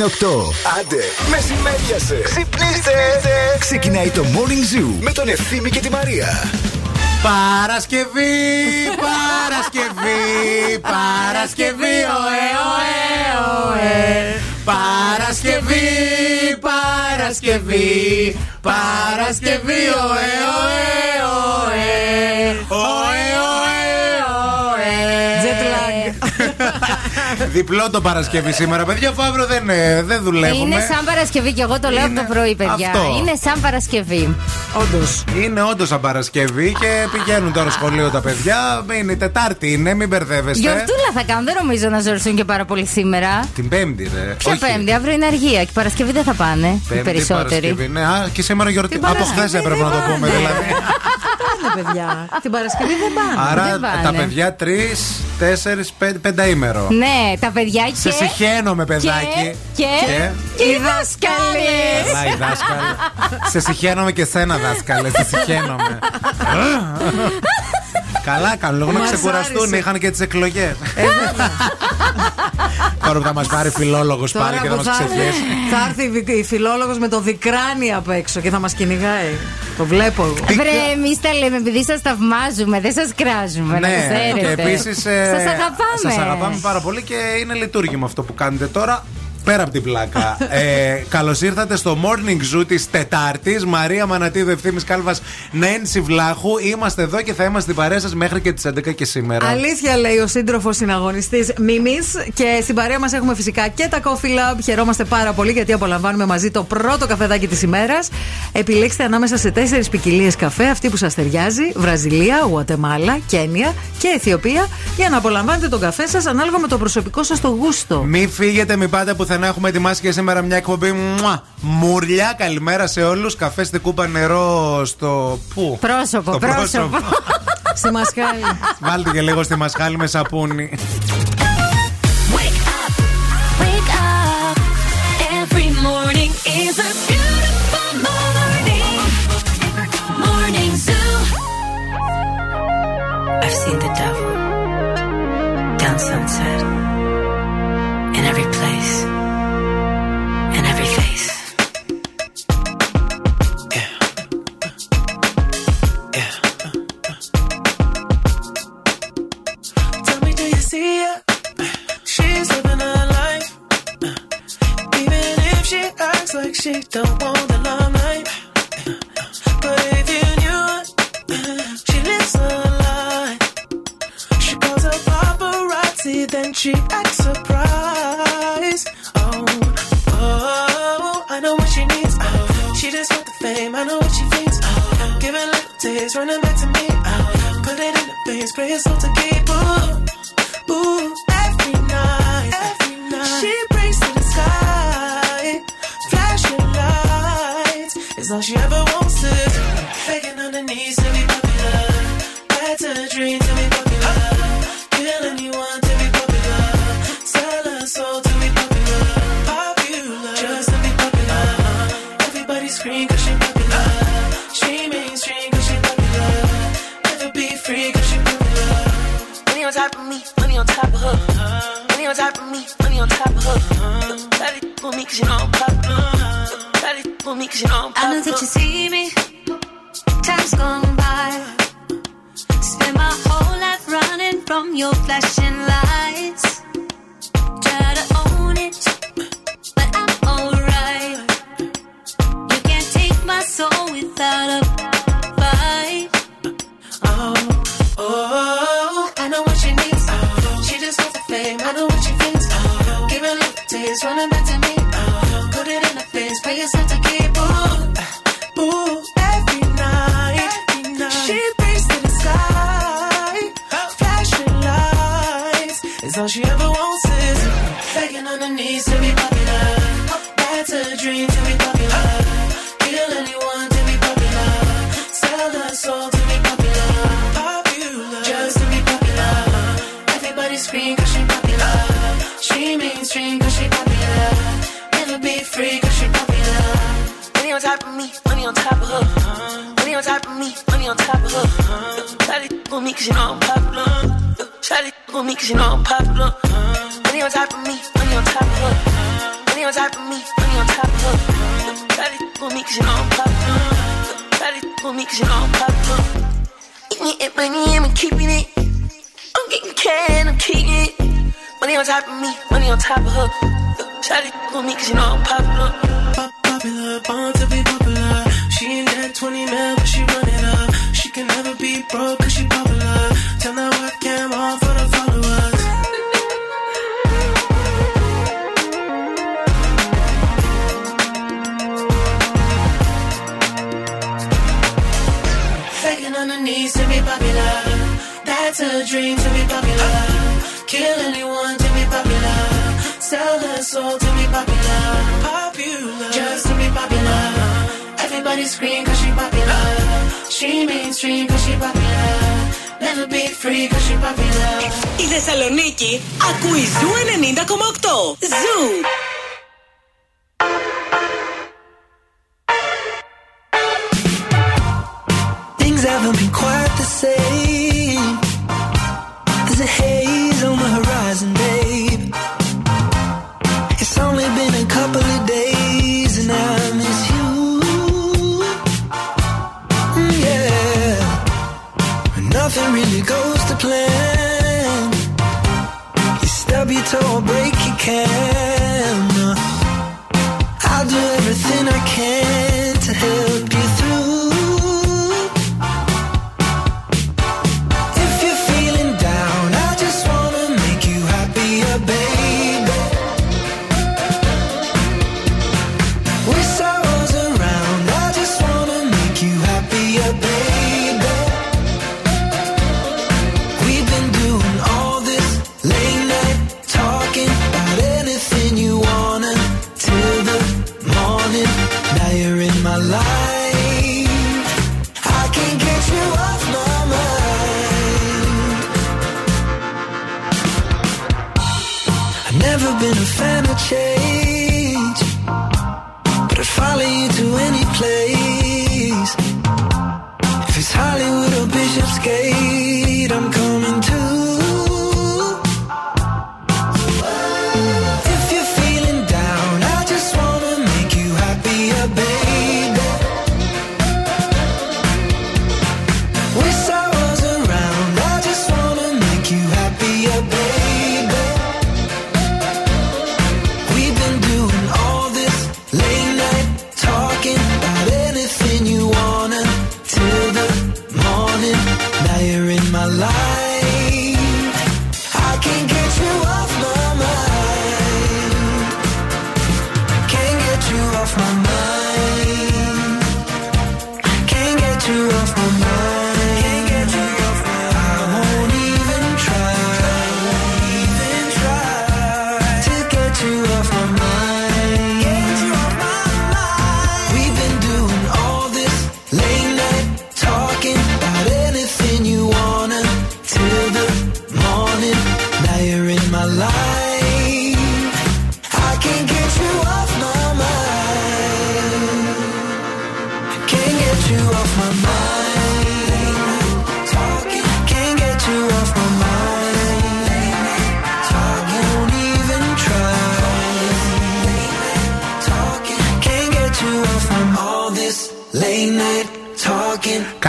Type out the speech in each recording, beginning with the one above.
ώρα είναι 8. Άντε, μεσημέριασε. Ξυπνήστε. Ξεκινάει το Morning Zoo με τον Ευθύμη και τη Μαρία. Παρασκευή, Παρασκευή, Παρασκευή, ωε, ωε, ωε. Παρασκευή, Παρασκευή, Παρασκευή, ωε, ωε, ωε. Ωε, ωε, Διπλό το Παρασκευή σήμερα, παιδιά, αφού αύριο δεν, ε, δεν δουλεύουμε. Είναι σαν Παρασκευή και εγώ το λέω από Είναι το πρωί, παιδιά. αυτό. Είναι σαν Παρασκευή. Όντως. Είναι όντως σαν Παρασκευή και πηγαίνουν τώρα σχολείο τα παιδιά. Είναι η Τετάρτη, είναι, μην μπερδεύεστε. Γιορτούλα θα κάνουν, δεν νομίζω να ζοριστούν και πάρα πολύ σήμερα. Την Πέμπτη, ρε. Ποια Όχι. Πέμπτη, αύριο είναι αργία και Παρασκευή δεν θα πάνε. οι Πέμπτη, περισσότεροι. Παρασκευή. Ναι, α, και σήμερα γιορτή. Την Από Παρασκευή χθες έπρεπε δεν να το πούμε, πάνε. δηλαδή. Πάνε, παιδιά. Την Παρασκευή δεν πάνε. Άρα δεν πάνε. τα παιδιά τρεις, τέσσερις, πενταήμερο. Ναι, τα παιδιά και. Σε συχαίνομαι, παιδάκι. Και. Και. Και οι δάσκαλοι. Καλά, οι δάσκαλοι. Σε συχαίνομαι και σένα, δάσκαλε. Σε συχαίνομαι. Καλά κάνουν, λίγο να Μας ξεκουραστούν. άρεσε. Είχαν και τις εκλογές. Τώρα που θα μας πάρει φιλόλογος πάλι Τώρα και θα που μας θα, ξεφιέσει. θα έρθει η βι- η φιλόλογος με το δικράνι απ' έξω και θα μας κυνηγάει. Το βλέπω εγώ. Βρε, εμείς τα λέμε επειδή σας θαυμάζουμε, δεν σας κράζουμε. να Ναι, ξέρετε. και επίσης. Σας αγαπάμε. Σας αγαπάμε πάρα πολύ και είναι λειτουργήμα αυτό που κάνετε τώρα. Πέρα από την πλάκα. ε, Καλώς ήρθατε στο morning zoo της Τετάρτης. Μαρία Μανατίδου, ευθύνη Κάλβας, Νένση Βλάχου. Είμαστε εδώ και θα είμαστε στην παρέα σας μέχρι και τις 11 και σήμερα. Αλήθεια λέει ο σύντροφος συναγωνιστής Μίμης. Και στην παρέα μας έχουμε φυσικά και τα Coffee Lab. Χαιρόμαστε πάρα πολύ γιατί απολαμβάνουμε μαζί το πρώτο καφεδάκι της ημέρας. Επιλέξτε ανάμεσα σε τέσσερις ποικιλίες καφέ αυτή που σας ταιριάζει: Βραζιλία, Γουατεμάλα, Κένια και Αιθιοπία. Για να απολαμβάνετε τον καφέ σας ανάλογα με το προσωπικό σας το γούστο. Μην φύγετε, μην πάτε πουθενά. Έχουμε ετοιμάσει και σήμερα μια εκπομπή. Μουα! Μουρλιά, καλημέρα σε όλους. Καφέ στην κούπα νερό στο. Πού; Πρόσωπο, Στο πρόσωπο. Στη μασχάλη. Βάλτε και λίγο στη μασχάλη με σαπούνι. Wake up, wake up. Every morning is a beautiful morning. Morning Zoo. I've seen the devil down sunset she acts like she don't want the limelight. But if you knew she lives a lie. She calls her paparazzi, then she acts surprised. Oh, oh, I know what she needs. Oh, she just want the fame. I know what she thinks. Oh, give it little taste, running back to me. Oh, put it in the face, pray it's all to keep. Ooh, ooh, It's all she ever wants is begging on her knees to be popular. That's a dream to be popular. Kill anyone to be popular. Sell her soul to be popular. Popular, just to be popular. Everybody scream cause she popular. She mainstream cause she popular. Never be free cause she popular. Money on top of me, money on top of her. Money on top of me, money on top of her. Daddy for me cause you know I'm popular. Daddy me cause you know I'm I know that you see me. Time's gone by. Spend my whole life running from your flashing lights. Try to own it, but I'm alright. You can't take my soul without a fight. Oh, oh, I know what she needs. Oh, she just wants the fame. I know what she thinks. Oh, give it a little taste, running back to me. Oh, put it in her face, pay yourself to keep. It's all she ever wants is begging on her knees to be popular. That's a dream to be popular. Kill anyone to be popular. Sell her soul to be popular. Popular, just to be popular. Everybody scream cause she popular. She mainstream cause she popular. Never be free cause she popular. Money on top of me, money on top of her. Money on top of me, money on top of her. Daddy for me cause you know I'm popular. Daddy for me cause you know I'm popular. Money on top of me, money on top of her. Money on top of me, money on top of her. Try to with me cause you know I'm popular. Try to with me cause you know I'm popular. Eating it, money, we keeping it. I'm getting can, I'm keeping it. Money on top of me, money on top of her. Try to with me cause you know I'm popular. Pop popular, born to be popular. She ain't that 20 mil, but she run it up. She can never be broke popular. That's a dream to be popular. Kill anyone to be popular. Sell her soul to be popular. Popular. Just to be popular. Everybody scream cause she popular. She mainstream cause she popular. Never be free cause she popular. Η Θεσσαλονίκη ακούει Ζου 90,8. Ζου. Things haven't been quite the There's a haze on the horizon, babe. It's only been a couple of days and I miss you. Mm, yeah. Nothing really goes to plan. You stub your toe or break your camera. I'll do everything I can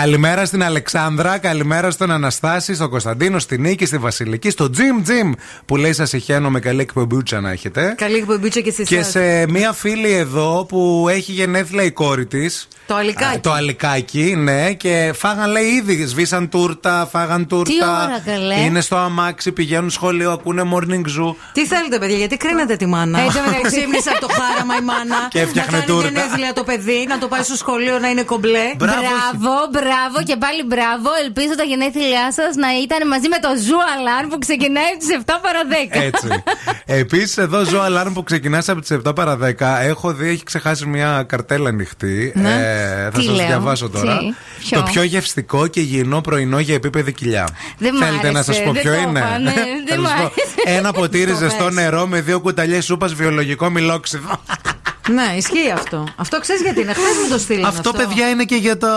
Καλημέρα στην Αλεξάνδρα, καλημέρα στον Αναστάση, στον Κωνσταντίνο, στην Νίκη, στη Βασιλική, στο Jim Jim που λέει σας ηχαίνω με καλή εκπομπούτσα να έχετε. Καλή εκπομπή και σε Και εσάς. σε μία φίλη εδώ που έχει γενέθλια η κόρη της. Το αλικάκι. Το αλικάκι, ναι. Και φάγαν, λέει, ήδη. Σβήσαν τούρτα, φάγαν τούρτα. ώρα, καλέ; Είναι στο αμάξι, πηγαίνουν σχολείο, ακούνε morning zoo. Τι θέλετε, παιδιά, γιατί κρίνετε τη μάνα; Έτσι, μεταξύ. Ξύπνησε από το χάραμα η μάνα. Και έφτιαχνε να κάνει τούρτα. γενέθλια το παιδί, να το πάει στο σχολείο να είναι κομπλέ. Μπράβο. Μπράβο, μπράβο και πάλι μπράβο. Ελπίζω τα γενέθλιά σας να ήταν μαζί με το Zoo Alarm που ξεκινάει από τις 7 παρα 10. Έτσι. Επίσης, εδώ Zoo Alarm που ξεκινάς από τις 7 παρα 10. Έχω δει, έχει ξεχάσει μια καρτέλα ανοιχτή. Ναι. Ε, θα Τι σας λέω, διαβάσω τι, τώρα. ποιο; Το πιο γευστικό και υγιεινό πρωινό για επίπεδη κοιλιά. Δεν μ' Θέλετε να άρεσε, σας πω δεν ποιο το είναι; είπα, ναι, δεν Θα μ' σας πω. άρεσε. Ένα ποτήρι Το ζεστό πες. νερό με δύο κουταλιές σούπας βιολογικό μηλόξιδο. Ναι, ισχύει αυτό. Αυτό ξέρεις γιατί είναι. Χθες μου το στείλανε. Αυτό, παιδιά, είναι και για το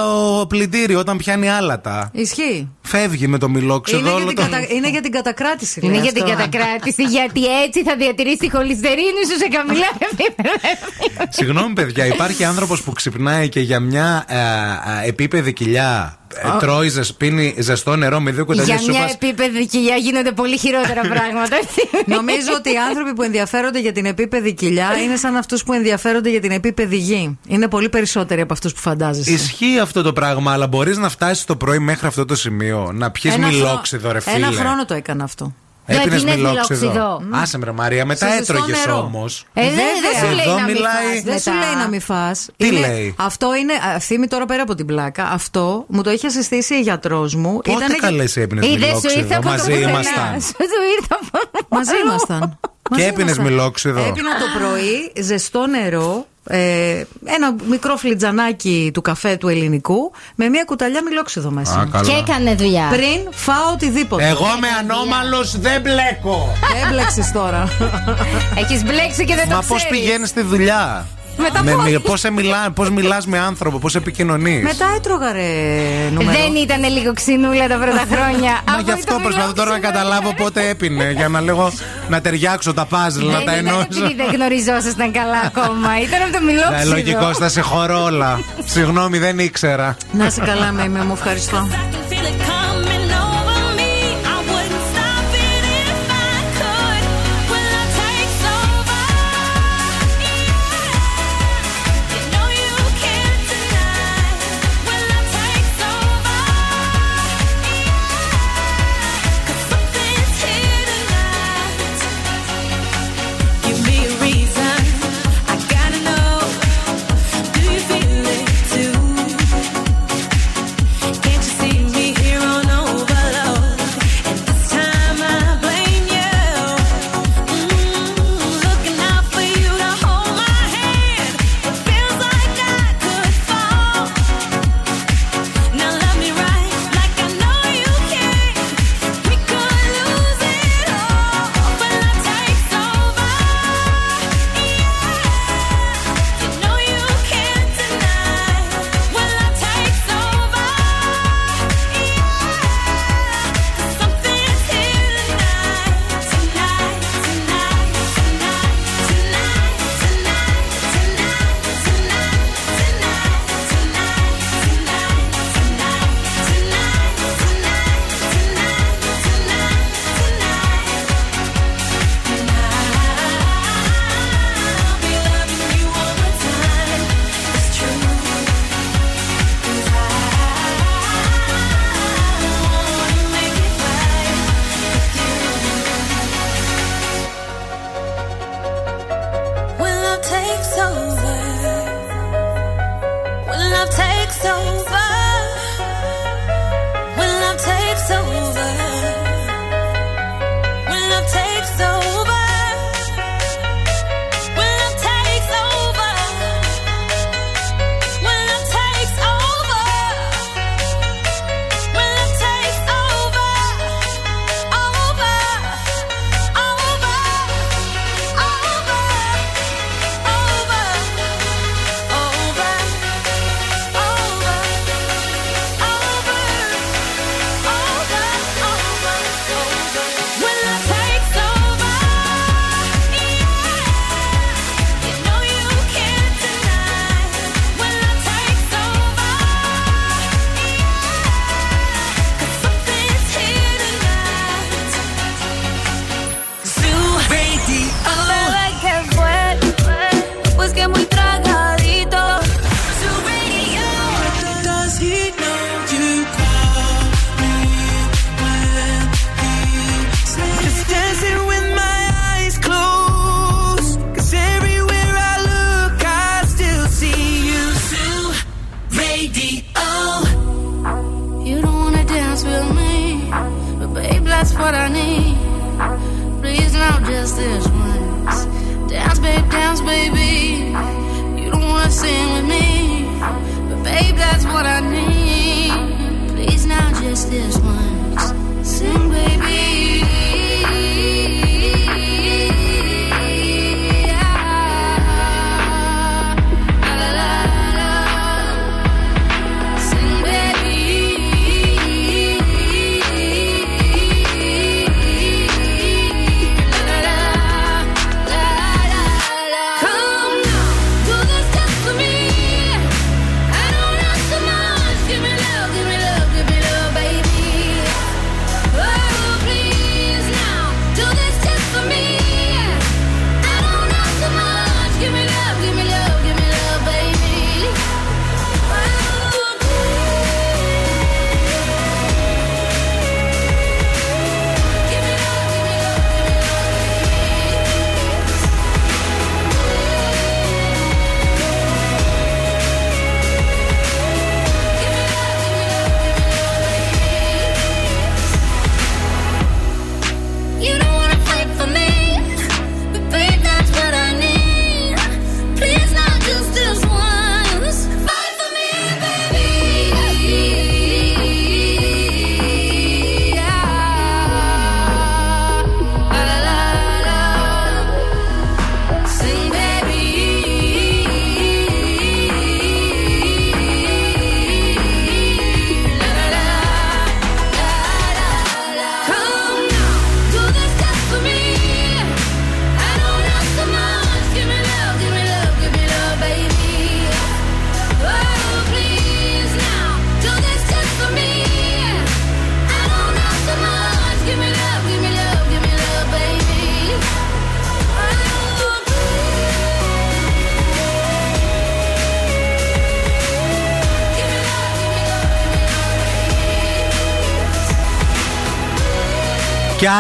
πλυντήριο όταν πιάνει άλατα. Ισχύει. φεύγει με το μιλόξιδο. Είναι, για όλο την το... κατα- είναι για την κατακράτηση. Είναι λέει για την αυτό. κατακράτηση, γιατί έτσι θα διατηρήσει τη χολυστερίνη σου σε καμιλά επίπεδα. Συγγνώμη, παιδιά, υπάρχει άνθρωπος που ξυπνάει και για μια ε, ε, επίπεδη κοιλιά ε, τρώει, ζεσ- πίνει ζεστό νερό με δύο κουταλιές Για μια σούπας. επίπεδη κοιλιά γίνονται πολύ χειρότερα πράγματα. Νομίζω ότι οι άνθρωποι που ενδιαφέρονται για την επίπεδη κοιλιά είναι σαν αυτούς που ενδιαφέρονται για την επίπεδη γη. Είναι πολύ περισσότεροι από αυτούς που φαντάζεσαι. Ισχύει αυτό το πράγμα, αλλά μπορείς να φτάσεις το πρωί μέχρι αυτό το σημείο. Να πιεις Ένα χρόνο- μιλόξιδο, ρε φίλε. Ένα χρόνο το έκανα αυτό. Έπινες Γιατί είναι μιλόξιδο. μιλόξιδο. Άσε με, ρε Μαρία, μετά Σε ζεστό έτρωγες νερό. όμως. Ε, δεν δεν σου λέει Εδώ να μην μιλάει- φας Δεν σου μετά. λέει να μην φας. Τι Είναι- λέει; Αυτό είναι. Θύμη τώρα πέρα από την πλάκα. Αυτό μου το είχε συστήσει η γιατρός μου. Πότε Ήτανε- καλές έπινες Ή δεν σου ήρθε μιλόξιδο. από το Μαζί πουθενά. ήμασταν. Σου ήρθε από Μαζί ήμασταν. Και Μαζί έπινε ήμασταν. μιλόξιδο. Έπινα το πρωί ζεστό νερό. Ε, ένα μικρό φλιτζανάκι του καφέ του ελληνικού με μια κουταλιά μιλόξιδο μέσα. Α, καλά. Και έκανε δουλειά. Πριν φάω οτιδήποτε. Εγώ με ανώμαλος δεν μπλέκω. Δεν μπλέξεις τώρα. Έχεις μπλέξει και δεν το Μα πώς ξέρεις. πηγαίνεις στη δουλειά; Με τα Με- πόδια. με- Πώς μιλά, πώς μιλάς με άνθρωπο, πώς επικοινωνείς; Μετά έτρωγα ρε νούμερο. Δεν ήταν λίγο ξυνούλα τα πρώτα χρόνια. Μα Από γι' αυτό το προσπαθώ τώρα να μιλόξιδο. καταλάβω πότε έπινε Για να λέγω να ταιριάξω τα puzzle, να Δεν τα ήταν ενώσω επειδή δεν γνωριζόσασταν καλά ακόμα. Ήταν από το Ε, μιλόξιδο. Λογικό, θα σε χωρώ όλα Συγγνώμη, δεν ήξερα Να σε καλά με με μου ευχαριστώ.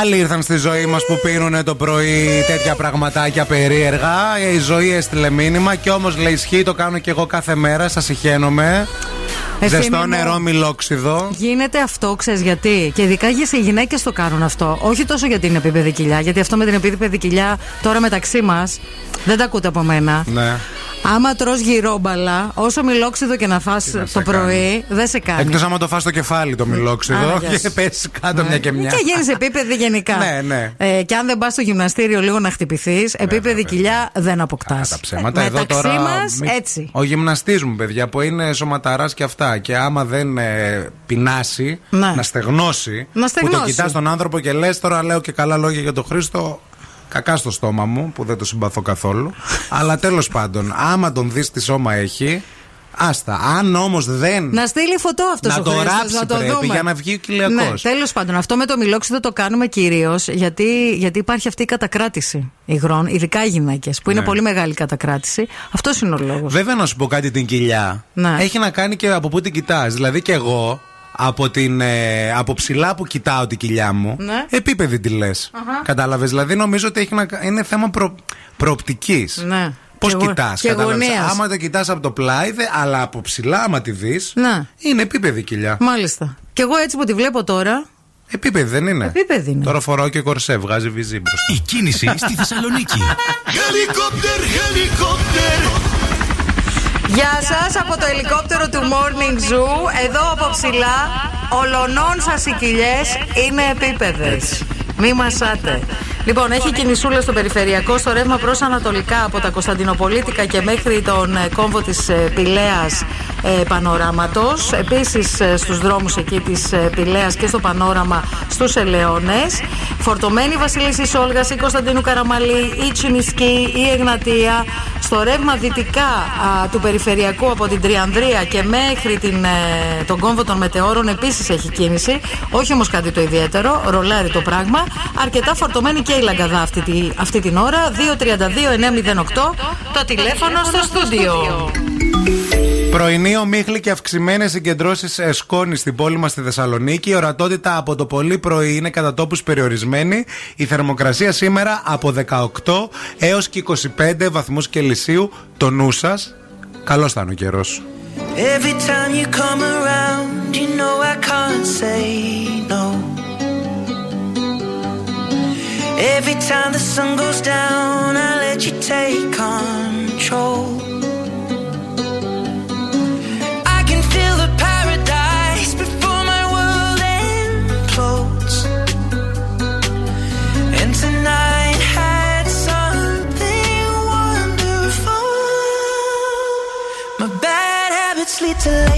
Άλλοι ήρθαν στη ζωή μας που πίνουν το πρωί τέτοια πραγματάκια περίεργα. Η ζωή έστειλε μήνυμα και όμως λέει ισχύει, το κάνω και εγώ κάθε μέρα. Σας συχαίνομαι. Ευθύμη Ζεστό μου. νερό, μιλόξιδο. Γίνεται αυτό, ξέρεις γιατί; Και ειδικά για οι γυναίκες το κάνουν αυτό. Όχι τόσο για την επίπεδη κοιλιά, γιατί αυτό με την επίπεδη κοιλιά τώρα μεταξύ μας δεν τα ακούτε από μένα. Ναι. Άμα τρως γυρόμπαλα, όσο μιλόξιδο και να φας να το σε πρωί, δεν σε κάνει. Εκτός άμα το φας στο κεφάλι το μιλόξιδο Άρα, γεια και σου. πέσει κάτω μια και μια. Και γίνεις επίπεδη γενικά. Ναι, ναι. Ε, και αν δεν πας στο γυμναστήριο λίγο να χτυπηθείς, επίπεδη κοιλιά δεν αποκτάς. Τα ψέματα εδώ Μεταξύ τώρα. μας, μη- έτσι. Ο γυμναστής μου, παιδιά, που είναι σωματαράς και αυτά. Και άμα δεν ε, πεινάσει, Ναι. να στεγνώσει. Να Που στεγνώσει. το κοιτάς τον άνθρωπο και λες, τώρα λέω και καλά λόγια για τον Χρήστο. Κακά στο στόμα μου, που δεν το συμπαθώ καθόλου. Αλλά τέλος πάντων, άμα τον δεις τι σώμα έχει, άστα. Αν όμως δεν. Να στείλει φωτό αυτός Να ο το Χρήστος, ράψει να το πρέπει δούμε. για να βγει ο κοιλιακός. Ναι, τέλος πάντων, αυτό με το μιλόξιδο το κάνουμε κυρίως γιατί, γιατί υπάρχει αυτή η κατακράτηση υγρών, ειδικά οι γυναίκες, που είναι Ναι. πολύ μεγάλη η κατακράτηση. Αυτός είναι ο λόγος. Βέβαια να σου πω κάτι την κοιλιά. Ναι. Έχει να κάνει και από πού την κοιτάς. Δηλαδή και εγώ από, την, ε, από ψηλά που κοιτάω την κοιλιά μου, Ναι. επίπεδη τη λες. Κατάλαβες; Δηλαδή νομίζω ότι έχει να, κα- είναι θέμα προ, προοπτικής. Ναι. Πώς Και γο- κοιτάς, και γωνίας. Άμα το κοιτάς από το πλάι, δε, αλλά από ψηλά, άμα τη δεις, Ναι. είναι επίπεδη κοιλιά. Μάλιστα. Και εγώ έτσι που τη βλέπω τώρα. Επίπεδη δεν είναι. Επίπεδη είναι. Τώρα φοράω και κορσέ, βγάζει βυζί μπροστά. Η κίνηση στη Θεσσαλονίκη. Χελικόπτερ, χελικόπτερ. Γεια σας από το ελικόπτερο του Morning Zoo. Εδώ από ψηλά, ολονών σας οι κοιλιές είναι επίπεδες. Μη μασάτε. Λοιπόν, έχει κινησούλα στο περιφερειακό, στο ρεύμα προς Ανατολικά από τα Κωνσταντινοπολίτικα και μέχρι τον ε, κόμβο της Πηλαία ε, Πανοράματος. Επίσης στους δρόμους εκεί της Πηλαία και στο πανόραμα στους Ελαιώνες. Φορτωμένη Βασίλισσα Όλγας ή Κωνσταντίνου Καραμαλή ή Τσιμισκή ή Εγνατία. Στο ρεύμα δυτικά α, του περιφερειακού από την Τριανδρία και μέχρι την, ε, τον κόμβο των μετεώρων επίσης έχει κίνηση. Όχι όμως κάτι το ιδιαίτερο, ρολάρι το πράγμα. Αρκετά φορτωμένη και η Λαγκαδά αυτή, τη- αυτή την ώρα. 232-908 το τηλέφωνο στο στούντιο. Πρωινή ομίχλη και αυξημένες συγκεντρώσεις σκόνη στην πόλη μας στη Θεσσαλονίκη. Η ορατότητα από το πολύ πρωί είναι κατά τόπους περιορισμένη. Η θερμοκρασία σήμερα από 18 έως και 25 βαθμούς Κελσίου. Το νου σας. Καλό θα είναι ο καιρός. Every time you come around, you know I can't say no. Every time the sun goes down, I let you take control. To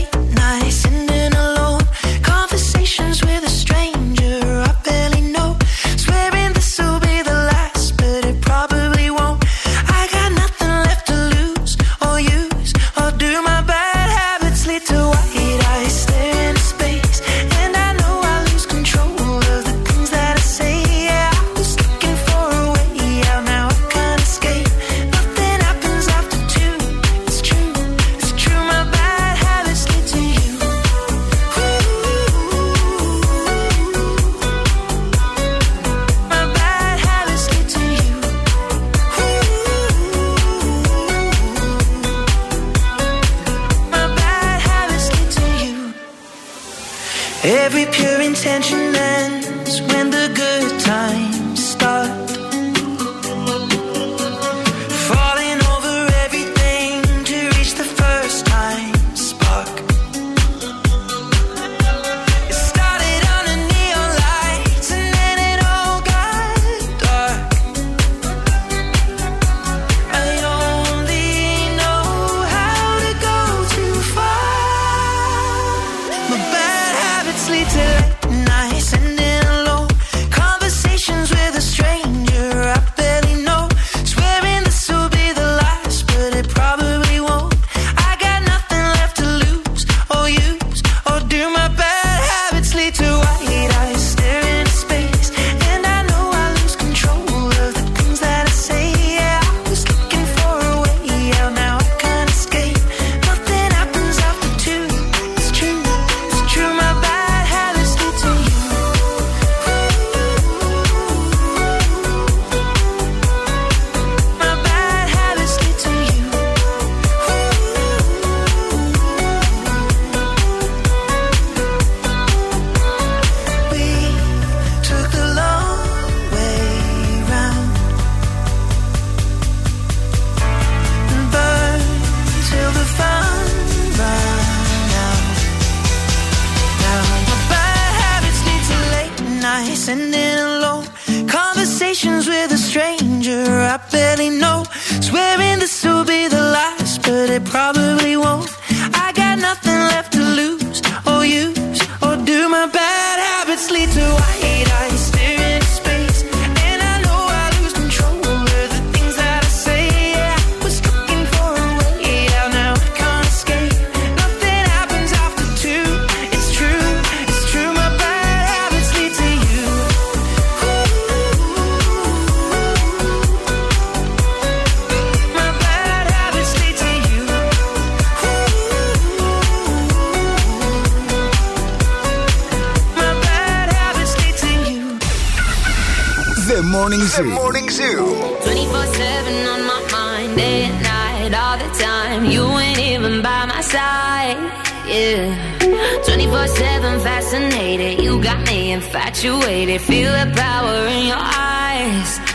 power in your eyes. eyes.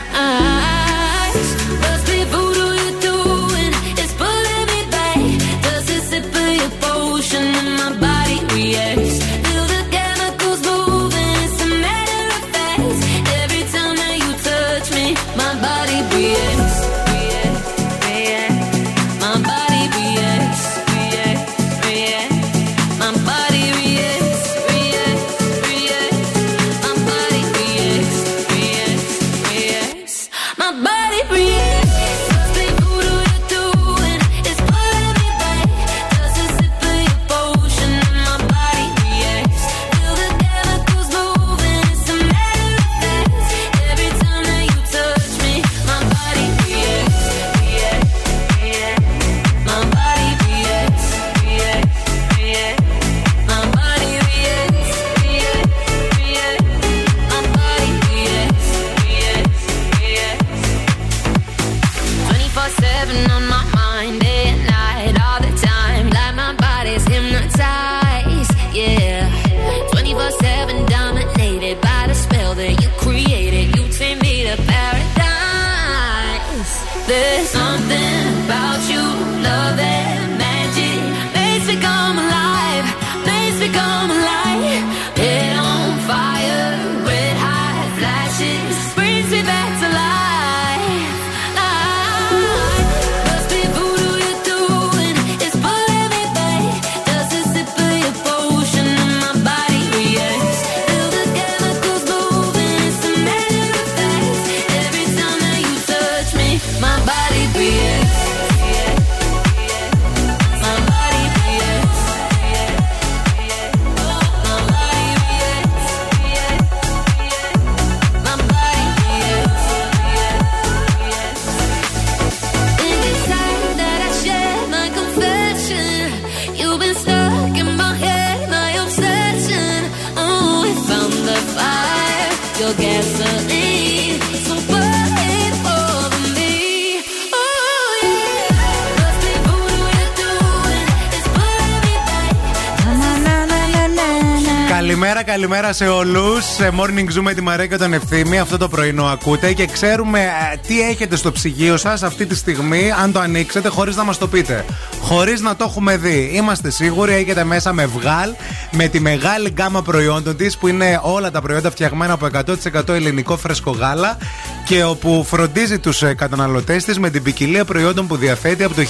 Καλημέρα, καλημέρα σε όλους. Σε Morning Zoom με τη Μαρία και τον Ευθύμη. Αυτό το πρωινό ακούτε και ξέρουμε ε, τι έχετε στο ψυγείο σας αυτή τη στιγμή, αν το ανοίξετε, χωρίς να μας το πείτε. Χωρίς να το έχουμε δει. Είμαστε σίγουροι, έχετε μέσα με βγάλ, με τη μεγάλη γκάμα προϊόντων της, που είναι όλα τα προϊόντα φτιαγμένα από 100% ελληνικό φρέσκο γάλα και όπου φροντίζει τους καταναλωτές της με την ποικιλία προϊόντων που διαθέτει από το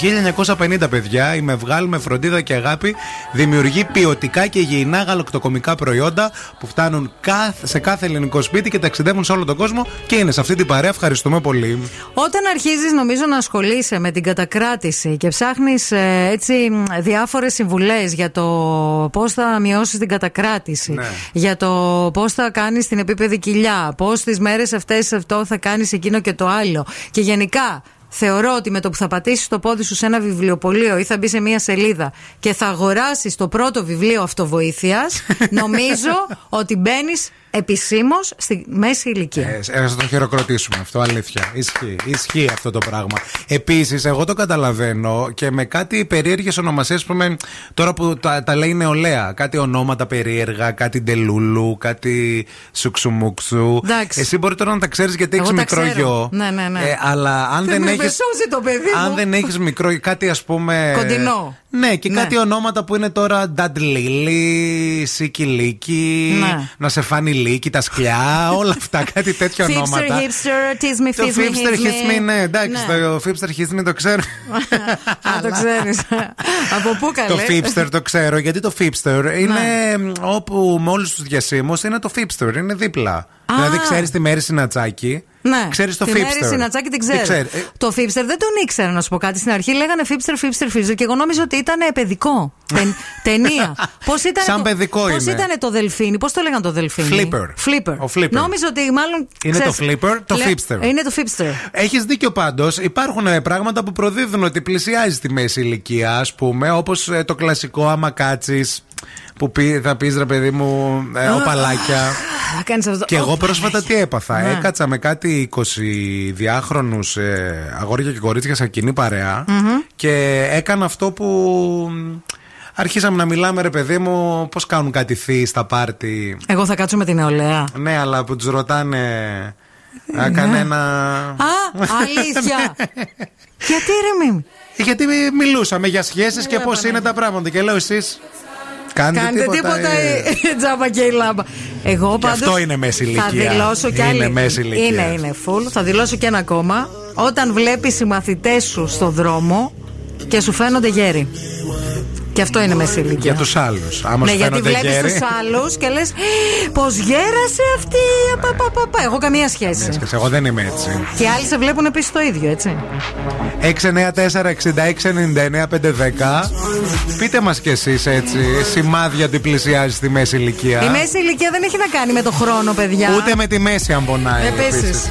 1950, παιδιά. Η Μευγάλ με φροντίδα και αγάπη δημιουργεί ποιοτικά και υγιεινά γαλακτοκομικά προϊόντα που φτάνουν καθ- σε κάθε ελληνικό σπίτι και ταξιδεύουν σε όλο τον κόσμο και είναι σε αυτή την παρέα. Ευχαριστούμε πολύ. Όταν αρχίζεις, νομίζω, να ασχολείσαι με την κατακράτηση και ψάχνεις έτσι διάφορες συμβουλές για το πώς θα μειώσεις την κατακράτηση, Ναι. για το πώς θα κάνεις την επίπεδη κοιλιά, πώς τις μέρες αυτές αυτό θα κάνεις εκείνο και το άλλο. Και γενικά. Θεωρώ ότι με το που θα πατήσεις το πόδι σου σε ένα βιβλιοπωλείο ή θα μπει σε μία σελίδα και θα αγοράσεις το πρώτο βιβλίο αυτοβοήθειας, νομίζω ότι μπαίνεις επισήμως στη μέση ηλικία. Ε, να το χειροκροτήσουμε αυτό, αλήθεια. Ισχύει, ισχύει αυτό το πράγμα. Επίσης, εγώ το καταλαβαίνω και με κάτι περίεργες ονομασίες που με, τώρα που τα, τα λέει νεολαία. Κάτι ονόματα περίεργα, κάτι ντελούλου, κάτι σουξουμούξου. Εντάξει. Εσύ μπορεί τώρα να τα ξέρεις γιατί Εγώ έχει τα μικρό ξέρω. γιο. Ναι, ναι, ναι. Ε, αλλά αν Θες δεν με έχει. σώζει το παιδί μου. Αν δεν έχεις μικρό, κάτι ας πούμε. Κοντινό. Ναι, και κάτι ονόματα που είναι τώρα Νταντλίλι, Σίκι Λίκι, Ναι. να σε φάνει Λίκι, τα σκυλιά, όλα αυτά, κάτι τέτοια Fipster, ονόματα. hipster, tease me, Το fizz me, Fipster hiss Hits me. Me, ναι, εντάξει, Ναι. το Fipster Hits Me το ξέρω. Α, το ξέρεις. Από πού καλέ. Το Fipster το ξέρω, γιατί το Fipster είναι Ναι. όπου με όλους τους διασύμους είναι το Fipster, είναι δίπλα. Δηλαδή ξέρεις τη Μέρη Συνατσάκη, Ναι, ξέρεις το τη Fipster. Μέρη Συνατσάκη την ξέρω. ξέρει. Ε, Το Fipster δεν τον ήξερα να σου πω κάτι. Στην αρχή λέγανε Fipster, Fipster, Fipster και εγώ νόμιζα ότι ήταν παιδικό. Ται- ταινία. Πώς ήταν. Σαν το, παιδικό πώς είναι. ήταν το δελφίνι, πώς το λέγανε το δελφίνι; Flipper. Flipper. Ο Flipper. Νόμιζα ότι μάλλον. Είναι ξέρεις, το Flipper, το λέ- Fipster. Είναι το Fipster. Έχεις δίκιο πάντως. Υπάρχουν ε, πράγματα που προδίδουν ότι πλησιάζει τη μέση ηλικία, ας πούμε, όπως το κλασικό άμα κάτσεις. Που πει, θα πεις ρε παιδί μου, ε, οπαλάκια. Θα κάνεις αυτό. Και εγώ Ω, πρόσφατα τι έπαθα. Ναι. Έκατσα με κάτι 20διάχρονου ε, αγόρια και κορίτσια σαν κοινή παρέα και έκανα αυτό που μ, αρχίσαμε να μιλάμε, ρε παιδί μου, πώς κάνουν κάτι θείοι στα πάρτι. Εγώ θα κάτσω με την νεολαία. Ναι, αλλά που τους ρωτάνε. Να κάνει ένα. Α, αλήθεια. Γιατί ρε μη. Γιατί μιλούσαμε για σχέσεις και πώς είναι τα πράγματα. Και λέω εσείς. Κάντε, Κάντε τίποτα, ε. η τζάμπα και η λάμπα. Εγώ πάντως αυτό είναι μέση Θα ηλικία. δηλώσω κι Είναι άλλη. μέση ηλικία. Είναι, είναι full. Θα δηλώσω και ένα ακόμα. Όταν βλέπεις οι μαθητές σου στο δρόμο και σου φαίνονται γέροι. Και αυτό είναι μέση ηλικία. Για τους άλλους. Άμα ναι, σου γιατί φαίνονται βλέπεις γέροι. τους άλλους και λες Πώς γέρασε αυτή. Πα, πα, πα, πα. Εγώ καμία σχέση. Σκες, Εγώ δεν είμαι έτσι. Και οι άλλοι σε βλέπουν επίσης το ίδιο, έτσι. 694-6699-510. Πείτε μας κι εσείς έτσι σημάδια ότι πλησιάζει τη μέση ηλικία. Η μέση ηλικία δεν έχει να κάνει με το χρόνο, παιδιά. Ούτε με τη μέση αν πονάει. Επίσης.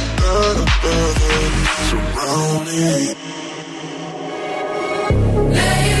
Surrounded. Lay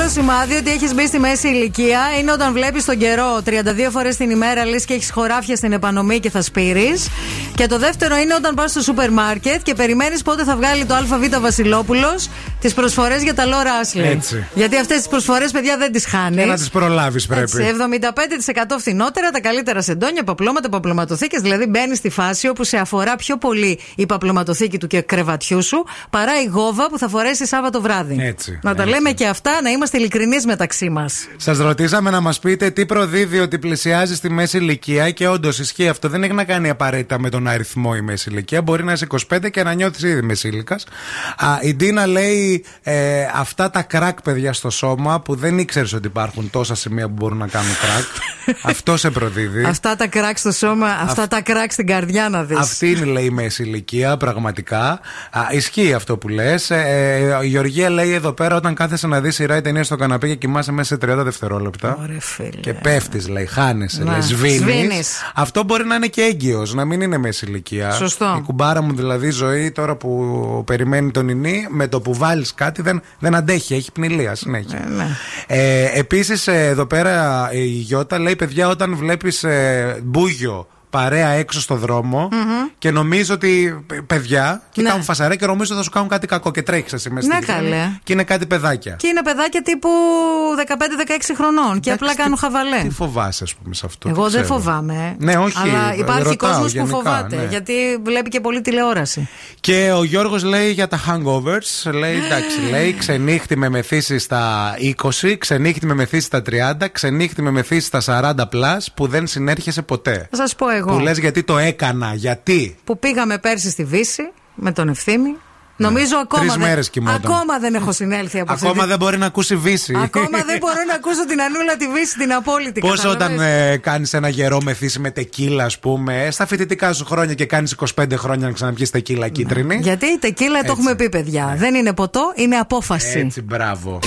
Άλλο σημάδι ότι έχεις μπει στη μέση ηλικία είναι όταν βλέπεις τον καιρό 32 φορές την ημέρα, λες και έχεις χωράφια στην επανομή και θα σπείρεις. Και το δεύτερο είναι όταν πας στο σούπερ μάρκετ και περιμένεις πότε θα βγάλει το ΑΒ Βασιλόπουλος τις προσφορές για τα Λόρα Άσλι. Έτσι. Γιατί αυτές τις προσφορές, παιδιά, δεν τις χάνεις. Για να τις προλάβεις πρέπει. Έτσι, 75% φθηνότερα, τα καλύτερα σεντόνια, παπλώματα, παπλωματοθήκες. Δηλαδή μπαίνει στη φάση όπου σε αφορά πιο πολύ η παπλωματοθήκη του και κρεβατιού σου παρά η γόβα που θα φορέσεις Σάββατο βράδυ. Έτσι, Να τα λέμε και αυτά, να είμαστε ειλικρινείς μεταξύ μας. Σας ρωτήσαμε να μας πείτε τι προδίδει ότι πλησιάζει στη μέση ηλικία και όντως ισχύει αυτό. Δεν έχει να κάνει απαραίτητα με τον αριθμό η μέση ηλικία. Μπορεί να είσαι 25 και να νιώθεις ήδη μεσήλικα. Η Ντίνα λέει ε, αυτά τα κρακ, παιδιά, στο σώμα που δεν ήξερες ότι υπάρχουν τόσα σημεία που μπορούν να κάνουν κρακ. αυτό σε προδίδει. Αυτά τα κράκ στο σώμα, αυτά τα κράκ στην καρδιά να δεις. Αυτή είναι, λέει, η μέση ηλικία, πραγματικά. Α, ισχύει αυτό που λες. Ε, η Γεωργία λέει εδώ πέρα, όταν κάθεσαι να δεις σειρά ή ταινία στο καναπέ και κοιμάσαι μέσα σε 30 δευτερόλεπτα. Ωραία, φίλε. Και πέφτεις, λέει, χάνεσαι, Να, λέει, σβήνεις. σβήνεις. Αυτό μπορεί να είναι και έγκυος, να μην είναι μέση ηλικία. Σωστό. Η κουμπάρα μου, δηλαδή, η ζωή τώρα που περιμένει τον νηνί, με το που βάλεις κάτι δεν, δεν αντέχει, έχει πνηλία συνέχεια. ναι. Ε, Επίσης, εδώ πέρα η Γιώτα λέει: Παιδιά, όταν βλέπεις μπούγιο παρέα έξω στο δρομο και νομίζω ότι παι- παιδιά κοιτάουν Ναι. φασαρέ και νομίζω θα σου κάνουν κάτι κακό και τρέχεις εσύ μέσα Ναι, στην γραμμή καλέ. Και είναι κάτι παιδάκια. Και είναι παιδάκια τύπου 15-16 χρονών και απλά κάνουν χαβαλέ. Τι φοβάσαι, ας πούμε, σε αυτό. Εγώ τι δεν ξέρω. φοβάμαι. ε. Ναι, όχι. Αλλά υπάρχει ρωτάω κόσμος που γενικά, φοβάται. ναι. Γιατί βλέπει και πολύ τηλεόραση. Και ο Γιώργος λέει για τα hangovers. Λέει εντάξει, λέει ξενύχτη με μεθύσει στα 20, ξενύχτη με μεθύσει στα 30, ξενύχτη με μεθύσει στα 40 plus που δεν συνέρχεσαι ποτέ. Θα σας πω εγώ. Που λες γιατί το έκανα, γιατί. Που πήγαμε πέρσι στη Βύση με τον Ευθύμη. Νομίζω ακόμα, Τρεις δεν, μέρες κοιμόταν. ακόμα δεν έχω συνέλθει από αυτή Ακόμα τη- δεν μπορεί να ακούσει βύση. Ακόμα δεν μπορώ να ακούσω την Ανούλα τη Βύση, την απόλυτη. Πώς κατάλαβες; όταν ε, κάνεις ένα γερό μεθύσει με τεκίλα, ας πούμε, ε, στα φοιτητικά σου χρόνια και κάνεις 25 χρόνια να ξαναπιείς τεκίλα κίτρινη. Γιατί η τεκίλα το έχουμε πει, παιδιά. Δεν είναι ποτό, είναι απόφαση. Έτσι, μπράβο.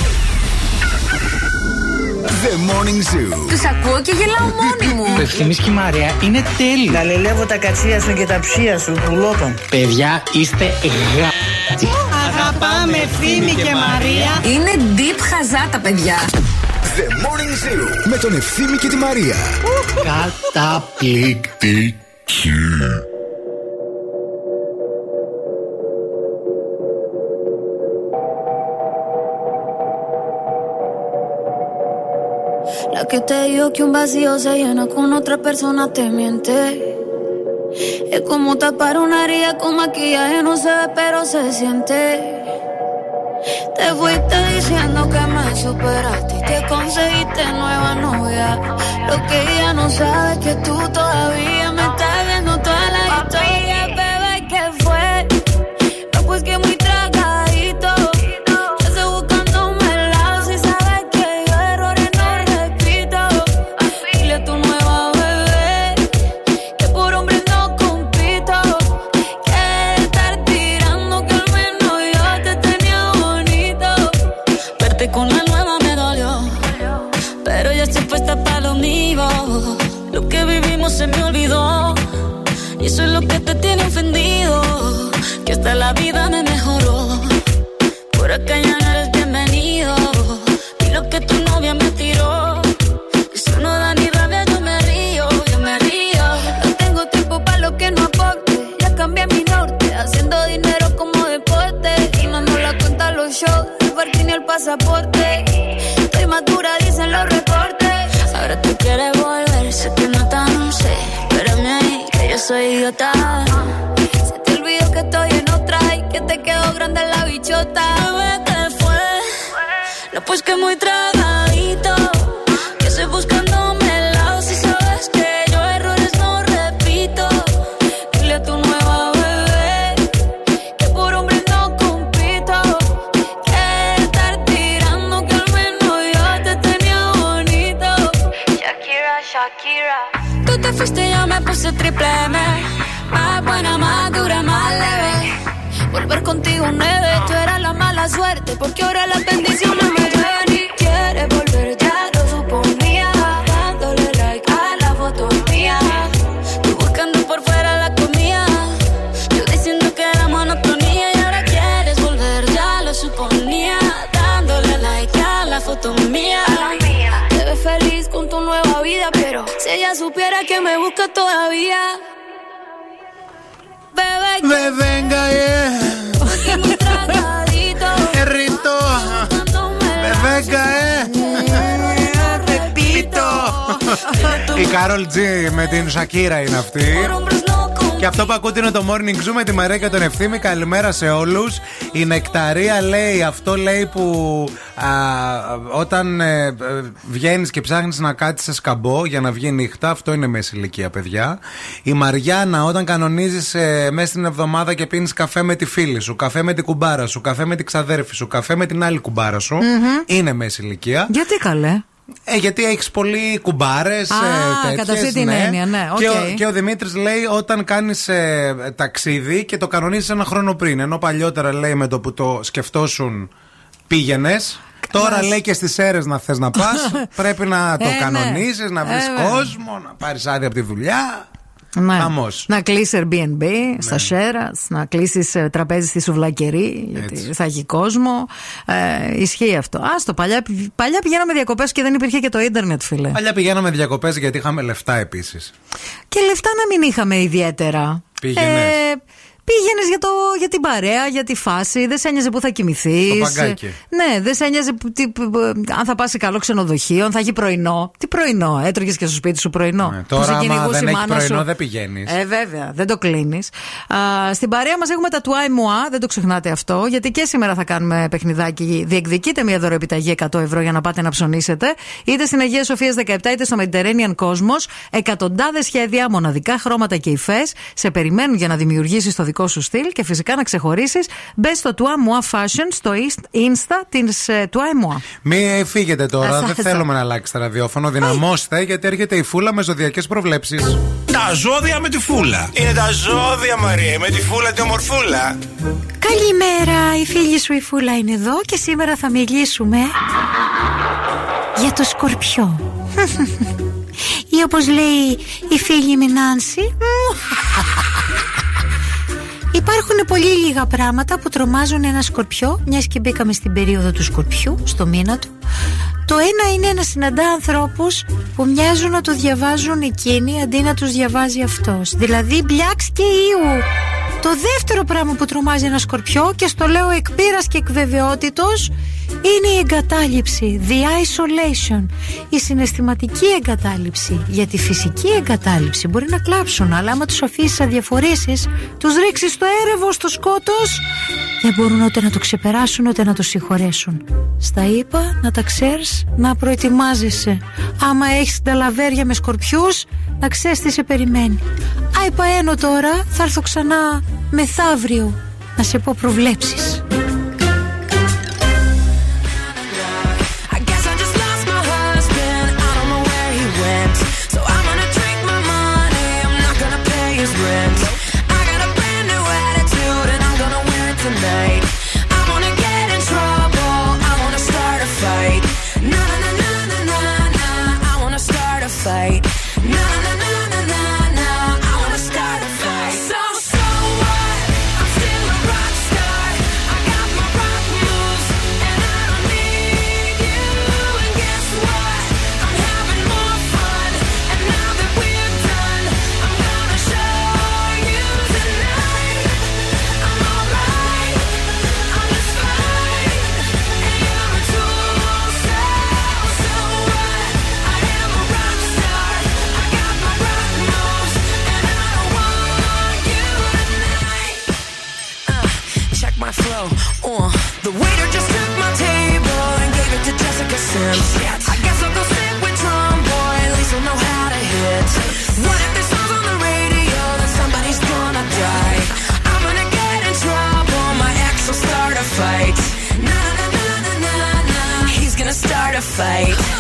The Morning Zoo. Τους ακούω και γελάω μόνη μου. Το ευθυμής και η Μαρία είναι τέλειο. Γαλιλεύω τα κατσία σου και τα ψία σου, πουλότων. Παιδιά, είστε γα... Αγαπάμε Ευθύμη και Μαρία. Είναι deep χαζά τα παιδιά. The Morning Zoo. Με τον Ευθύμη και τη Μαρία. Καταπληκτική. Que te dijo que un vacío se llena con otra persona te miente. Es como tapar una herida con maquillaje, no se ve, pero se siente. Te fuiste diciendo que me superaste y que conseguiste nueva novia. Lo que ella no sabe es que tú todavía me estás viendo toda la historia, que te tiene ofendido. Que hasta la vida me mejoró. Por acá ya no eres bienvenido. Y lo que tu novia me tiró. Eso no da ni rabia, yo me río, yo me río. No tengo tiempo para lo que no aporte. Ya cambié mi norte, haciendo dinero como deporte. Y no la cuenta los shows, el parking y el pasaporte. Estoy madura, dicen los soy idiota. Se te olvidó que estoy en otra y que te quedó grande la bichota. Bebé, ¿qué fue? No, pues que muy tragadito. Triple M. Más buena, más dura, más leve. Volver contigo nueve, tú eras la mala suerte. Porque ahora las bendiciones me que me busca todavía. Bebé, que Δεν venga, ε, porque muy tragadito. Ερριτό. Δεν venga, ε. Η Κάρολ Τζι με την Σακύρα είναι αυτή. Και αυτό που ακούτε είναι το Morning Zoo με τη Μαρία και τον Ευθύμη. Καλημέρα σε όλους. Η Νεκταρία λέει, αυτό λέει που α, όταν ε, βγαίνεις και ψάχνεις να κάτσεις σε σκαμπό για να βγει νύχτα, αυτό είναι μέση ηλικία, παιδιά. Η Μαριάννα, όταν κανονίζεις ε, μέσα στην εβδομάδα και πίνεις καφέ με τη φίλη σου, καφέ με την κουμπάρα σου, καφέ με την ξαδέρφη σου, καφέ με την άλλη κουμπάρα σου, Μμμ. είναι μέση ηλικία. Γιατί καλέ; Ε, γιατί έχεις πολλοί κουμπάρες. Α, κατά αυτή την έννοια, ναι, Και, οκ. ο, και ο Δημήτρης λέει όταν κάνεις ταξίδι και το κανονίζεις ένα χρόνο πριν. Ενώ παλιότερα λέει με το που το σκεφτόσουν πήγαινες. Τώρα λέει και στις αίρες να θες να πας. πρέπει να το Ε, ναι. κανονίσει, να βρεις Ε, βέβαια. κόσμο, να πάρεις άδεια από τη δουλειά. Ναι. Χαμός. Να κλείσει Airbnb στα Σέρα, να κλείσεις τραπέζι στη Σουβλακερή, γιατί Έτσι. θα έχει κόσμο. Ε, ισχύει αυτό. Άστο, παλιά, παλιά πηγαίναμε διακοπές και δεν υπήρχε και το ίντερνετ, φίλε. Παλιά πηγαίναμε διακοπές γιατί είχαμε λεφτά επίσης. Και λεφτά να μην είχαμε ιδιαίτερα. Πήγαινες. Ε, Πήγαινες για, το, για την παρέα, για τη φάση. Δεν σε ένοιαζε που θα κοιμηθείς. Στο παγκάκι. Ναι, δεν σε ένοιαζε που- τι, που- αν θα πα σε καλό ξενοδοχείο, αν θα έχει πρωινό. Τι πρωινό, έτρωγες και στο σπίτι σου πρωινό. Ναι, Που τώρα, σε άμα κυνηγούσε δεν η έχει μάνα πρωινό, σου. δεν πηγαίνεις. Ε, βέβαια, δεν το κλείνεις. Στην παρέα μας έχουμε τα Τουάι Μουά, δεν το ξεχνάτε αυτό, γιατί και σήμερα θα κάνουμε παιχνιδάκι. Διεκδικείτε μια δωροεπιταγή 100 ευρώ για να πάτε να ψωνίσετε, είτε στην Αγία Σοφία 17 είτε στο Mediterranean Cosmos. Εκατοντάδες σχέδια, μοναδικά χρώματα και υφές σε περιμένουν για να δημιουργήσεις το δικό σου στυλ και φυσικά να ξεχωρίσεις. Μπες στο Τουά Μουά Fashion στο Insta τη Τουάι Μουά. Μην φύγετε τώρα, Ασά, δεν ασά. θέλουμε να αλλάξετε ραδιόφωνο. Δυναμώστε γιατί έρχεται η φούλα με ζωδιακές προβλέψεις. Τα ζώδια με τη φούλα. Είναι τα ζώδια, Μαρία, με τη φούλα τη ομορφούλα. Καλημέρα, η φίλη σου η Φούλα είναι εδώ και σήμερα θα μιλήσουμε για το σκορπιό. Ή όπως λέει η φίλη μου η Νάνση, Υπάρχουν πολύ λίγα πράγματα που τρομάζουν ένα σκορπιό, μιας και μπήκαμε στην περίοδο του σκορπιού, στο μήνα του. Το ένα είναι να συναντά ανθρώπους που μοιάζουν να το διαβάζουν εκείνοι αντί να τους διαβάζει αυτός. Δηλαδή μπλιάξ και ιού. Το δεύτερο πράγμα που τρομάζει ένα σκορπιό και στο λέω εκ πείρας και εκ βεβαιότητος, είναι η εγκατάλειψη, the isolation, η συναισθηματική εγκατάλειψη. Για τη φυσική εγκατάλειψη μπορεί να κλάψουν, αλλά άμα τους αφήσεις αδιαφορήσεις, τους ρίξεις στο έρευο, στο σκότος, δεν μπορούν ούτε να το ξεπεράσουν ούτε να το συγχωρέσουν. Στα είπα να τα ξέρεις να προετοιμάζεσαι. Άμα έχεις ταλαβέρια με σκορπιούς, να ξέρεις τι σε περιμένει. Άι παένω τώρα, θα έρθω ξανά μεθαύριο να σε πω προβλέψεις. Fight.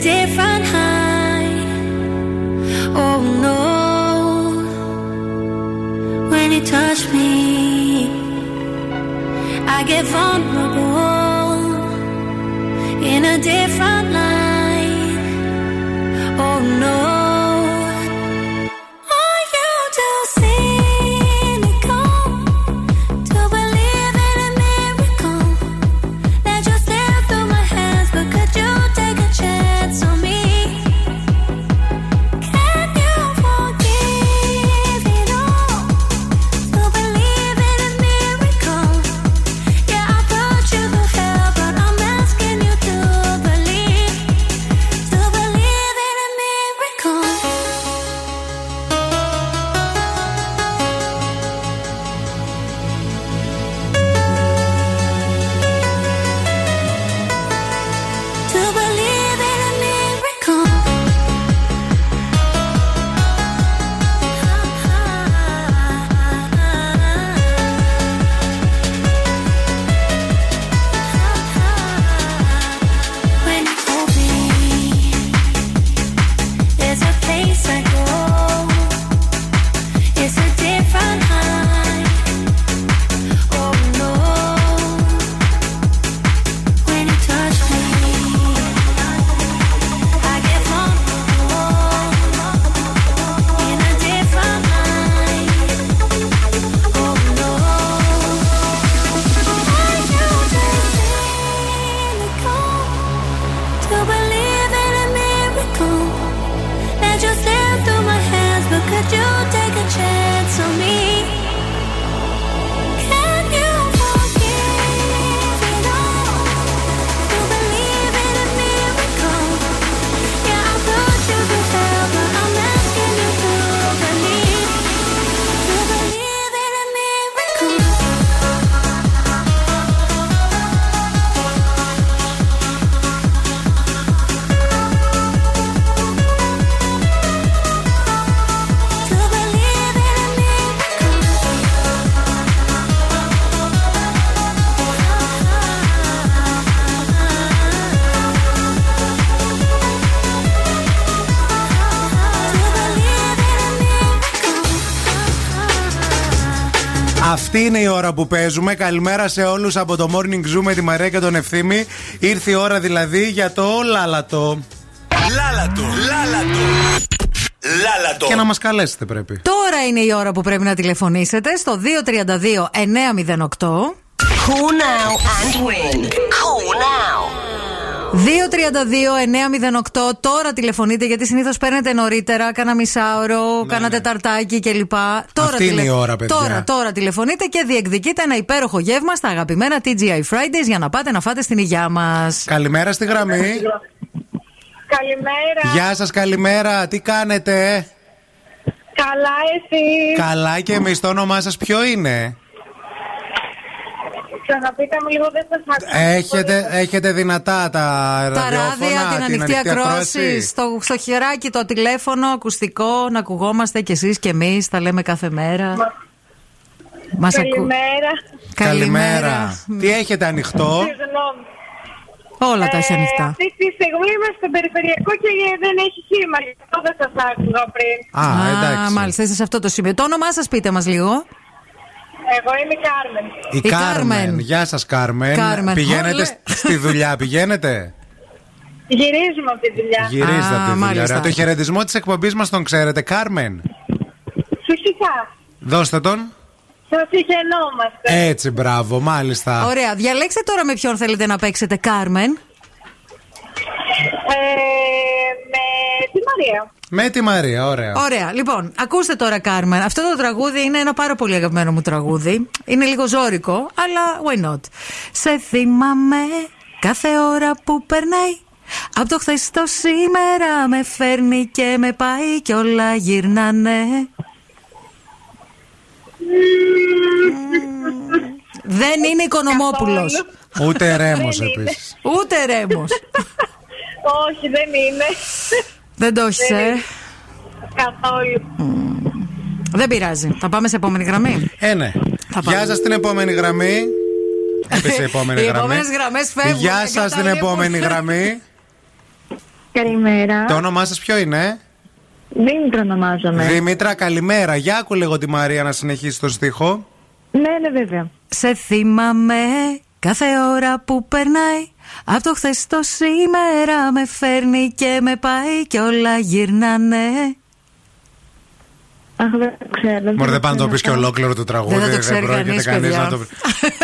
Different Αυτή είναι η ώρα που παίζουμε. Καλημέρα σε όλους από το Morning Zoo με τη Μαρία και τον Ευθύμη. Ήρθε η ώρα δηλαδή για το λάλατο. Λάλατο, λάλατο. Λάλατο. Και να μας καλέσετε πρέπει. Τώρα είναι η ώρα που πρέπει να τηλεφωνήσετε στο 232-908. Call now and win. Call now. 232-908. Τώρα τηλεφωνείτε γιατί συνήθως παίρνετε νωρίτερα, κάνα μισάωρο, κάνα τεταρτάκι κλπ. Τώρα Ναι, Αυτή είναι η ώρα, παιδιά. Τώρα, τώρα τηλεφωνείτε και διεκδικείτε ένα υπέροχο γεύμα στα αγαπημένα TGI Fridays για να πάτε να φάτε στην υγειά μας. Καλημέρα στη γραμμή. Καλημέρα. Γεια σας, καλημέρα. Τι κάνετε, Καλά, εσύ. Καλά και εμείς το όνομά σας ποιο είναι; Ξαναπείτε μου λίγο, δεν σας ακούω. Έχετε, έχετε δυνατά τα Τα ραδιόφωνα, ράδια, την ανοιχτή ακρόαση, στο, στο χεράκι το τηλέφωνο, ακουστικό, να ακουγόμαστε κι εσείς κι εμείς, τα λέμε κάθε μέρα. Μας ακού... Καλημέρα. Καλημέρα. Τι έχετε ανοιχτό; Συγγνώμη. Όλα τα έχει Ε, ανοιχτά. Αυτή τη στιγμή είμαι στο περιφερειακό και δεν έχει σήμα. Γι' αυτό δεν σας άκουγα πριν. Α, εντάξει. μάλιστα, είστε σε αυτό το σημείο. Το όνομά σας πείτε μας λίγο. Εγώ είμαι η Κάρμεν. Η, Η Κάρμεν. Κάρμεν. Γεια σας, Κάρμεν. Κάρμεν. Πηγαίνετε Olé. σ- στη δουλειά, πηγαίνετε; Γυρίζουμε από τη δουλειά. Γυρίζετε από τη δουλειά. μάλιστα. Ωραία. Το χαιρετισμό της εκπομπής μας τον ξέρετε, Κάρμεν; Φυσικά. Δώστε τον. Σας σιχαινόμαστε. Έτσι, μπράβο, μάλιστα. Ωραία, διαλέξτε τώρα με ποιον θέλετε να παίξετε, Κάρμεν. Ε, με τη Μαρία. Με τη Μαρία, ωραία. Ωραία, λοιπόν, ακούστε τώρα, Κάρμεν. Αυτό το τραγούδι είναι ένα πάρα πολύ αγαπημένο μου τραγούδι. Είναι λίγο ζώρικο, αλλά why not; Σε θυμάμαι κάθε ώρα που περνάει. Από το χθες το σήμερα με φέρνει και με πάει και όλα γυρνάνε. Δεν είναι Οικονομόπουλος. Ούτε ρέμος επίσης. Ούτε Ρέμος. Όχι, δεν είναι. Δεν το έχεις, ε; Καθόλου. Δεν πειράζει. Θα πάμε σε επόμενη γραμμή. Ε, ναι. Θα πάμε. Γεια σας στην επόμενη γραμμή. Έπεσε η επόμενη Οι γραμμή. επόμενες γραμμές φεύγουν, Γεια σας την καταλήγουν. επόμενη γραμμή. Καλημέρα. Το όνομά σας ποιο είναι; Δήμητρα ονομάζομαι. Δήμητρα, καλημέρα. Για άκου λίγο τη Μαρία να συνεχίσει το στίχο. Ναι, ναι, βέβαια. Σε θυμάμαι κάθε ώρα που περνάει Από το χθες το σήμερα με φέρνει και με πάει και όλα γυρνάνε Αχ, δεν το ξέρω. Μωρέ, δεν πάνε να το πεις και ολόκληρο το τραγούδι. Δεν θα το ξέρει πρόκειται κανείς, κανείς παιδιά. να το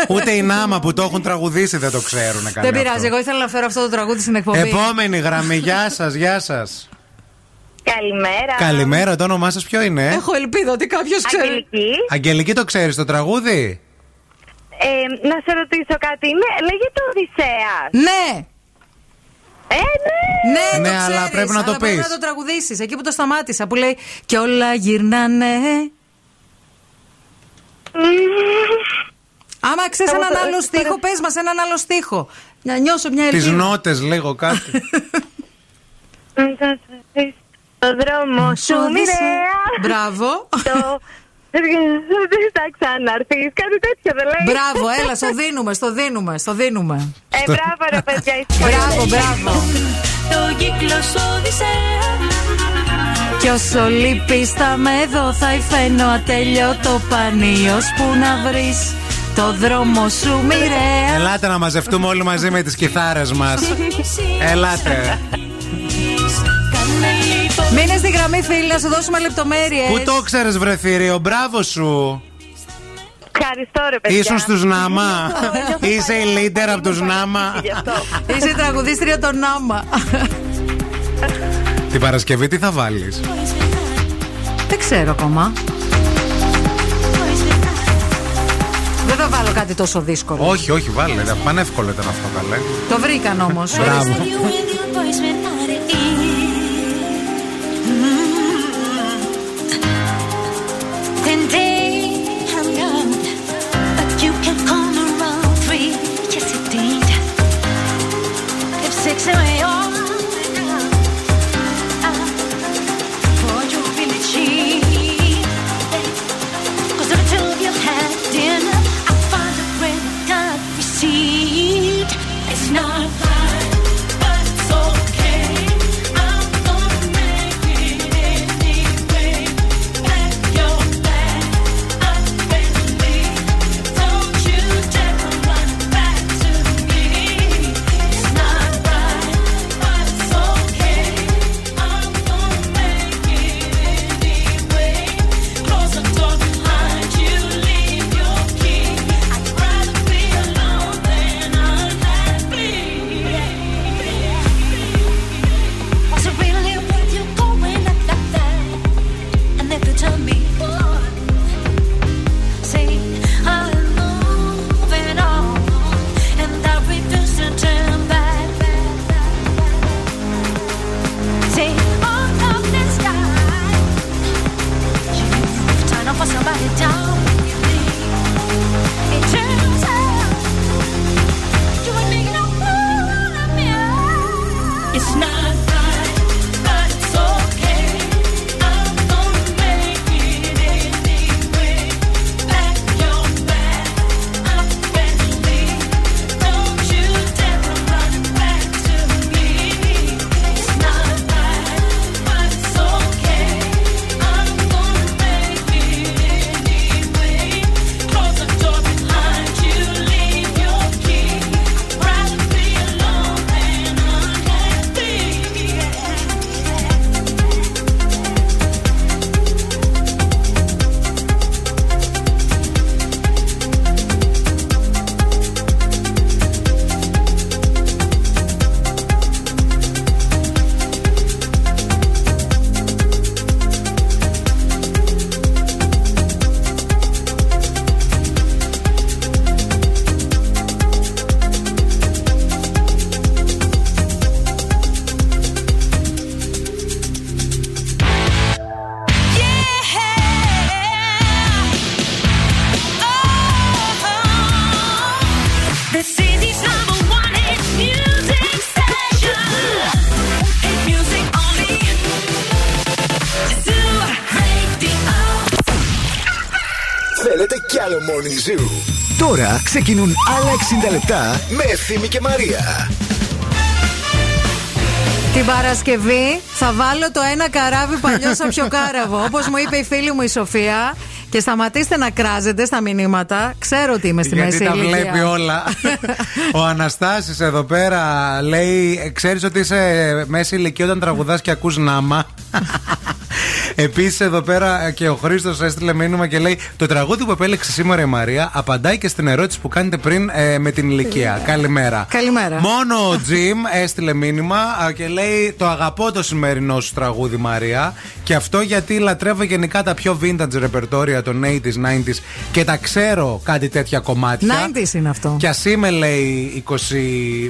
Ούτε οι Νάμα που το έχουν τραγουδήσει δεν το ξέρουν Δεν κανένα. πειράζει, εγώ ήθελα να φέρω αυτό το τραγούδι στην εκπομπή Επόμενη γραμμή, γεια σας, γεια σας. Καλημέρα. Καλημέρα, το όνομά σας ποιο είναι; Έχω ελπίδα ότι κάποιος ξέρει Αγγελική. Αγγελική, το ξέρεις το τραγούδι; Ε, να σε ρωτήσω κάτι. Ναι, λέγεται Οδυσσέας. Ναι, Ε, ναι. ναι, Ναι, το αλλά ξέρεις, πρέπει να το αλλά πρέπει πεις. να το τραγουδήσεις Εκεί που το σταμάτησα που λέει Και όλα γυρνάνε Άμα ξέρεις Θα μου έναν το- άλλο στίχο, πες μας έναν άλλο στίχο. Να νιώσω μια Τις ελπίδα. νότες, λίγο κάτι. Το δρόμο σου μοιραία. Μπράβο. Το... Δεν θα ξαναρθείς, κάτι τέτοιο δεν λέει. Μπράβο, έλα, στο δίνουμε, στο δίνουμε, στο δίνουμε. Ε, μπράβο ρε παιδιά, είστε Μπράβο, μπράβο. Το κύκλο σου Οδυσσέα Κι όσο λείπεις θα με δω, θα υφαίνω ατέλειωτο πανίος που να βρεις το δρόμο σου μοιραία. Ελάτε να μαζευτούμε όλοι μαζί με τις κιθάρες μας Ελάτε. Μείνε στη γραμμή, φίλοι, να σου δώσουμε λεπτομέρειες. Πού το ξέρεις βρε θηρίο, μπράβο σου. Ευχαριστώ ρε παιδιά. Ήσουν στους Νάμα. Είσαι η leader από τους Νάμα. Γι' αυτό. Είσαι η τραγουδίστρια των Νάμα. Την Παρασκευή τι θα βάλεις; Δεν ξέρω ακόμα. Δεν θα βάλω κάτι τόσο δύσκολο. Όχι, όχι, βάλε. ρε. Πανεύκολο ήταν αυτό, καλέ. Το βρήκαν όμως. Μπράβο. Day ξεκινούν άλλα 60 λεπτά με Ευθύμη και Μαρία. Την Παρασκευή θα βάλω το ένα καράβι παλιό σαν πιο κάραβο. Όπως μου είπε η φίλη μου η Σοφία. Και σταματήστε να κράζετε στα μηνύματα. Ξέρω ότι είμαι στη Γιατί μέση τα ηλικία. βλέπει όλα. Ο Αναστάσης εδώ πέρα λέει: Ξέρεις ότι είσαι μέση ηλικία όταν τραγουδάς και ακούς νάμα; Επίσης εδώ πέρα και ο Χρήστος έστειλε μήνυμα και λέει: Το τραγούδι που επέλεξε σήμερα η Μαρία απαντάει και στην ερώτηση που κάνετε πριν ε, με την ηλικία. Καλημέρα. Καλημέρα. Μόνο ο Τζιμ έστειλε μήνυμα α, και λέει: Το αγαπώ το σημερινό σου τραγούδι, Μαρία. Και αυτό γιατί λατρεύω γενικά τα πιο vintage ρεπερτόρια των 80s, 90s και τα ξέρω κάτι τέτοια κομμάτια. 90s είναι αυτό. Και ας είμαι, λέει, 20.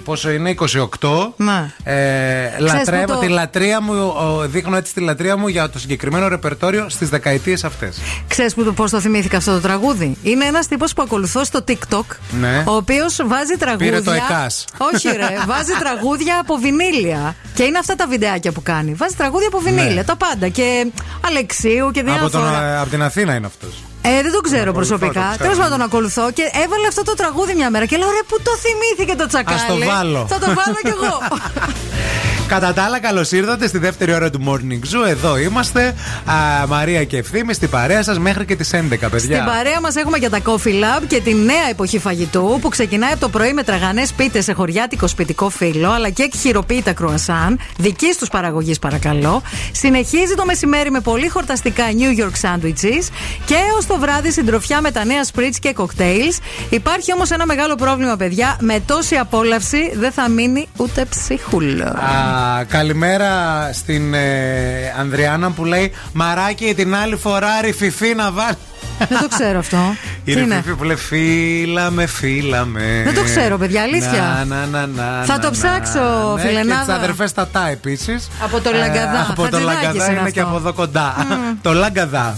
Πόσο είναι, 28. Να. Ε, λατρεύω που το- τη λατρεία μου, ο, δείχνω έτσι τη λατρεία μου για το συγκεκριμένο ρεπερτόριο στις δεκαετίες αυτές. Ξέρεις πώς το θυμήθηκα αυτό το τραγούδι; Είναι ένας τύπος που ακολουθώ στο TikTok. Ναι. Ο οποίος βάζει τραγούδια. Πήρε το ΕΚΑΣ. Όχι, ρε. βάζει τραγούδια από βινίλια. Και είναι αυτά τα βιντεάκια που κάνει. Βάζει τραγούδια από βινίλια. Ναι. Τα πάντα. Και Αλεξίου και Από, τον, διάφορα. ε, από την Αθήνα είναι αυτός. Ε, δεν το ξέρω ακολουθώ, προσωπικά. το ξέρω. Τέλος πάντων, ακολουθώ και έβαλε αυτό το τραγούδι μια μέρα. Και λέω, ρε, πού το θυμήθηκε το τσακάλι. Ας το βάλω. Θα το βάλω κι εγώ. Κατά τα άλλα, καλώς ήρθατε στη δεύτερη ώρα του Morning Zoo. Εδώ είμαστε. Α, Μαρία και Ευθύμη στην παρέα σας μέχρι και τις 11, παιδιά. Στην παρέα μας έχουμε και τα Coffee Lab και τη νέα εποχή φαγητού που ξεκινάει από το πρωί με τραγανές πίτες σε χωριάτικο σπιτικό φύλλο αλλά και χειροποίητα κρουασάν, δική τους παραγωγής παρακαλώ. Συνεχίζει το μεσημέρι με πολύ χορταστικά New York sandwiches και έως το βράδυ συντροφιά με τα νέα spritz και cocktails. Υπάρχει όμως ένα μεγάλο πρόβλημα, παιδιά. Με τόση απόλαυση δεν θα μείνει ούτε ψίχουλο. Α, καλημέρα στην ε, Ανδριάνα που λέει Μαράκι την άλλη φορά ρηφιφί να βάλει. Δεν το ξέρω αυτό. Η Τι είναι; ρηφιφί που λέει φύλαμε, φύλαμε. Δεν το ξέρω, παιδιά, αλήθεια. Να, να, να, να, Θα να, το να. ψάξω, ναι, φιλενάδα. Και τις αδερφές Τατά επίσης. Από το Λαγκαδά. από το Χατζηδάκης Λαγκαδά είναι είναι και αυτό. από εδώ κοντά. το Λαγκαδά.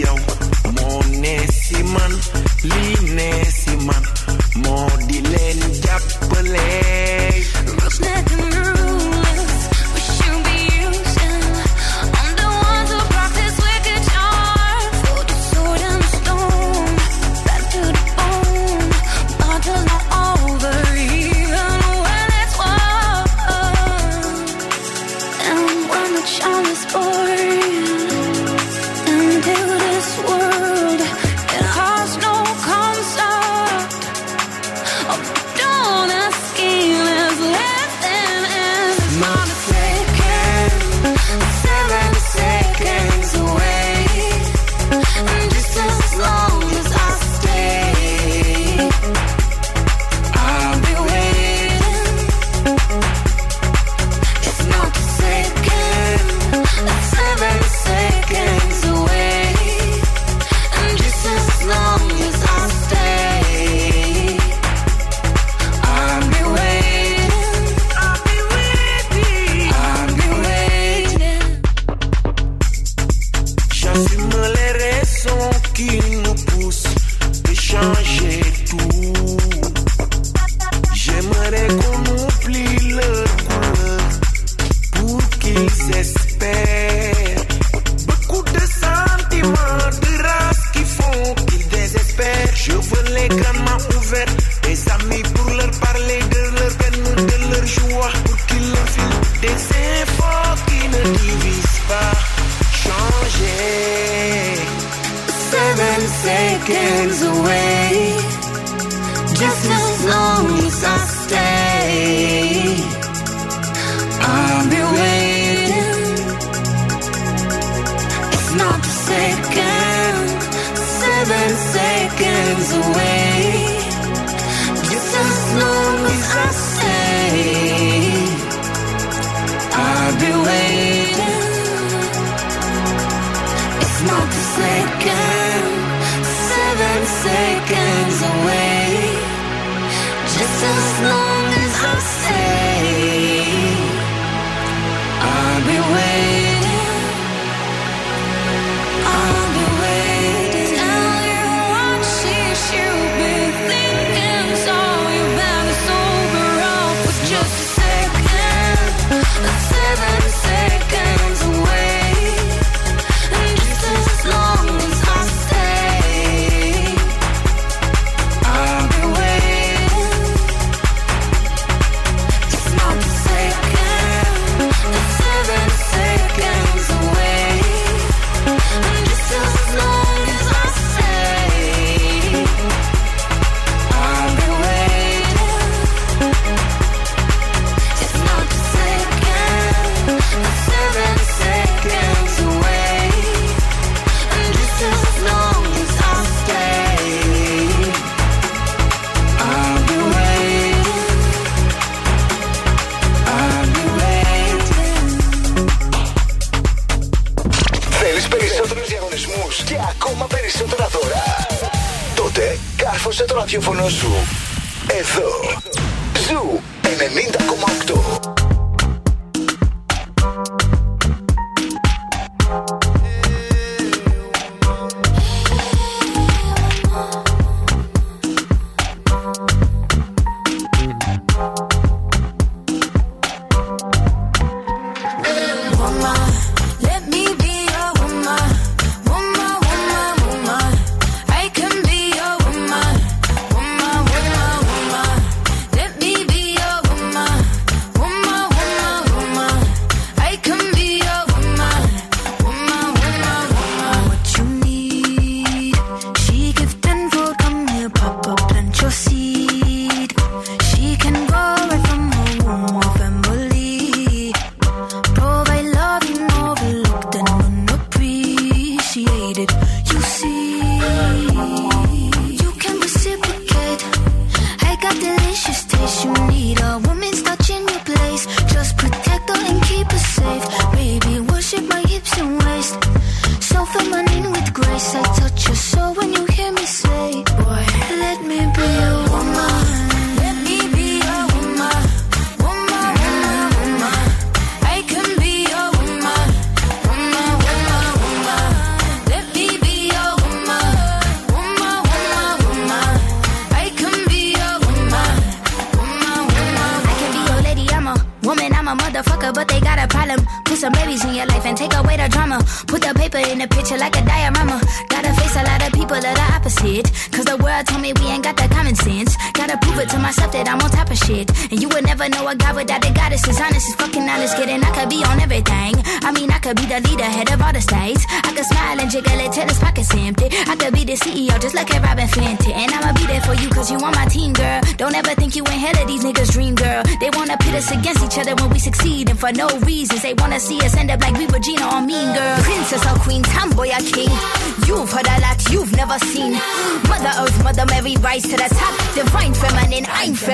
yow moo ne si man li ne si man. Di jàppale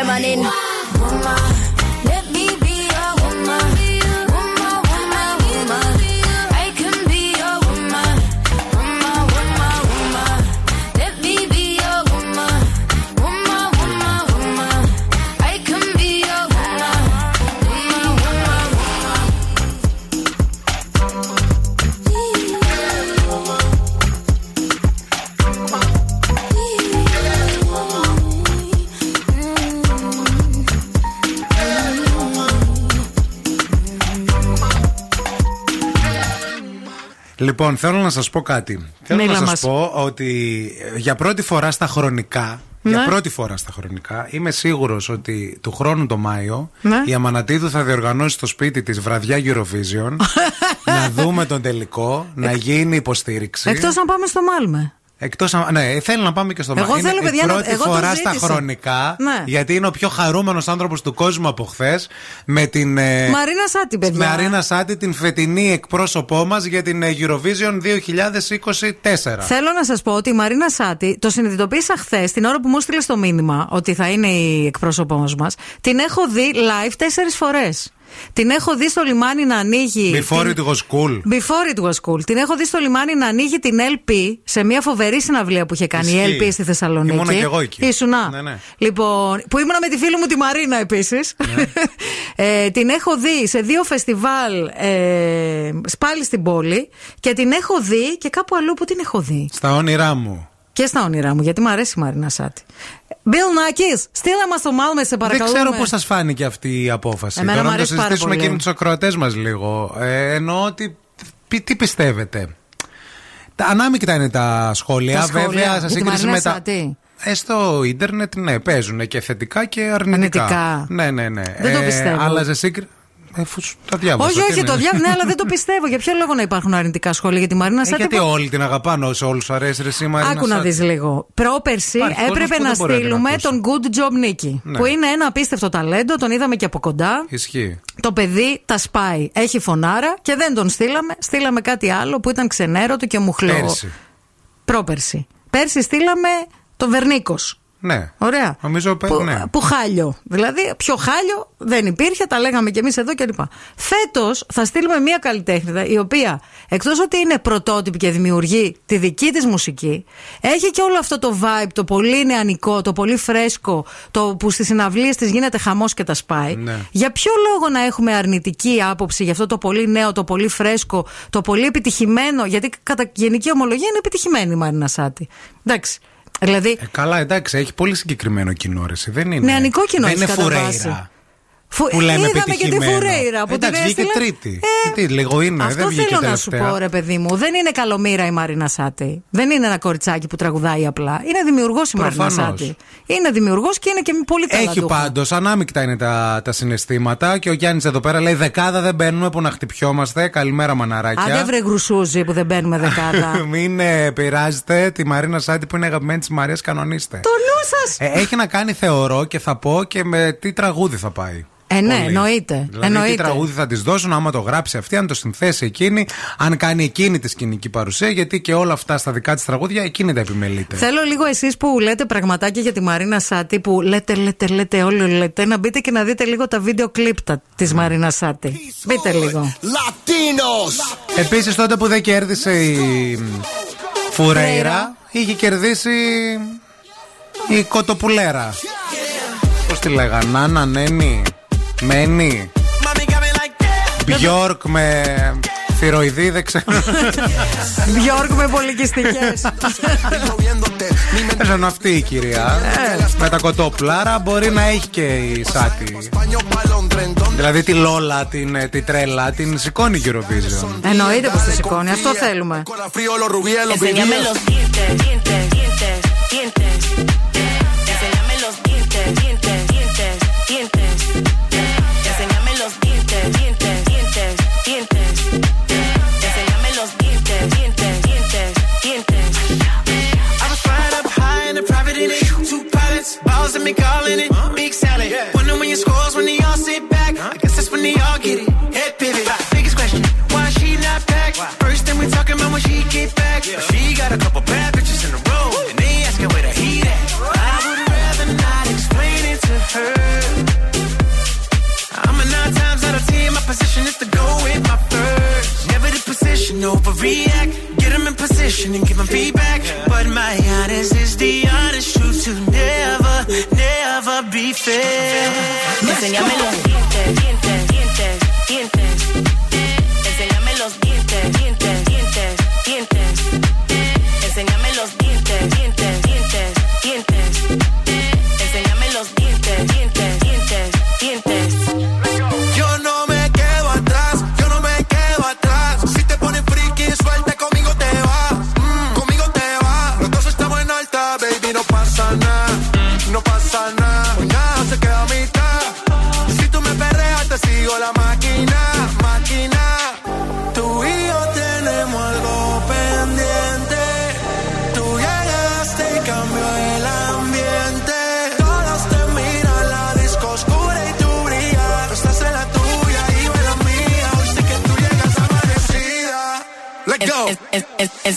running. Woman. Λοιπόν, θέλω να σας πω κάτι. Θέλω να σας πω ότι ε, για πρώτη φορά στα χρονικά. Για ναι. πρώτη φορά στα χρονικά είμαι σίγουρος ότι του χρόνου το Μάιο ναι. η Αμανατίδου θα διοργανώσει στο σπίτι της βραδιά Eurovision. να δούμε τον τελικό, να γίνει υποστήριξη. Εκτός να πάμε στο Μάλμε. Εκτός, ναι, θέλω να πάμε και στο Εγώ θέλω, παιδιά, η πρώτη εγώ φορά στα χρονικά. Ναι. Γιατί είναι ο πιο χαρούμενος άνθρωπος του κόσμου από χθες. Με την. Ε, Μαρίνα Σάτι, παιδιά. Μαρίνα Σάτι, την φετινή εκπρόσωπό μας για την ε, Eurovision 2024. Θέλω να σας πω ότι η Μαρίνα Σάτι το συνειδητοποίησα χθες, την ώρα που μου έστειλε το μήνυμα ότι θα είναι η εκπρόσωπός μας. Την έχω δει live τέσσερις φορές. Την έχω δει στο λιμάνι να ανοίγει. Before την- it was cool. Before it was cool. Την έχω δει στο λιμάνι να ανοίγει την LP σε μια φοβερή συναυλία που είχε κάνει η Ισχύει. LP στη Θεσσαλονίκη. Ήμουνα κι εγώ εκεί. Ήσουνα. Ναι, ναι. Λοιπόν, που ήμουνα με τη φίλη μου τη Μαρίνα επίσης. ε, την έχω δει σε δύο φεστιβάλ ε, πάλι στην πόλη και την έχω δει και κάπου αλλού που την έχω δει. Στα όνειρά μου. Και στα όνειρά μου, γιατί μου αρέσει η Μαρίνα Σάτι. Bill Nackis, στείλα μας το Μάλμε, σε Δεν παρακαλούμε. ξέρω πώς σας φάνηκε αυτή η απόφαση. Εμένα Τώρα μου να το αρέσει πάρα συζητήσουμε πολύ. και με τους ακροατές μας λίγο. Ε, εννοώ ότι. πι- Τι πιστεύετε; Τα ανάμεικτα είναι τα σχόλια. Τα σχόλια. Βέβαια, Για σε τη σύγκριση Μαρίνα με τα. Σάτι. Ε, στο ίντερνετ, ναι, παίζουν και θετικά και αρνητικά. Αρνητικά. Ναι, ναι, ναι. Δεν το πιστεύω. Αλλά σε σύγκριση. Ε, φου, τα διάβασα. όχι, τι όχι, είναι. το διάβασα, ναι, αλλά δεν το πιστεύω. Για ποιο λόγο να υπάρχουν αρνητικά σχόλια για τη Μαρίνα Ε, Σάτι. γιατί που- όλοι την αγαπάνε, σε όλους αρέσει ρε, εσύ, Μαρίνα Άκου να Σάτι. δεις λίγο. Πρόπερση Υπάρχει κόσμος έπρεπε που να δεν μπορεί να την στείλουμε ακούσει. τον Good Job Nicky. Ναι. Που είναι ένα απίστευτο ταλέντο, τον είδαμε και από κοντά. Ισχύει. Το παιδί τα σπάει. Έχει φωνάρα και δεν τον στείλαμε. Στείλαμε κάτι άλλο που ήταν ξενέρωτο και μουχλό. Πέρσι. Πρόπερση. Πέρσι στείλαμε τον Βερνίκος. Ναι. Ωραία. Νομίζω πέ- Που, ναι. που χάλιο. Δηλαδή, πιο χάλιο δεν υπήρχε, τα λέγαμε κι εμείς εδώ κλπ. Φέτος θα στείλουμε μία καλλιτέχνηδα η οποία εκτός ότι είναι πρωτότυπη και δημιουργεί τη δική της μουσική, έχει και όλο αυτό το vibe, το πολύ νεανικό, το πολύ φρέσκο, το που στις συναυλίες της γίνεται χαμός και τα σπάει. Ναι. Για ποιο λόγο να έχουμε αρνητική άποψη για αυτό το πολύ νέο, το πολύ φρέσκο, το πολύ επιτυχημένο, γιατί κατά γενική ομολογία είναι επιτυχημένη η Μαρίνα Σάτι. Εντάξει. Δηλαδή, Ε, καλά, εντάξει, έχει πολύ συγκεκριμένο κοινό, ρε, εσύ, δεν είναι. Νεανικό κοινό Δεν έχεις είναι κατά φουρέιρα. Βάση. Φου- Που λέμε Είδαμε και τη επιτυχημένο. Φουρέιρα που Εντάξει, την βγήκε έστειλε. τρίτη. Τι, λίγο είναι, Αυτό δεν βγήκε θέλω να σου τελευταία. πω, ρε παιδί μου. Δεν είναι καλομήρα η Μαρίνα Σάτι. Δεν είναι ένα κοριτσάκι που τραγουδάει απλά. Είναι δημιουργός η Μαρίνα Προφανώς. Σάτι. Είναι δημιουργός και είναι και πολύ καλά. Έχει πάντως, ανάμεικτα είναι τα, τα συναισθήματα και ο Γιάννης εδώ πέρα λέει: Δεκάδα δεν μπαίνουμε που να χτυπιόμαστε. Καλημέρα, μαναράκια. Άντε βρε γρουσούζι που δεν μπαίνουμε δεκάδα. Μην ε, πειράζετε τη Μαρίνα Σάτι που είναι αγαπημένη της Μαρίας, κανονίστε. Το νου σας! Ε, έχει να κάνει, θεωρώ, και θα πω και με τι τραγούδι θα πάει. Ε, ναι, Πολύ. εννοείται. Δηλαδή, τι εννοείται. τραγούδι θα της δώσουν, άμα το γράψει αυτή, αν το συνθέσει εκείνη, αν κάνει εκείνη τη σκηνική παρουσία, γιατί και όλα αυτά στα δικά της τραγούδια εκείνη τα επιμελείται. Θέλω λίγο εσείς που λέτε πραγματάκια για τη Μαρίνα Σάτι, που λέτε, λέτε, λέτε, όλοι λέτε, να μπείτε και να δείτε λίγο τα βίντεο κλιπ της Μαρίνα Σάτι. Μπείτε λίγο. Λατίνος! Επίσης, τότε που δεν κέρδισε η Φουρέιρα, είχε κερδίσει η Κοτοπουλέρα. Πώς τη λέγανε, Νάνα, Νένι, Μένη, Μπιόρκ με θηροειδή, δεν ξέρω. Μπιόρκ με πολικιστικέ. Παίζανε αυτή η κυρία. Με τα κοτόπουλάρα μπορεί να έχει και η Σάτι. Δηλαδή τη Λόλα, την, ε, τη τρέλα, την σηκώνει η Eurovision. Εννοείται πως τη σηκώνει, αυτό θέλουμε. Two pilots, balls and me calling it. Uh-huh. Big salad. Wonder when your scores when they all sit back. Uh-huh. I guess that's when they all get it. Head pivot. Biggest question, why she not back? First thing we talking about when she get back. But she got a couple bad bitches in a row. And they asking where the heat at. I would rather not explain it to her. I'm a nine times out of ten. My position is to go with my first. Never the position, overreact. Get them in position and give them feedback. But my honest is the hacer. Enséñamelo.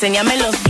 enséñamelo.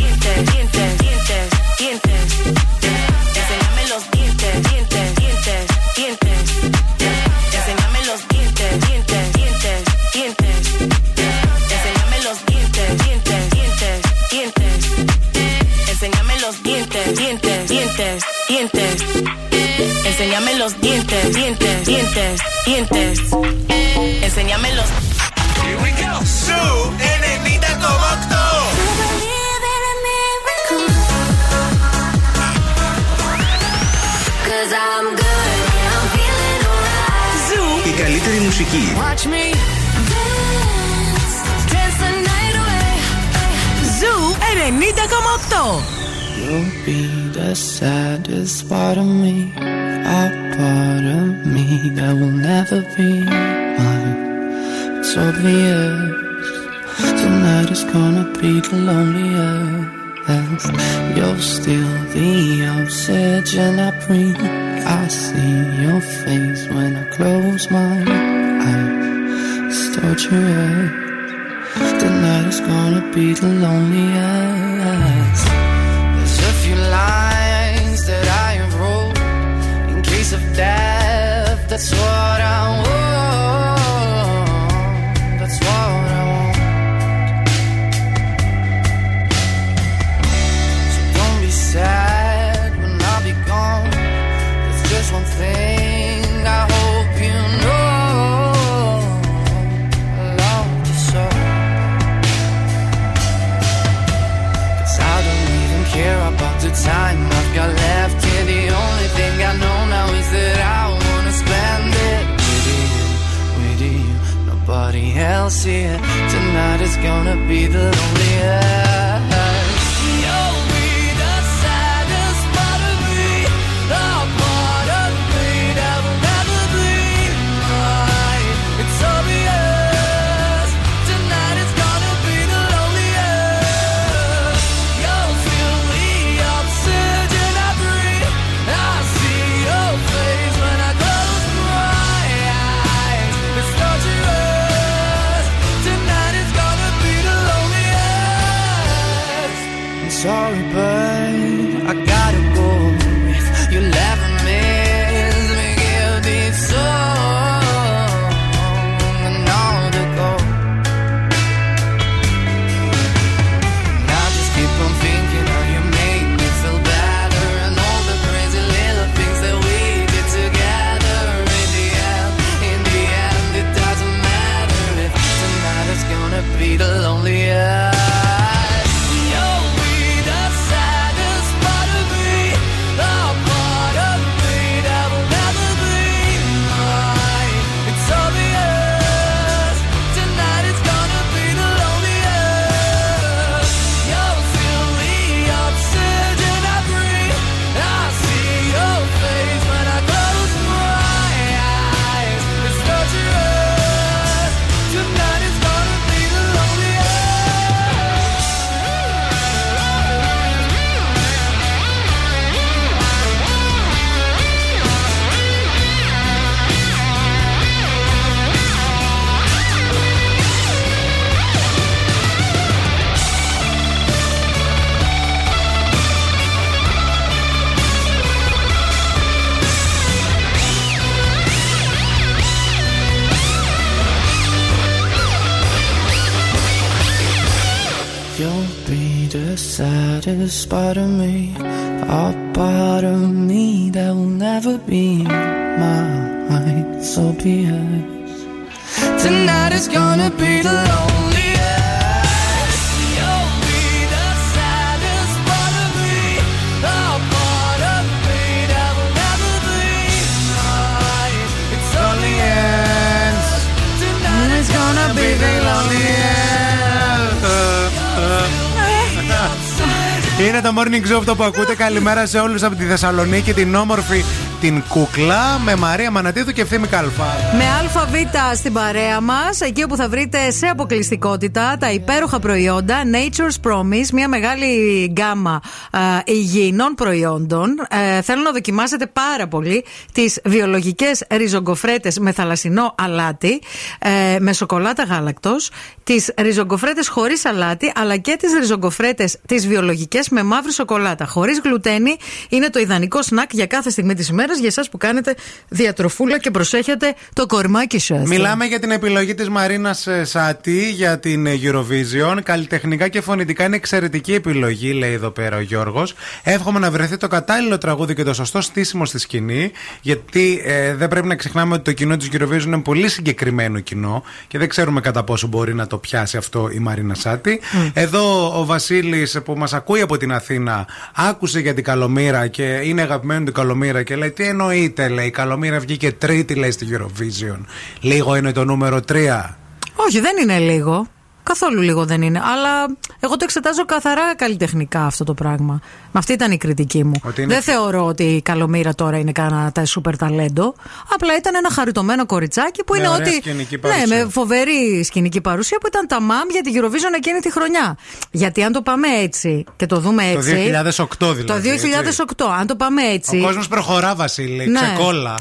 αυτό που ακούτε. Καλημέρα σε όλους από τη Θεσσαλονίκη, την όμορφη την κούκλα με Μαρία Μανατίδου και Φίμη Καλφά. Με ΑΒ στην παρέα μας, εκεί όπου θα βρείτε σε αποκλειστικότητα τα υπέροχα προϊόντα Nature's Promise, μια μεγάλη γκάμα α, υγιεινών προϊόντων. Ε, θέλω να δοκιμάσετε πάρα πολύ τις βιολογικές ριζογκοφρέτες με θαλασσινό αλάτι, ε, με σοκολάτα γάλακτος, τις ριζογκοφρέτες χωρίς αλάτι, αλλά και τις ριζογκοφρέτες τις βιολογικές με μαύρη σοκολάτα. Χωρίς γλουτένι είναι το ιδανικό σνακ για κάθε στιγμή της ημέρας ημέρα για εσάς που κάνετε διατροφούλα και προσέχετε το κορμάκι σας. Μιλάμε για την επιλογή της Μαρίνας Σάτι για την ε, Eurovision. Καλλιτεχνικά και φωνητικά είναι εξαιρετική επιλογή, λέει εδώ πέρα ο Γιώργος. Εύχομαι να βρεθεί το κατάλληλο τραγούδι και το σωστό στήσιμο στη σκηνή. Γιατί ε, δεν πρέπει να ξεχνάμε ότι το κοινό της Eurovision είναι πολύ συγκεκριμένο κοινό και δεν ξέρουμε κατά πόσο μπορεί να το πιάσει αυτό η Μαρίνα Σάτι. Εδώ ο Βασίλης που μας ακούει από την Αθήνα άκουσε για την Καλομήρα και είναι αγαπημένο την Καλομήρα και λέει: Τι εννοείται, λέει. Η Καλομήρα βγήκε τρίτη, λέει στη Eurovision. Λίγο είναι το νούμερο 3. Όχι, δεν είναι λίγο. Καθόλου λίγο δεν είναι. Αλλά εγώ το εξετάζω καθαρά καλλιτεχνικά αυτό το πράγμα. Με αυτή ήταν η κριτική μου. Ότι είναι- Δεν θεωρώ ότι η Καλομήρα τώρα είναι κανένα τα σούπερ ταλέντο. Απλά ήταν ένα χαριτωμένο κοριτσάκι που Με είναι ωραία ότι. σκηνική Ναι, παρουσία. με φοβερή σκηνική παρουσία που ήταν τα μαμ για την Eurovision εκείνη τη χρονιά. Γιατί αν το πάμε έτσι και το δούμε Το έτσι. 2008 δηλαδή. Το 2008, αν το πάμε έτσι. Ο κόσμος προχωρά, Βασίλη. Ναι. Ξεκόλα.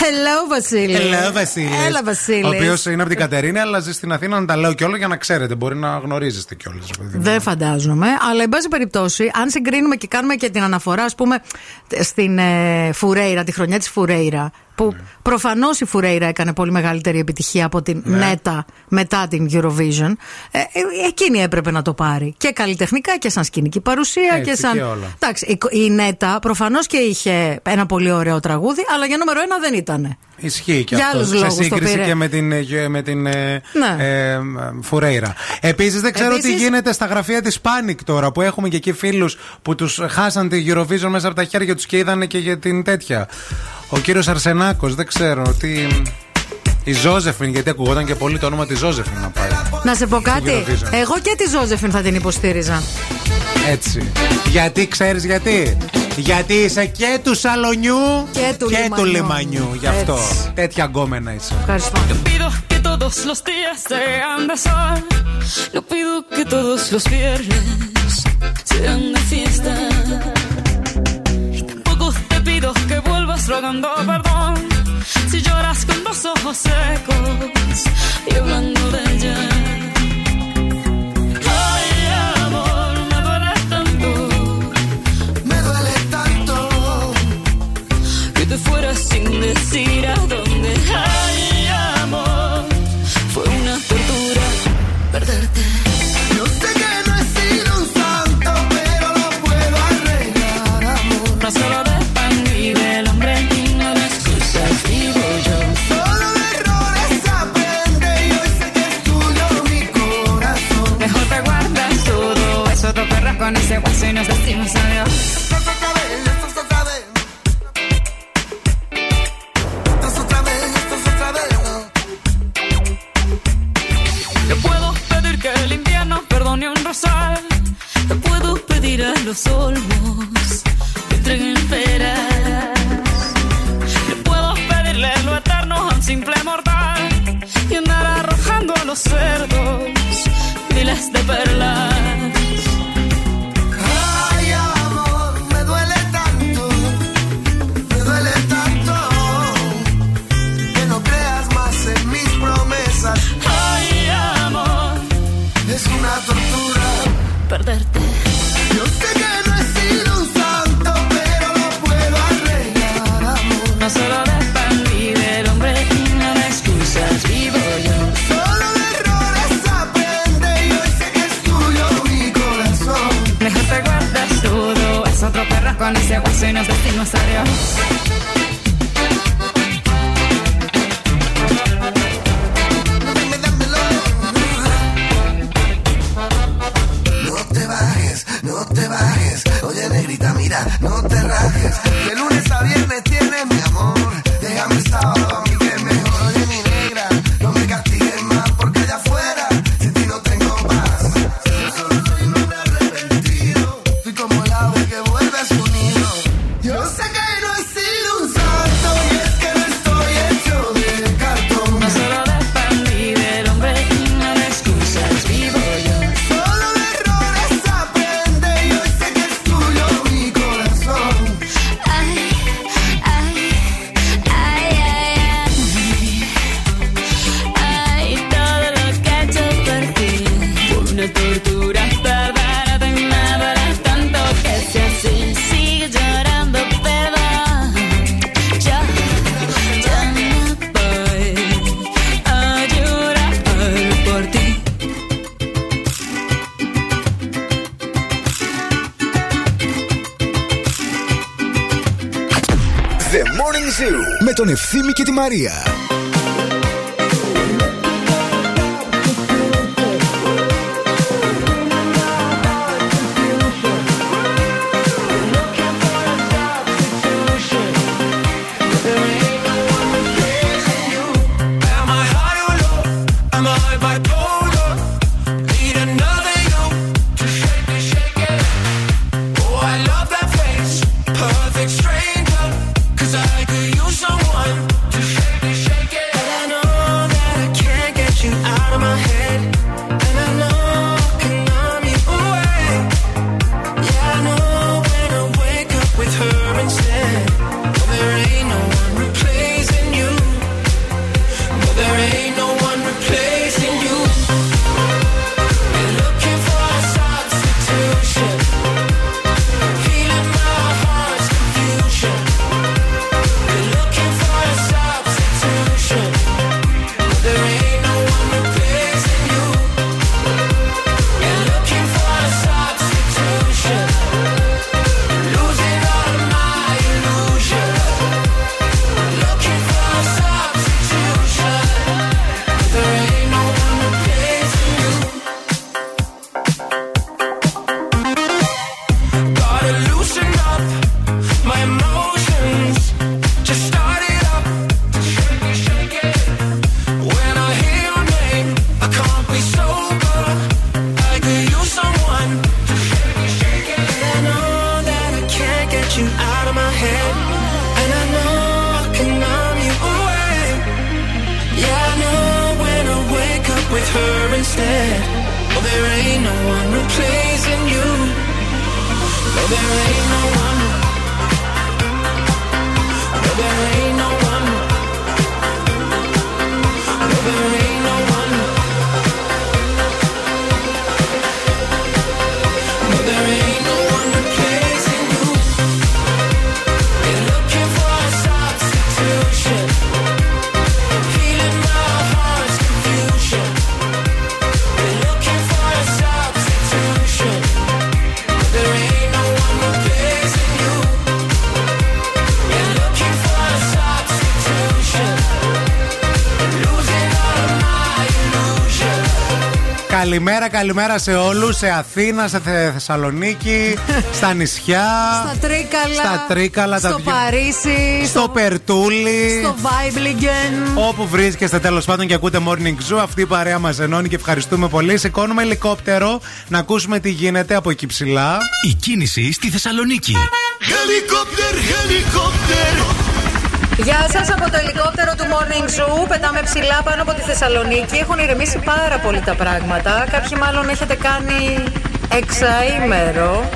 Hello, Βασίλη. Hello, Βασίλης. Έλα, Βασίλης. Ο οποίος είναι από την Κατερίνα, αλλά ζει στην Αθήνα να τα λέω κιόλα για να ξέρετε. Μπορεί να γνωρίζεστε κιόλας. Δεν φαντάζομαι. Αλλά, εν πάση περιπτώσει, αν συγκρίνουμε και κάνουμε και την αναφορά, ας πούμε, στην ε, Φουρέιρα, τη χρονιά της Φουρέιρα. Που Ναι. προφανώς η Φουρέιρα έκανε πολύ μεγαλύτερη επιτυχία από την Ναι. Νέτα μετά την Eurovision. Ε, ε, εκείνη έπρεπε να το πάρει. Και καλλιτεχνικά και σαν σκηνική παρουσία Έτσι και σαν. και όλα. Εντάξει, η, η Νέτα προφανώς και είχε ένα πολύ ωραίο τραγούδι, αλλά για νούμερο ένα δεν ήταν. Ισχύει και Για αυτό. άλλους Σε λόγους το σύγκριση πήρε. και με την, ε, με την ε, Ναι. ε, Φουρέιρα. Επίσης, δεν ξέρω Επίσης- τι γίνεται στα γραφεία της Panic τώρα που έχουμε και εκεί φίλους που τους χάσαν τη Eurovision μέσα από τα χέρια τους και είδανε και για την τέτοια. Ο κύριος Αρσενάκο, δεν ξέρω τι. Η Ζώζεφιν, γιατί ακουγόταν και πολύ το όνομα της Ζώζεφιν να πάει. Να σε πω κάτι. Eurovision. Εγώ και τη Ζώζεφιν θα την υποστήριζα. Έτσι. Γιατί ξέρεις γιατί; Γιατί είσαι και του Σαλονιού Και του του Λιμανιού. Λιμανιού. Γι' αυτό. Έτσι. Τέτοια γκόμενα είσαι. Ευχαριστώ. Pido que todos los días sean de sol. No pido que todos los viernes sean de fiesta. Que vuelvas rogando perdón. Si lloras con dos ojos secos y hablando de ella. Ay, amor, me duele tanto. Me duele tanto que te fueras sin decir a con ese hueso y nos decimos adiós. Καλημέρα, καλημέρα σε όλους. Σε Αθήνα, σε Θε- Θεσσαλονίκη, στα νησιά. Στα Τρίκαλα. Στα Τρίκαλα, τα Στο δυο- Παρίσι. Στο Περτούλι. Στο Βάιμπλιγκεν. Όπου βρίσκεστε τέλος πάντων και ακούτε morning zoo, αυτή η παρέα μας ενώνει και ευχαριστούμε πολύ. Σηκώνουμε ελικόπτερο να ακούσουμε τι γίνεται από εκεί ψηλά. Η κίνηση στη Θεσσαλονίκη. Helicopter, helicopter. Γεια σας από το ελικόπτερο του Morning Zoo. Πετάμε ψηλά πάνω από τη Θεσσαλονίκη. Έχουν ηρεμήσει πάρα πολύ τα πράγματα. Κάποιοι μάλλον έχετε κάνει εξαήμερο.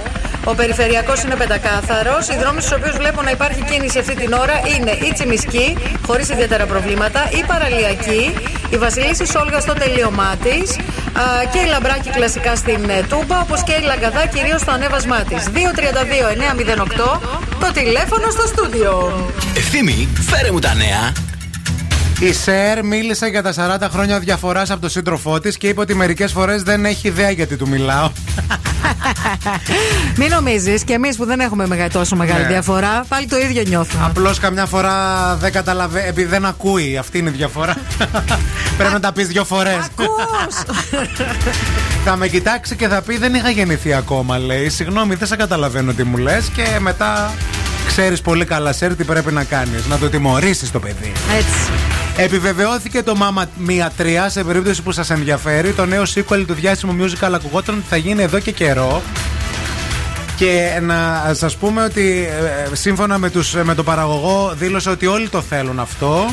Ο περιφερειακός είναι πεντακάθαρος. Οι δρόμοι στους οποίους βλέπω να υπάρχει κίνηση αυτή την ώρα είναι η Τσιμισκή, χωρίς ιδιαίτερα προβλήματα, η Παραλιακή, η Βασιλίση Σόλγα στο τελείωμά της και η Λαμπράκη κλασικά στην ε, Τούμπα, όπως και η Λαγκαδά κυρίως στο ανέβασμά της. 232-908 το τηλέφωνο στο στούντιο. Ευθύμη, φέρε μου τα νέα. Η Σερ μίλησε για τα 40 χρόνια διαφοράς από τον σύντροφό της και είπε ότι μερικές φορές δεν έχει ιδέα γιατί του μιλάω. Μην νομίζεις και εμείς που δεν έχουμε μεγα- τόσο μεγάλη Ναι. διαφορά, πάλι το ίδιο νιώθουμε. Απλώς καμιά φορά δεν καταλαβαίνει, επειδή δεν ακούει. Αυτή είναι η διαφορά. Πρέπει να τα πεις δύο φορές. θα με κοιτάξει και θα πει: Δεν είχα γεννηθεί ακόμα, λέει. Συγγνώμη, δεν σε καταλαβαίνω τι μου λες. Και μετά ξέρεις πολύ καλά, Σερ, τι πρέπει να κάνεις. Να το τιμωρήσεις το παιδί. Έτσι. Επιβεβαιώθηκε το Mama Mia 3 σε περίπτωση που σας ενδιαφέρει. Το νέο sequel του διάσημου musical ακουγόταν ότι θα γίνει εδώ και καιρό. Και να σας πούμε ότι ε, σύμφωνα με, τους, με τον παραγωγό δήλωσε ότι όλοι το θέλουν αυτό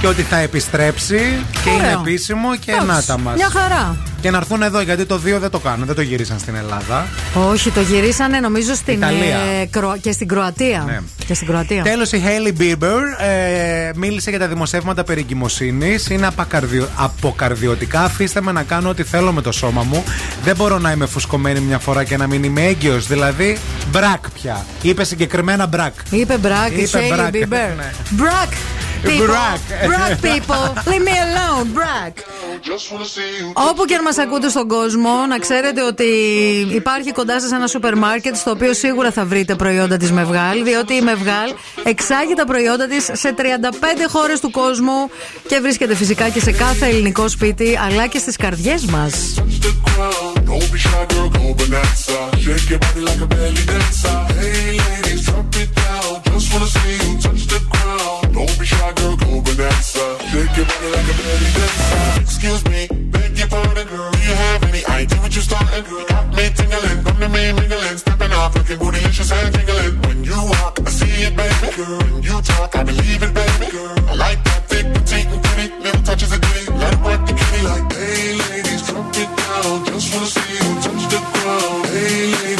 και ότι θα επιστρέψει και Ωραίο. είναι επίσημο και Εντάξει, να τα μας. Μια χαρά. Και να έρθουν εδώ γιατί το 2 δεν το κάνουν, δεν το γυρίσαν στην Ελλάδα. Όχι, το γυρίσανε νομίζω στην, Ιταλία. ε, Κρο- και στην Κροατία. Ναι. Και στην Κροατία. Τέλος, η Hailey Bieber ε, μίλησε για τα δημοσιεύματα περί εγκυμοσύνης. Είναι απακαρδιο, αποκαρδιωτικά. Αφήστε με να κάνω ό,τι θέλω με το σώμα μου. Δεν μπορώ να είμαι φουσκωμένη μια φορά και να μην είμαι έγκυος. Δηλαδή, μπρακ πια. Είπε συγκεκριμένα μπρακ. Είπε Μπρακ, η Είπε Hailey Μπρακ, Bieber. ναι. Μπρακ! People. Μπρακ. Brag people. Leave me alone. Brag. Όπου και αν μας ακούτε στον κόσμο, να ξέρετε ότι υπάρχει κοντά σας ένα σούπερ μάρκετ στο οποίο σίγουρα θα βρείτε προϊόντα της Μευγάλ, διότι η Μευγάλ εξάγει τα προϊόντα της σε 35 χώρες του κόσμου και βρίσκεται φυσικά και σε κάθε ελληνικό σπίτι, αλλά και στις καρδιές μας. Don't be shy, girl, go bonanza. Shake your body like a belly dancer. Hey, ladies, drop it down. Just wanna see you touch the ground. Don't be shy, girl, go your body like a belly dancer. Excuse me, your girl. Do you have any idea what you're starting, girl? Got me tingling, come to me stepping off, looking and tingling. When you walk, I see it, baby, girl. When you talk, I believe it, baby, girl. I like that thick, petite, and pretty. Little the kitty like, drop it down. Just wanna see you touch the ground. Hey, ladies,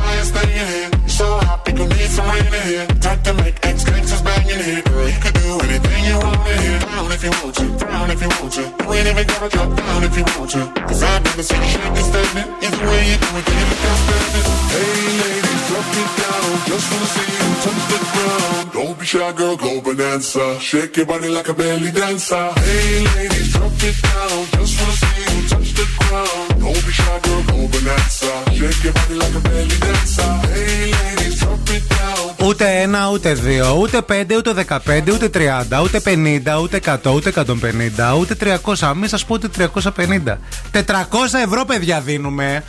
The thing in here. You're so hot, people need some rain in here. Time to make ex gangsters bang in here. Girl, you could do anything you want in here. Down if you want to, down if you want to. You ain't even gotta drop down if you want to. Cause I've never seen you shake and standing. Either way you do it, you look outstanding. Hey, ladies, drop it down. Just wanna see you touch the ground. Don't be shy, girl, go bonanza. Shake your body like a belly dancer. Hey, ladies, drop it down. Just wanna see you touch the ground. Don't be shy, girl, go bonanza. Shake your body like a belly dancer. Hey, ladies, drop it down. Ούτε ένα, ούτε δύο, ούτε πέντε, ούτε δεκαπέντε, ούτε τριάντα, ούτε πενήντα, ούτε εκατό, ούτε εκατόν πενήντα, ούτε τριακόσα. Μην σας πω ούτε τριακόσα πενήντα. Τετρακόσα ευρώ, παιδιά, δίνουμε.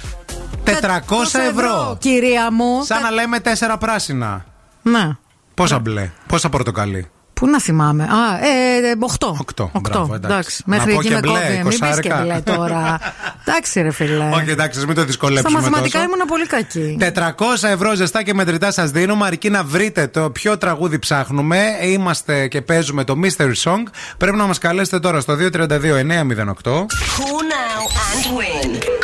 Τετρακόσα ευρώ. Κυρία μου. Σαν να λέμε τέσσερα πράσινα. Να. Πόσα μπλε, πόσα πορτοκαλί. Πού να θυμάμαι; Α, ε, 8. 8. Μπράβο, εντάξει. εντάξει. Μέχρι να πω εκεί και με μπλε, κόβει. Μην πεις και εικοσάρικα. μπλε τώρα. εντάξει, ρε φίλε. Όχι, εντάξει, μην το Στα δυσκολέψουμε μαθηματικά τόσο. ήμουν πολύ κακή. 400 ευρώ ζεστά και μετρητά σας δίνουμε, αρκεί να βρείτε το ποιο τραγούδι ψάχνουμε. Είμαστε και παίζουμε το Mystery Song. Πρέπει να μας καλέσετε τώρα στο 232-908. Call now and win.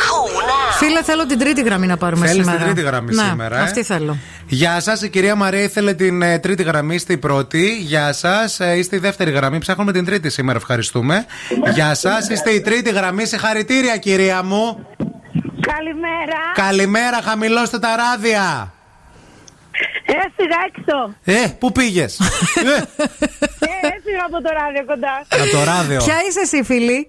Call now. Φίλε, θέλω την τρίτη γραμμή να πάρουμε Θέλεις σήμερα. την τρίτη γραμμή ναι, σήμερα, ε; Αυτή θέλω. Γεια σας, η κυρία Μαρία ήθελε την ε, τρίτη γραμμή, είστε η πρώτη. Γεια σας, ε, είστε η δεύτερη γραμμή. Ψάχνουμε την τρίτη σήμερα, ευχαριστούμε. Γεια σας, είστε η τρίτη γραμμή. Συγχαρητήρια, κυρία μου. Καλημέρα. Καλημέρα, χαμηλώστε τα ράδια. Έφυγα έξω. Ε, πού πήγες; Ε, έφυγα από το ράδιο κοντά. Από το ράδιο. Ποια είσαι εσύ, φίλη;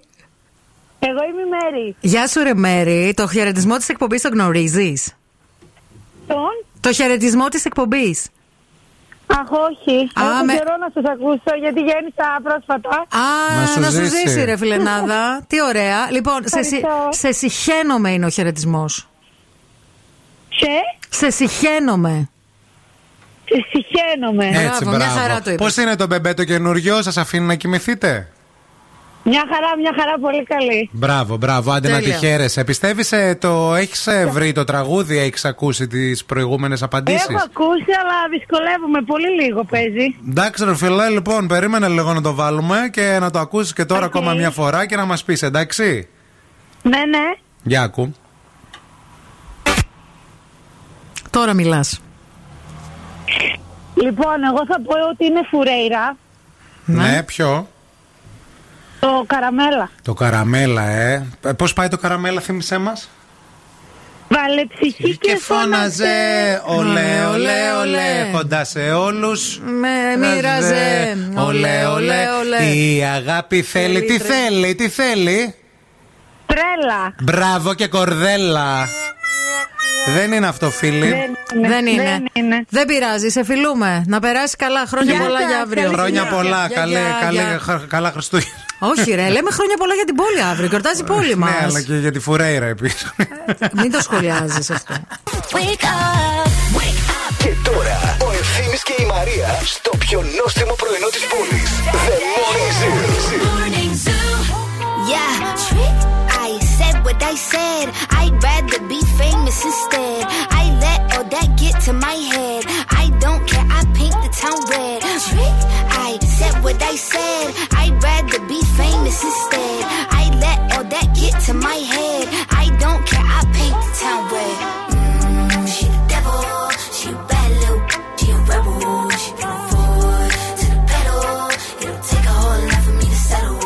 Εγώ είμαι η Μέρη. Γεια σου, ρε Μέρη. Το χαιρετισμό της εκπομπής το γνωρίζεις; Τον; Το χαιρετισμό της εκπομπής. Αχ, όχι. Α, Έχω με- καιρό να σας ακούσω γιατί γέννησα πρόσφατα. Α, Να σου να σου ζήσει. ζήσει, ρε φιλενάδα. Τι ωραία. Λοιπόν, σε, συ- Ευχαριστώ. σε συχαίνομαι είναι ο χαιρετισμός. Σε; Σε συχαίνομαι. Σε σιχαίνομαι. Έτσι, Μπράβο, μια χαρά το είπες. Πώς είναι το μπεμπέ το καινούριο, σας αφήνει να κοιμηθείτε; Μια χαρά, μια χαρά πολύ καλή. Μπράβο, μπράβο, άντε να τη Τέλεια. χαίρεσαι. Πιστεύεις το έχεις βρει το τραγούδι, έχεις ακούσει τις προηγούμενες απαντήσεις; Έχω ακούσει, αλλά δυσκολεύομαι. Πολύ λίγο παίζει. Εντάξει, ρε φιλέ, λοιπόν, περίμενε λίγο να το βάλουμε και να το ακούσεις και τώρα Οκ. ακόμα μια φορά και να μας πεις, εντάξει; Ναι, ναι. Για ακού. Τώρα μιλάς. Λοιπόν, εγώ θα πω ότι είναι φουρέιρα. Ναι, ποιο; Το καραμέλα. Το καραμέλα, ε. Πώς πάει το καραμέλα, θύμισέ μας; Βάλε ψυχή και, φώναζε. Ολέ, ολέ, ολέ. Κοντά σε όλους. Με μοίραζε. Ολέ, ολέ, ολέ. Η αγάπη θέλει, τι τρε- θέλει, τι θέλει; Τρέλα. Μπράβο και κορδέλα. Δεν είναι αυτό, φίλοι. Δεν είναι. Δεν είναι. Δεν πειράζει, σε φιλούμε. Να περάσει καλά. Χρόνια Γεια πολλά σας, για αύριο. Χρόνια Γεια, πολλά. γεια, Καλέ, γεια, καλέ, γεια. χα- καλά Χριστούγεννα. Όχι, ρε, λέμε χρόνια πολλά για την πόλη αύριο. Γιορτάζει η πόλη μας. Ναι, αλλά και για τη Φουρέιρα επίσης. Μην το σχολιάζεις αυτό. Και τώρα ο Ευθύμης και η Μαρία στο πιο νόστιμο πρωινό της πόλης. The Morning Zoo. Yeah, trick. I said what I said. I'd rather be famous instead. I let all that get to my head. I don't care. I paint the town red. Trick. I said what I said. I'd rather be famous instead. I let all that get to my head. I don't care. I paint the town red. Mm, she the devil. She a bad little. She a rebel. She put her foot to the pedal. It'll take a whole lot for me to settle.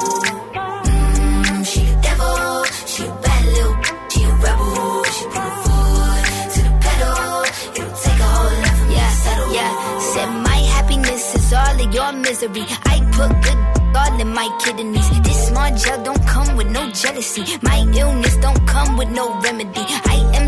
Mm, she the devil. She a bad little. She a rebel. She put her foot to the pedal. It'll take a whole lot for me to settle. Yeah, said my happiness is all of your misery. I put good all in my kidneys. This small gel don't come with no jealousy. My illness don't come with no remedy. I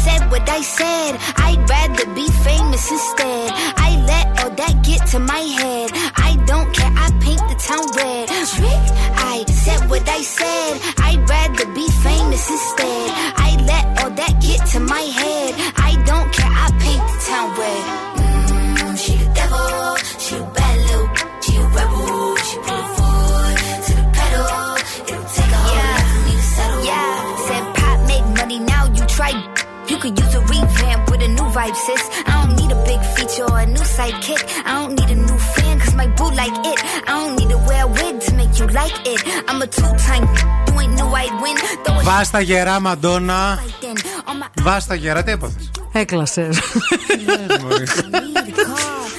I said what I said. I'd rather be famous instead. I let all that get to my head. I don't care. I paint the town red. I said what I said. I'd rather be famous instead. I let all that get to my head. I don't care. I paint the town red. Mm, she the devil. She a bad little. She a rebel. She put her foot to the pedal. It'll take a whole lot for me to settle. Yeah, said pop make money now. You try. You could use a revamp with a new vibe, sis. I don't need a big feature or a new sidekick. I don't need a new fan, cause my boo like it. I don't need to wear a wig to make you like it. I'm a two-time, you ain't know I'd win. Throw a Βάστα γερά, Μαντόνα. then on my Βάστα γερά, τι έπαθε. Έκλασε.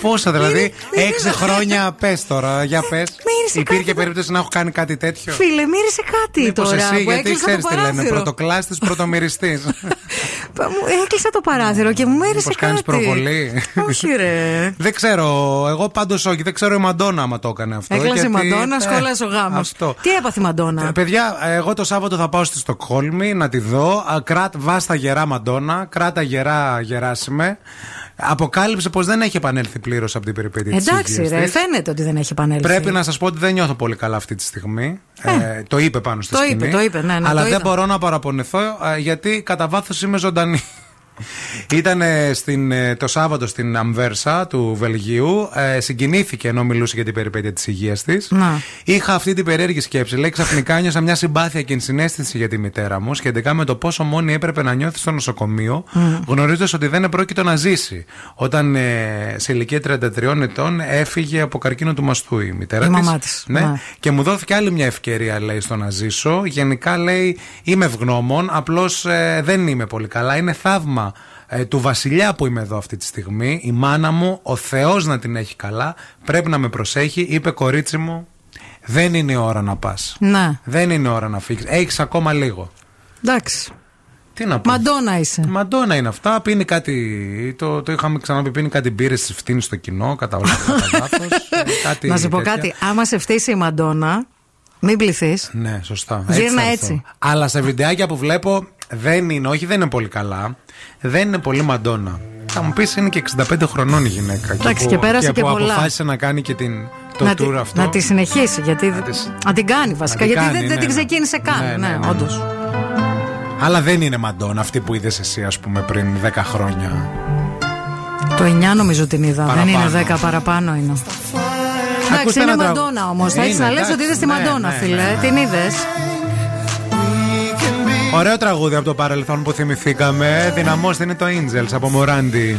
Πόσα δηλαδή, έξι χρόνια πες τώρα, για πες. Μύρισε Υπήρχε κάτι. περίπτωση να έχω κάνει κάτι τέτοιο; Φίλε, μύρισε κάτι Μήπως τώρα. εσύ, που γιατί έκλεισα ξέρεις το τι λένε, παράθυρο. πρωτοκλάστη, πρωτομυριστής. Μου έκλεισα το παράθυρο και μου μύρισε Μήπω κάτι. κάνει προβολή; Όχι, ρε. Δεν ξέρω, εγώ πάντως όχι, δεν ξέρω η Μαντόνα άμα το έκανε αυτό. Έκλασε η γιατί- Μαντόνα, ε, σχόλασε ο γάμος. Αυτό. Τι έπαθε η Μαντόνα; Ε, Παιδιά, εγώ το Σάββατο θα πάω στη Στοκχόλμη να τη δω. Α, Κράτ, βάστα γερά Μαντόνα, κράτα γερά Γεράσιμε. Αποκάλυψε πως δεν έχει επανέλθει πλήρως από την περιπέτεια της Εντάξει, ρε, φαίνεται ότι δεν έχει επανέλθει. Πρέπει να σας πω ότι δεν νιώθω πολύ καλά αυτή τη στιγμή. Ε, το είπε πάνω στη το σκηνή. είπε, το είπε, ναι, ναι, Αλλά το δεν είδα. μπορώ να παραπονεθώ ε, γιατί κατά βάθος είμαι ζωντανή. Ήταν στην, ε, το Σάββατο στην Αμβέρσα του Βελγίου. Ε, συγκινήθηκε ενώ μιλούσε για την περιπέτεια της υγείας της. Να. Είχα αυτή την περίεργη σκέψη. Λέει ξαφνικά νιώσα μια συμπάθεια και ενσυναίσθηση για τη μητέρα μου σχετικά με το πόσο μόνη έπρεπε να νιώθει στο νοσοκομείο, Μμ. γνωρίζοντας ότι δεν επρόκειτο να ζήσει. Όταν ε, σε ηλικία 33 ετών έφυγε από καρκίνο του μαστού η μητέρα Η της. μαμά της, Ναι. ναι. Και μου δόθηκε άλλη μια ευκαιρία, λέει, στο να ζήσω. Γενικά, λέει, είμαι ευγνώμων, απλώς δεν είμαι πολύ καλά. Είναι θαύμα ε, του βασιλιά που είμαι εδώ αυτή τη στιγμή. Η μάνα μου, ο Θεός να την έχει καλά, πρέπει να με προσέχει. Είπε κορίτσι μου, δεν είναι η ώρα να πας. Ναι. Δεν είναι ώρα να φύγεις. Έχεις ακόμα λίγο. Εντάξει. Τι να πω. Μαντόνα είσαι. Μαντόνα είναι αυτά. Πίνει κάτι. Το, το είχαμε ξαναπεί. Πίνει κάτι μπύρες τη φτύνει στο κοινό. Κατά λάθος. κάτι Να σου πω τέτοια. κάτι. Άμα σε φτύσει η Μαντόνα, μην πληθείς. Ναι, σωστά. Γύρνα θα έρθω. έτσι. Αλλά σε βιντεάκια που βλέπω δεν είναι, όχι δεν είναι πολύ καλά. Δεν είναι πολύ μαντόνα. Θα μου πεις είναι και 65 χρονών η γυναίκα. Εντάξει, που, και πέρασε και που πολλά. αποφάσισε να κάνει και την, το να, tour τη, αυτό. να τη συνεχίσει. Γιατί, να, την κάνει βασικά. την γιατί κάνει, δεν, δεν ναι, την ναι. ξεκίνησε καν. Ναι, Ναι, ναι, ναι, ναι. όντως. Αλλά δεν είναι μαντόνα αυτή που είδες εσύ, ας πούμε, πριν 10 χρόνια. Το 9 νομίζω την είδα. Παραπάνω. Δεν είναι 10 παραπάνω είναι. Εντάξει, Ακούστε είναι ένα τραγου- Μαντόνα όμως. Θα Είναι, έτσι να λες εντάξει, ότι είδες τη ναι, Μαντόνα, ναι, φίλε. ναι. Την είδες. Ωραίο τραγούδι από το παρελθόν που θυμηθήκαμε. Δυναμώστε είναι το Angels από Μοράντι.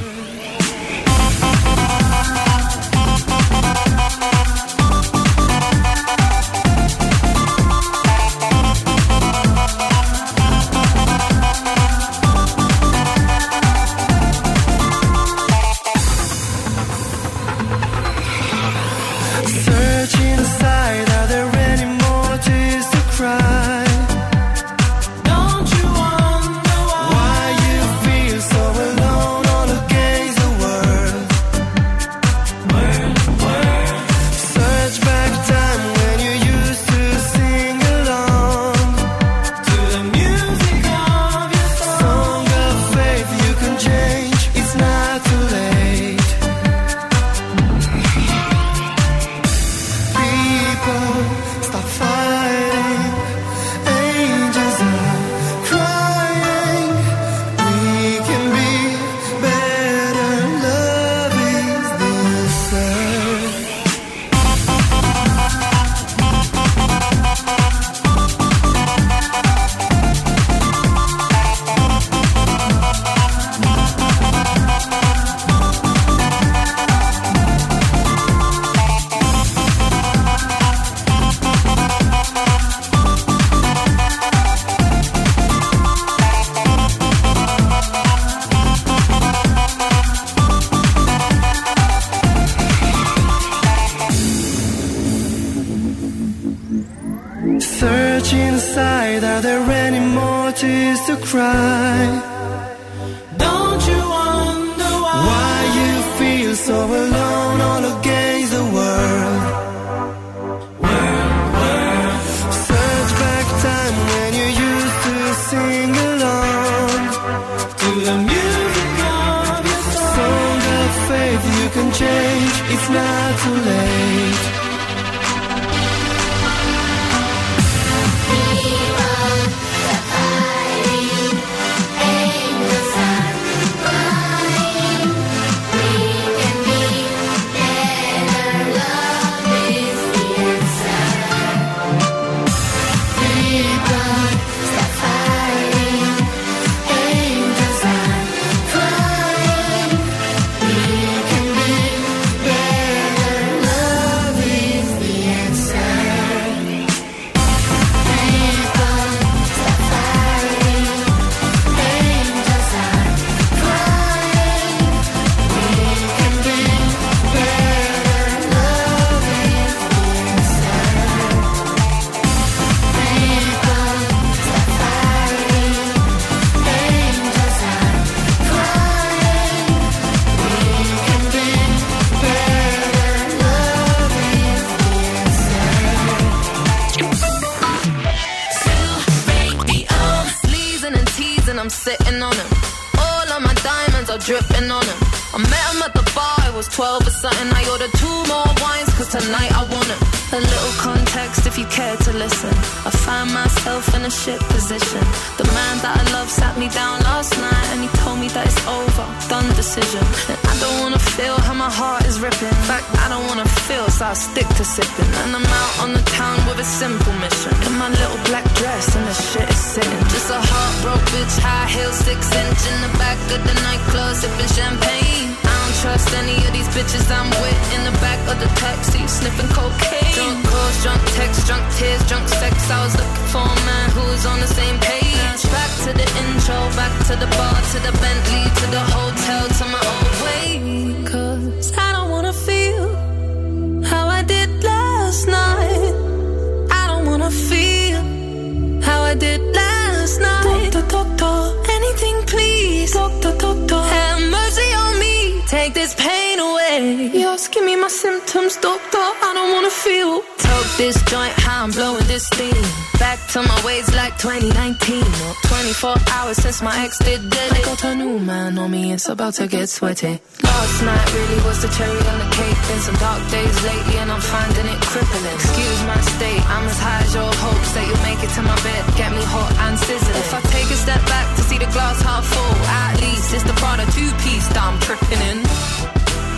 My ex did dead. I got a new man on me, it's about to get sweaty. Last night really was the cherry on the cake. Been some dark days lately, and I'm finding it crippling. Excuse my state, I'm as high as your hopes that you'll make it to my bed. Get me hot and sizzling. If I take a step back to see the glass half full, at least it's the Prada two piece that I'm tripping in.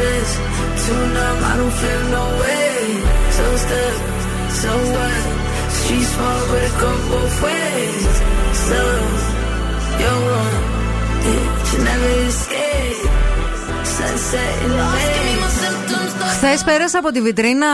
out of touch, too numb, I don't feel no way. So stuck, so what? Street small, but it go both ways. So, you're one, yeah, you never escape; Sunset in the Χθες πέρασα από τη βιτρίνα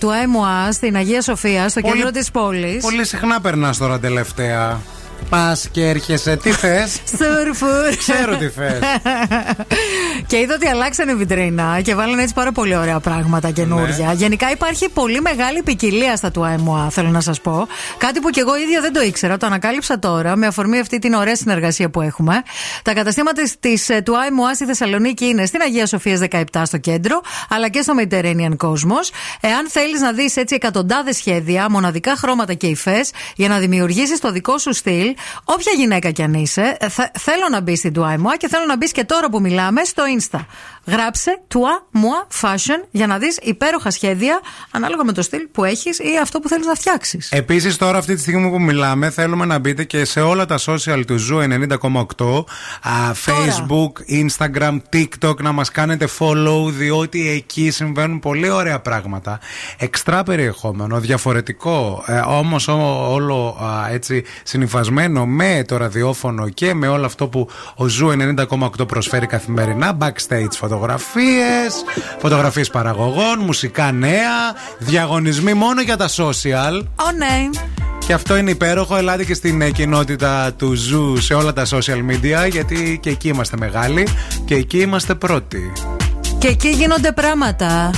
του ΕΜΟΑ στην Αγία Σοφία, στο Πολύ- κέντρο της πόλης. Πολύ συχνά περνάς τώρα τελευταία. Πας και έρχεσαι. Τι θες; Σουρφουρ. Ξέρω τι θες. και είδα ότι αλλάξανε βιτρίνα και βάλανε έτσι πάρα πολύ ωραία πράγματα καινούρια. Ναι. Γενικά υπάρχει πολύ μεγάλη ποικιλία στα του ΑΕΜΟΑ, θέλω να σας πω. Κάτι που και εγώ ίδια δεν το ήξερα, το ανακάλυψα τώρα με αφορμή αυτή την ωραία συνεργασία που έχουμε. Τα καταστήματα της, ε, του ΑΕΜΟΑ στη Θεσσαλονίκη είναι στην Αγία Σοφία 17 στο κέντρο, αλλά και στο Mediterranean Cosmos. Εάν θέλεις να δεις έτσι εκατοντάδες σχέδια, μοναδικά χρώματα και υφές, για να δημιουργήσεις το δικό σου στυλ, όποια γυναίκα κι αν είσαι, ε, θα- θέλω να μπει στην του ΑΕΜΟΑ και θέλω να μπεις και τώρα που μιλάμε στο está Γράψε Tua Moi Fashion για να δεις υπέροχα σχέδια ανάλογα με το στυλ που έχεις ή αυτό που θέλεις να φτιάξεις. Επίσης, τώρα αυτή τη στιγμή που μιλάμε, θέλουμε να μπείτε και σε όλα τα social του Ζου 90,8. α, Facebook, Instagram, TikTok, να μας κάνετε follow, διότι εκεί συμβαίνουν πολύ ωραία πράγματα. Εξτρά περιεχόμενο, διαφορετικό, ε, όμως όλο α, έτσι συνυφασμένο με το ραδιόφωνο και με όλο αυτό που ο Zoo 90,8 προσφέρει καθημερινά. Backstage φωτογραφίε, φωτογραφίες παραγωγών, μουσικά νέα, διαγωνισμοί μόνο για τα social. Ω ναι. Και αυτό είναι υπέροχο. Ελάτε και στην ε, κοινότητα του Zoo σε όλα τα social media, γιατί και εκεί είμαστε μεγάλοι και εκεί είμαστε πρώτοι. Και εκεί γίνονται πράγματα.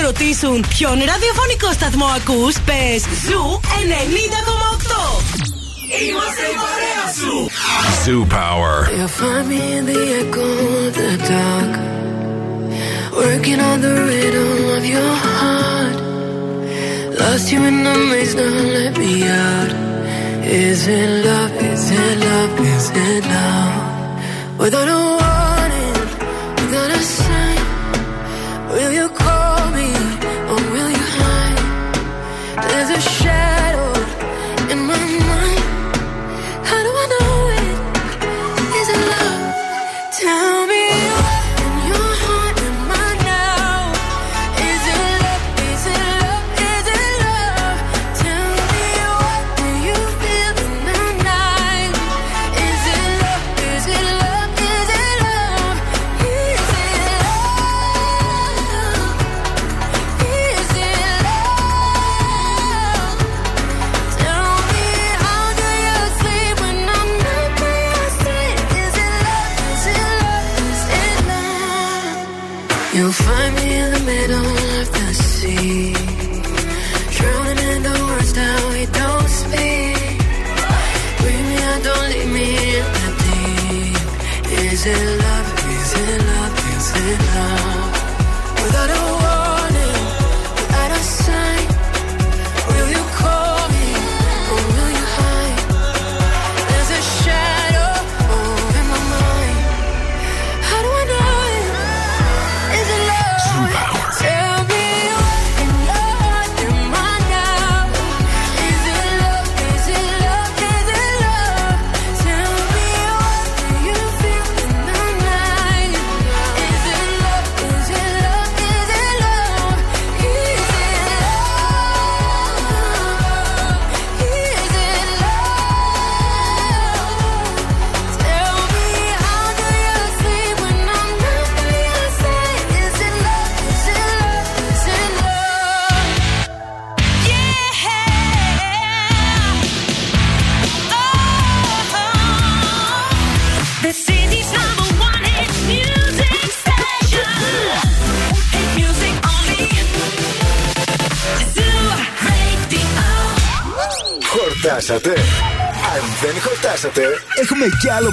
Σε ρωτήσουν ποιον ραδιοφωνικό σταθμό ακούς, πες Ζου 90,8. Είμαστε η παρέα σου. Zoo Power. You'll find me in the echo of the dark. Working on the rhythm of your heart. Lost you in the maze, now let me out. Is it love? Is it love? Is it love? Without a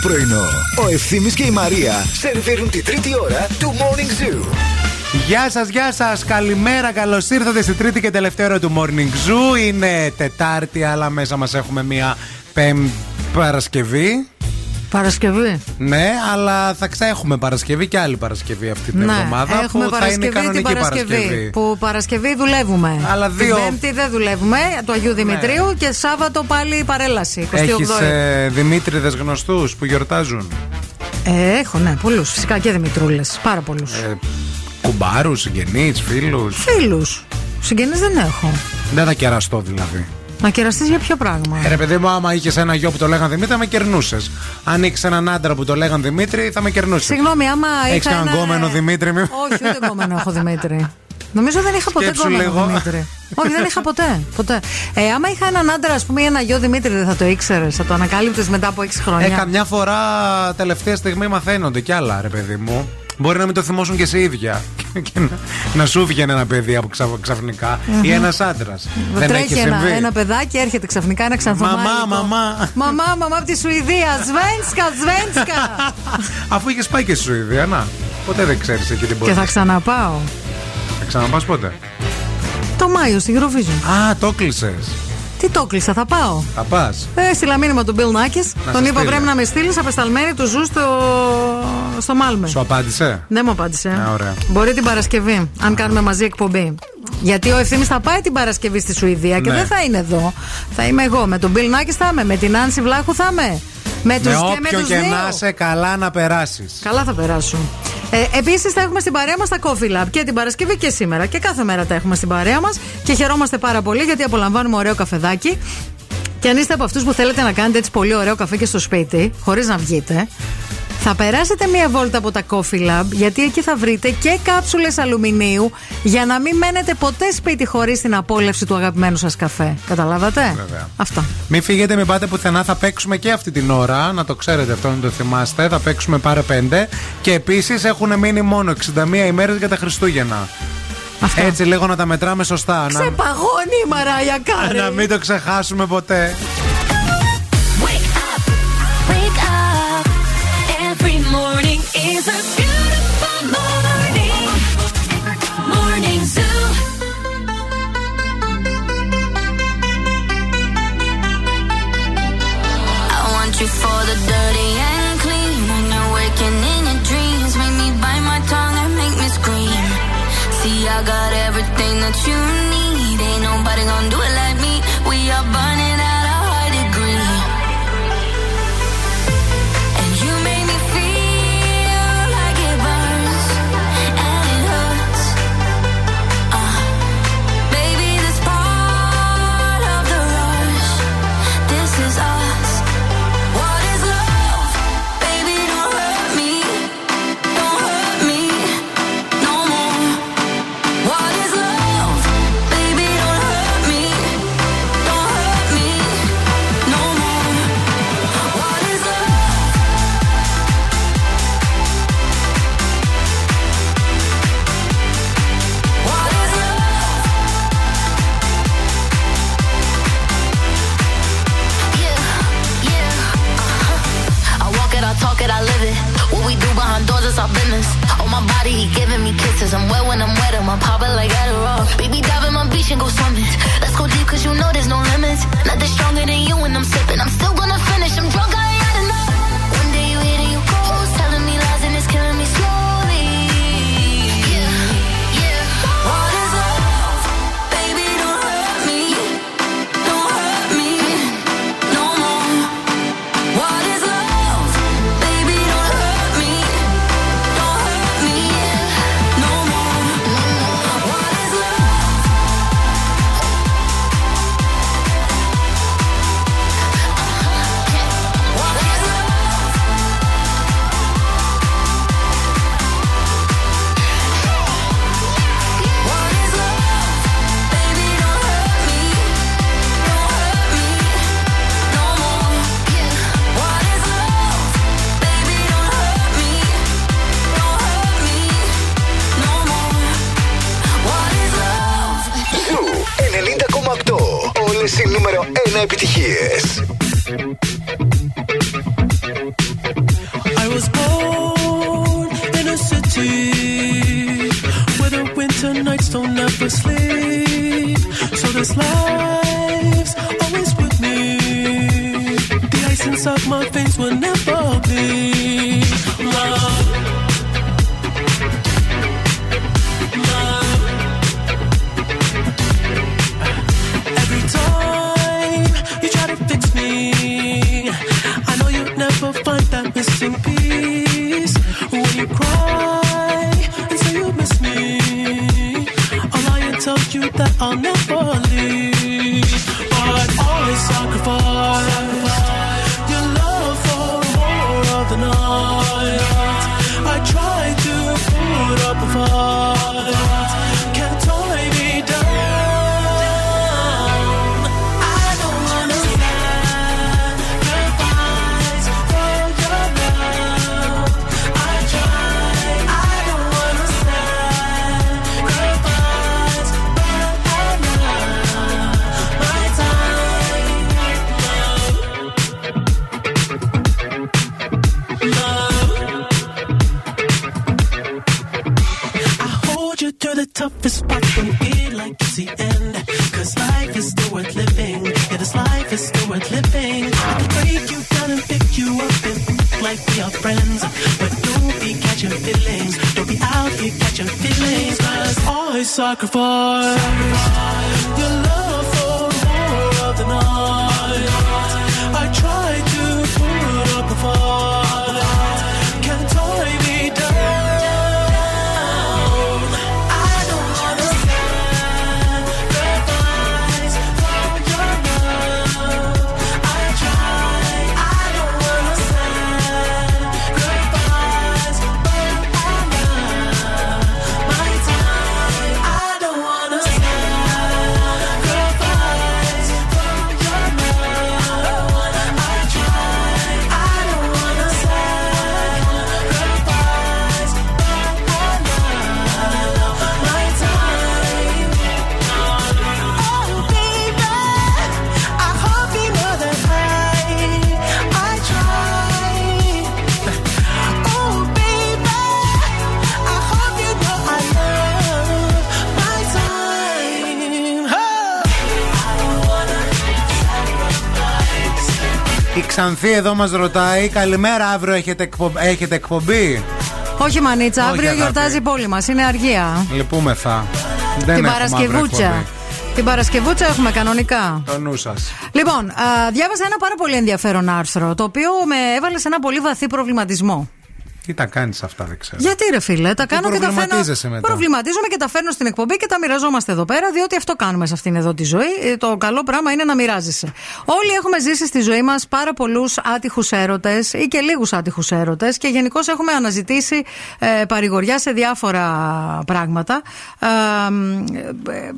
πρωινό. Ο Ευθύμης και η Μαρία σερβίρουν τη τρίτη ώρα του Morning Zoo. Γεια σας, γεια σας. Καλημέρα, καλώς ήρθατε στη τρίτη και τελευταία ώρα του Morning Zoo. Είναι Τετάρτη, αλλά μέσα μας έχουμε μία Πέμπτη Παρασκευή. Παρασκευή. Ναι, αλλά θα ξέχουμε Παρασκευή και άλλη Παρασκευή αυτή την Ναι, εβδομάδα έχουμε που θα είναι η Παρασκευή κανονική την Παρασκευή; Παρασκευή. Που Παρασκευή δουλεύουμε. Αλλά δύο- Ναι. Την Πέμπτη δεν δουλεύουμε, του Αγίου Δημητρίου και Σάββατο πάλι η παρέλαση. 28 Έχει ε, Δημήτριδες γνωστούς που γιορτάζουν; Ε, έχω, ναι, πολλούς. Φυσικά και Δημητρούλες. Πάρα πολλούς. Ε, Κουμπάρους, συγγενείς, φίλους; Φίλους. Συγγενείς δεν έχω. Δεν θα κεραστώ δηλαδή. Να κεραστείς για ποιο πράγμα; Ε, ρε παιδί μου, άμα είχες ένα γιο που το λέγανε Δημήτρη, θα με κερνούσες. Αν είχες έναν άντρα που το λέγανε Δημήτρη, θα με κερνούσες. Συγγνώμη, άμα. Έχεις είχα κανέναν ένα- γκόμενο Δημήτρη, μη. Όχι, ούτε γκόμενο έχω Δημήτρη. Νομίζω δεν είχα ποτέ Σκέψου γκόμενο λίγο. Δημήτρη. Όχι, δεν είχα ποτέ. ποτέ. Ε, άμα είχα έναν άντρα, ας πούμε, ή ένα γιο Δημήτρη, δεν θα το ήξερες. Θα το ανακάλυπτες μετά από 6 χρόνια. Ε, καμιά φορά τελευταία στιγμή μαθαίνονται κι άλλα, ρε παιδί μου. Μπορεί να μην το θυμώσουν και σε ίδια. και να, να σου βγαίνει ένα παιδί από ξα- ξαφνικά Μμμ. ή ένας άντρας. Δεν Τρέχει έχει ένα, συμβεί. ένα παιδάκι, έρχεται ξαφνικά ένα ξανθομάρι. Μαμά, λοιπόν. μαμά. Μαμά, μαμά από τη Σουηδία. Σβένσκα, σβένσκα. Αφού είχες πάει και στη Σουηδία, να. Ποτέ δεν ξέρεις εκεί την και πόλη. θα ξαναπάω. Θα ξαναπάς πότε; Το Μάιο στη Eurovision. Α, το κλείσες. Τι το κλείσα, θα πάω. Θα πας. Ε, στείλα μήνυμα του Bill Nackis. Να Τον σε είπα στείλει. πρέπει να με στείλεις απεσταλμένη του ζου στο, στο Μάλμε. Σου απάντησε; Δεν μου απάντησε. Α, ωραία. Μπορεί την Παρασκευή, αν κάνουμε μαζί εκπομπή. Γιατί ο ευθύνη θα πάει την Παρασκευή στη Σουηδία και Ναι. δεν θα είναι εδώ. Θα είμαι εγώ. Με τον Bill Nackis θα είμαι. Με την Άνση Βλάχου θα είμαι. Με του Με και με όποιον τους και δύο. να είσαι καλά να περάσεις. Καλά θα περάσουν. Ε, Επίσης θα έχουμε στην παρέα μας τα Coffee Lab και την Παρασκευή και σήμερα. Και κάθε μέρα τα έχουμε στην παρέα μας. Και χαιρόμαστε πάρα πολύ γιατί απολαμβάνουμε ωραίο καφεδάκι. Και αν είστε από αυτούς που θέλετε να κάνετε έτσι πολύ ωραίο καφέ και στο σπίτι, χωρίς να βγείτε, θα περάσετε μία βόλτα από τα Coffee Lab, γιατί εκεί θα βρείτε και κάψουλες αλουμινίου για να μην μένετε ποτέ σπίτι χωρίς την απόλαυση του αγαπημένου σας καφέ. Καταλάβατε; Βέβαια. Αυτά. Μην φύγετε, μην πάτε πουθενά. Θα παίξουμε και αυτή την ώρα. Να το ξέρετε αυτό, να το θυμάστε. Θα παίξουμε πάρε πέντε. Και επίσης έχουν μείνει μόνο 61 ημέρες για τα Χριστούγεννα. Έτσι λίγο να τα μετράμε σωστά. Να, Ξεπαγώνει η Mariah Carey. να μην το ξεχάσουμε ποτέ. Is a beautiful morning. Morning Zoo. I want you for the dirty and clean. When you're waking in your dreams, make me bite my tongue and make me scream. See, I got everything that you need. Η Ξανθή εδώ μας ρωτάει Καλημέρα αύριο έχετε, εκπομπή; Όχι Μανίτσα Όχι, αύριο γιορτάζει η πόλη μας Είναι αργία Λυπούμεθα Την Παρασκευούτσα την Παρασκευούτσα έχουμε κανονικά. Το νου σας. Λοιπόν, α, διάβασα ένα πάρα πολύ ενδιαφέρον άρθρο, το οποίο με έβαλε σε ένα πολύ βαθύ προβληματισμό. Τι τα κάνεις αυτά, δεν ξέρω. Γιατί ρε φίλε, τα κάνω και τα φέρνω. Μετά; Προβληματίζομαι και τα φέρνω στην εκπομπή και τα μοιραζόμαστε εδώ πέρα, διότι αυτό κάνουμε σε αυτήν εδώ τη ζωή. Ε, το καλό πράγμα είναι να μοιράζεσαι. Όλοι έχουμε ζήσει στη ζωή μας πάρα πολλούς άτυχους έρωτες ή και λίγους άτυχους έρωτες και γενικώς έχουμε αναζητήσει ε, παρηγοριά σε διάφορα πράγματα. Ε, ε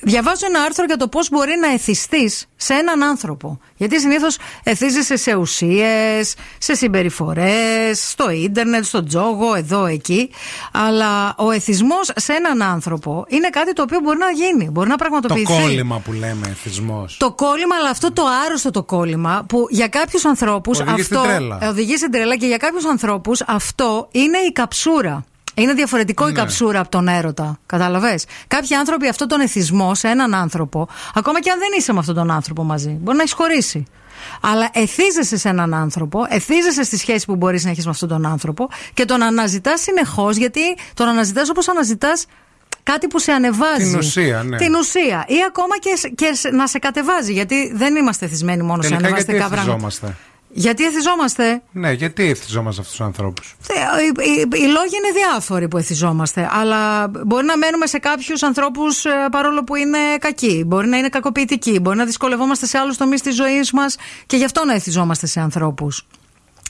διαβάζω ένα άρθρο για το πώς μπορεί να εθιστείς σε έναν άνθρωπο. Γιατί συνήθως εθίζεσαι σε ουσίες, σε συμπεριφορές, στο ίντερνετ, στο τζόγο, εδώ, εκεί. Αλλά ο εθισμός σε έναν άνθρωπο είναι κάτι το οποίο μπορεί να γίνει, μπορεί να Το πραγματοποιηθεί. κόλλημα που λέμε, εθισμός. Το κόλλημα, αλλά αυτό το άρρωστο το κόλλημα που για κάποιους ανθρώπους Οδηγεί στην αυτό. τρέλα. ε, Οδηγεί στην τρέλα και για κάποιους ανθρώπους αυτό είναι η καψούρα. Είναι διαφορετικό η Ναι. καψούρα από τον έρωτα. Κατάλαβε. Κάποιοι άνθρωποι αυτόν τον εθισμό σε έναν άνθρωπο, ακόμα και αν δεν είσαι με αυτόν τον άνθρωπο μαζί, μπορεί να έχεις χωρίσει. Αλλά εθίζεσαι σε έναν άνθρωπο, εθίζεσαι στη σχέση που μπορείς να έχεις με αυτόν τον άνθρωπο και τον αναζητάς συνεχώς γιατί τον αναζητάς όπως αναζητάς κάτι που σε ανεβάζει. Την ουσία, ναι. Την ουσία. Ή ακόμα και, σε- και σε- να σε κατεβάζει. Γιατί δεν είμαστε εθισμένοι μόνο σε Τελικά γιατί ανεβαστικά πράγματα. Εθιζόμαστε. Γιατί εθιζόμαστε; Ναι, γιατί εθιζόμαστε αυτούς τους ανθρώπους; Θε- Οι, οι, οι λόγοι είναι διάφοροι που εθιζόμαστε. Αλλά μπορεί να μένουμε σε κάποιους ανθρώπους παρόλο που είναι κακοί. Μπορεί να είναι κακοποιητικοί. Μπορεί να δυσκολευόμαστε σε άλλους τομείς της ζωής μας και γι' αυτό να εθιζόμαστε σε ανθρώπους.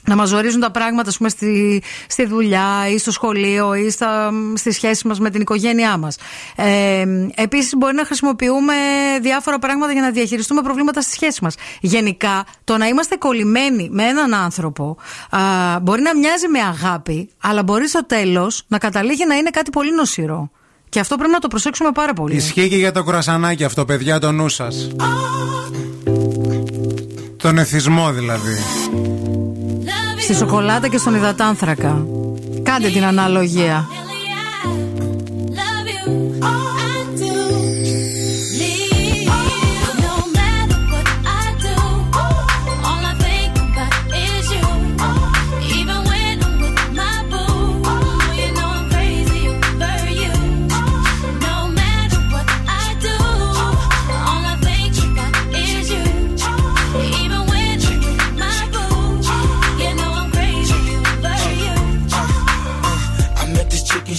Να μας ζορίζουν τα πράγματα, ας πούμε, στη, στη δουλειά ή στο σχολείο ή στα, στη σχέση μας με την οικογένειά μας. Ε, Επίσης, μπορεί να χρησιμοποιούμε διάφορα πράγματα για να διαχειριστούμε προβλήματα στη σχέση μας. Γενικά, το να είμαστε κολλημένοι με έναν άνθρωπο α, μπορεί να μοιάζει με αγάπη, αλλά μπορεί στο τέλος να καταλήγει να είναι κάτι πολύ νοσηρό. Και αυτό πρέπει να το προσέξουμε πάρα πολύ. Ισχύει και για το κουρασανάκι αυτό, παιδιά, το νου σας. Τον εθισμό δηλαδή. Στη σοκολάτα και στον υδατάνθρακα. Κάντε την αναλογία.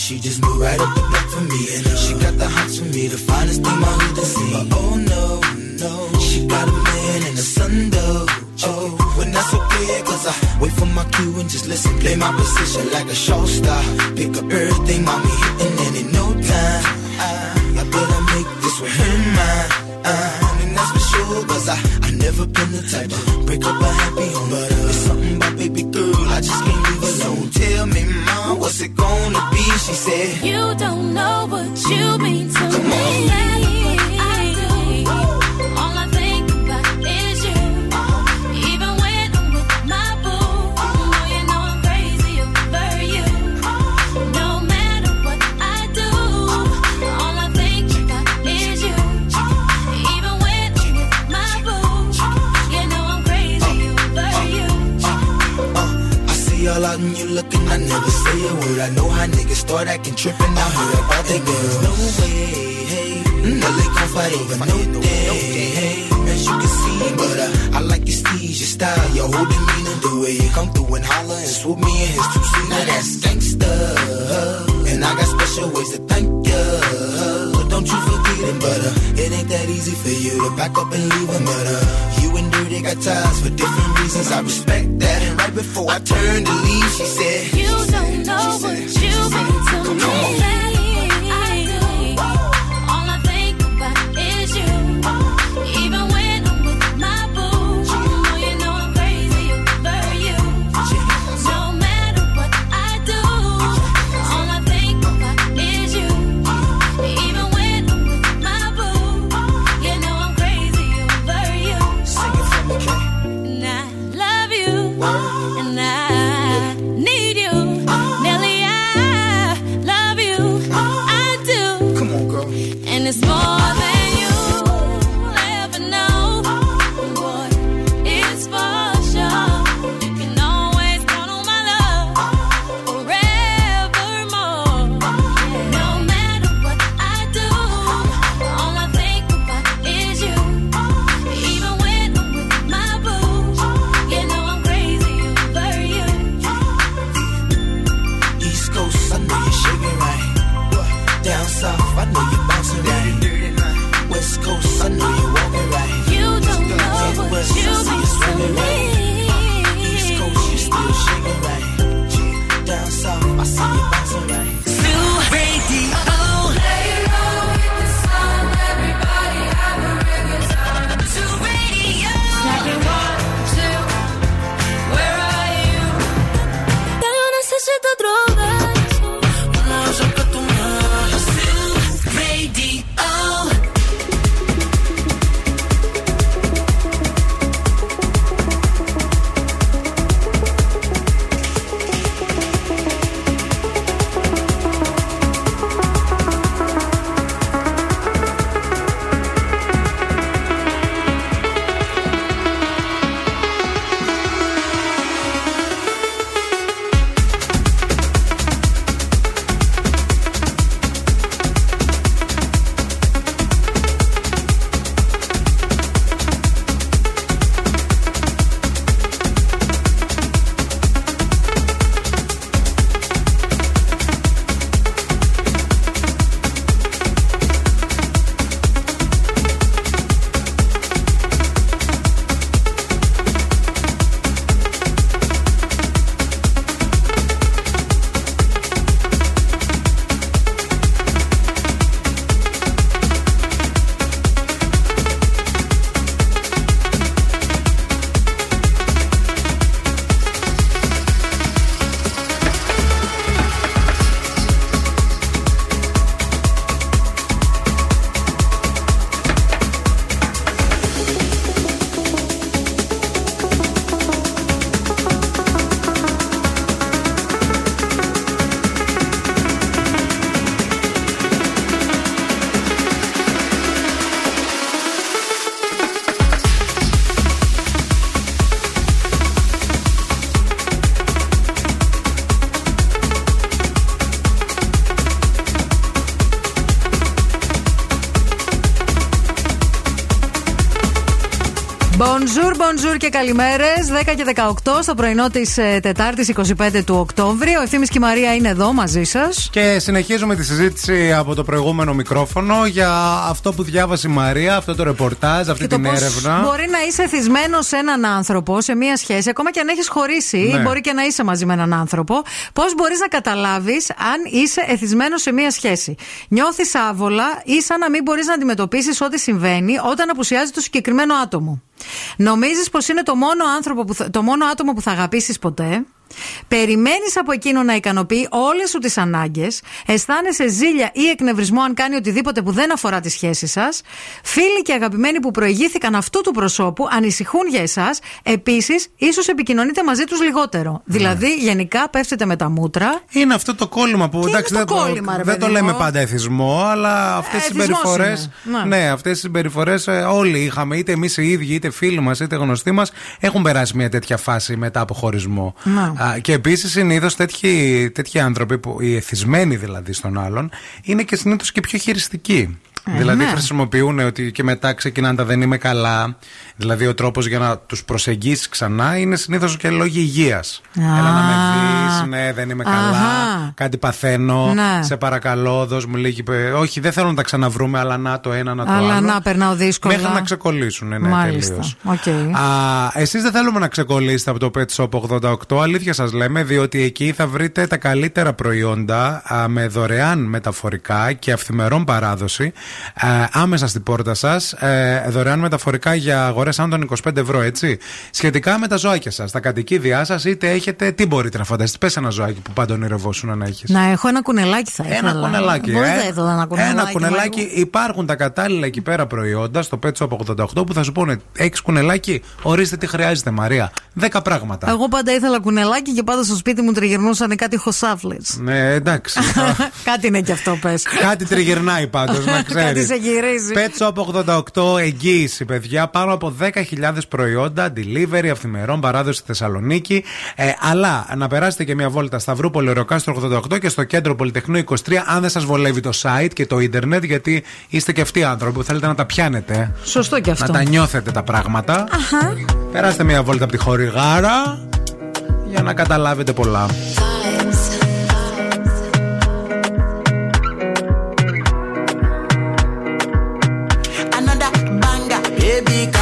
She just moved right up the block for me. And she got the hots for me, the finest thing my hood has seen. But oh no, no, she got a man and a son though. Oh, when that's okay, cause I wait for my cue and just listen, play my position like a show star. Pick up everything, mommy hitting, and in no time, I, I better make this with her mine. And that's for sure, cause I, I never been the type to break up a happy home. But uh, it's something about baby girl, I just can't leave alone. Tell me, mom, what's it gonna be? She said, You don't know what you mean to me. I all out and you looking, I never say a word. I know how niggas start acting tripping. I heard about they girls. No way, hey. No, they gon' fight over no day, hey. As you can see, but uh, I like your steez, your style, your whole demeanor, the way you come through and holler and swoop me in his two seat. Now that's gangsta, and I got special ways to thank ya. Don't you forget it, but uh, it ain't that easy for you to back up and leave. But uh, you and Dirty got ties for different reasons. I respect that. And right before I turned to leave, she said, You don't know what you mean to me. Και καλημέρες. 10 και 18 στο πρωινό της Τετάρτης 25 του Οκτώβρη. Ο Ευθύνη και η Μαρία είναι εδώ μαζί σας. Και συνεχίζουμε τη συζήτηση από το προηγούμενο μικρόφωνο για αυτό που διάβασε η Μαρία, αυτό το ρεπορτάζ, αυτή την έρευνα. Μπορεί να είσαι εθισμένο σε έναν άνθρωπο, σε μία σχέση, ακόμα και αν έχεις χωρίσει, Ναι. ή μπορεί και να είσαι μαζί με έναν άνθρωπο. Πώς μπορείς να καταλάβεις αν είσαι εθισμένος σε μία σχέση. Νιώθεις άβολα ή σαν να μην μπορείς να αντιμετωπίσεις ό,τι συμβαίνει όταν απουσιάζει το συγκεκριμένο άτομο. Νομίζεις πως είναι το μόνο, άνθρωπο που θα- το μόνο άτομο που θα αγαπήσεις ποτέ; Περιμένεις από εκείνο να ικανοποιεί όλες σου τις ανάγκες; Αισθάνεσαι ζήλια ή εκνευρισμό αν κάνει οτιδήποτε που δεν αφορά τη σχέση σας; Φίλοι και αγαπημένοι που προηγήθηκαν αυτού του προσώπου ανησυχούν για εσάς. Επίσης, ίσως επικοινωνείτε μαζί τους λιγότερο. Δηλαδή, γενικά πέφτετε με τα μούτρα. Είναι αυτό το κόλλημα που Τι εντάξει, είναι δεν, το κόλλημα, ρε δεν το παιδί λέμε μου; πάντα εθισμό, αλλά αυτές Ε, τι εθισμός συμπεριφορέ. είναι. Ναι. Ναι, αυτές τι συμπεριφορές όλοι είχαμε, είτε εμείς οι ίδιοι, είτε φίλοι μας, είτε γνωστοί μας, έχουν περάσει μια τέτοια φάση μετά από χωρισμό. Ναι. Α, και επίσης συνήθως τέτοιοι, τέτοιοι άνθρωποι, που, οι εθισμένοι δηλαδή στον άλλον, είναι και συνήθως και πιο χειριστικοί. Ε, δηλαδή ναι. χρησιμοποιούν ότι και μετά ξεκινάνε τα δεν είμαι καλά. Δηλαδή ο τρόπος για να τους προσεγγίσεις ξανά είναι συνήθως και λόγοι υγείας. Έλα να με δεις, ναι, δεν είμαι καλά. Αχα. Κάτι παθαίνω. Ναι. Σε παρακαλώ, δώσ' μου λίγη. πε- Όχι, δεν θέλω να τα ξαναβρούμε, αλλά να το ένα, να το Αλλά άλλο. να περνάω δύσκολα. Μέχρι να ξεκολλήσουν, ναι, Μάλιστα. τελείως. Οκ. Α, εσείς δεν θέλουμε να ξεκολλήσετε από το Pet Shop 88, αλήθεια σας λέμε, διότι εκεί θα βρείτε τα καλύτερα προϊόντα α, με δωρεάν μεταφορικά και αυθημερόν παράδοση α, άμεσα στην πόρτα σας, ε, δωρεάν μεταφορικά για αγορές άνω των 25 ευρώ, έτσι. Σχετικά με τα ζωάκια σας, τα κατοικίδια σας, είτε έχετε, τι μπορείτε να φανταστείτε, πες ένα ζωάκι που πάντα ονειρευόσουν να έχεις. Να έχω ένα κουνελάκι θα ήθελα. Ένα κουνελάκι. Μπορεί ε. θα ήθελα ένα κουνελάκι. Ένα κουνελάκι. Μαρία. Υπάρχουν τα κατάλληλα εκεί πέρα προϊόντα στο Pet Shop 88 που θα σου πούνε: Έχεις κουνελάκι, ορίστε τι χρειάζεται, Μαρία. Δέκα πράγματα. Εγώ πάντα ήθελα κουνελάκι και πάντα στο σπίτι μου τριγυρνούσαν κάτι χωσάφλες. Ναι, εντάξει. κάτι είναι και αυτό, πες. Κάτι τριγυρνάει πάντως, να ξέρεις. Κάτι σε γυρίζει. Pet Shop 88, εγγύηση, παιδιά. Πάνω από 10.000 προϊόντα, delivery, αυθημερών, παράδοση στη Θεσσαλονίκη. Ε, αλλά να περάσετε και μια βόλτα Σταυρούπολη, Ροκάστρο 88 και στο κέντρο Πολυτεχνείου 23, αν δεν σας βολεύει το site και το ίντερνετ, γιατί είστε και αυτοί οι άνθρωποι που θέλετε να τα πιάνετε. Σωστό και αυτό. Να τα νιώθετε τα πράγματα. Αχα. Περάστε μια βόλτα από τη χορηγάρα για να καταλάβετε πολλά. another banger. Baby, calm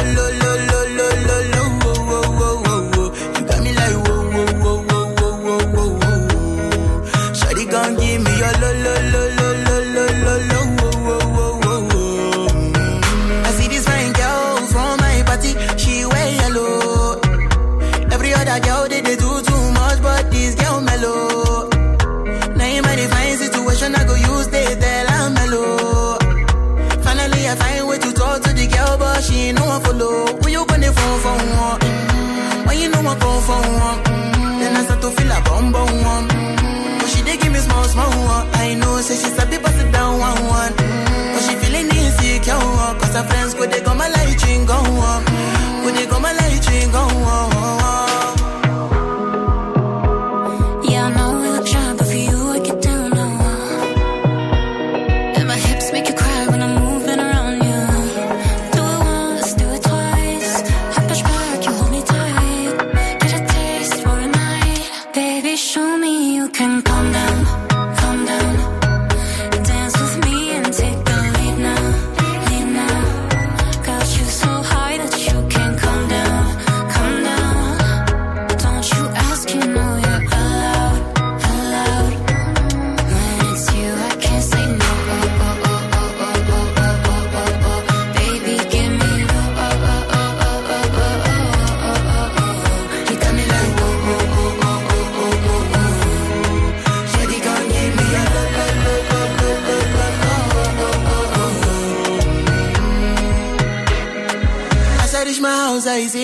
feel a bum bum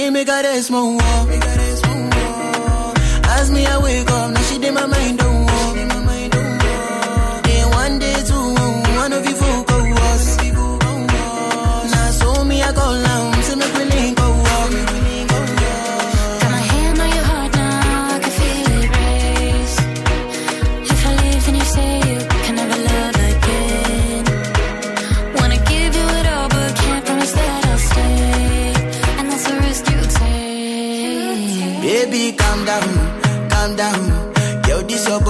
Me make a this.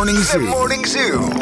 Morning Zoo. The Morning Zoo.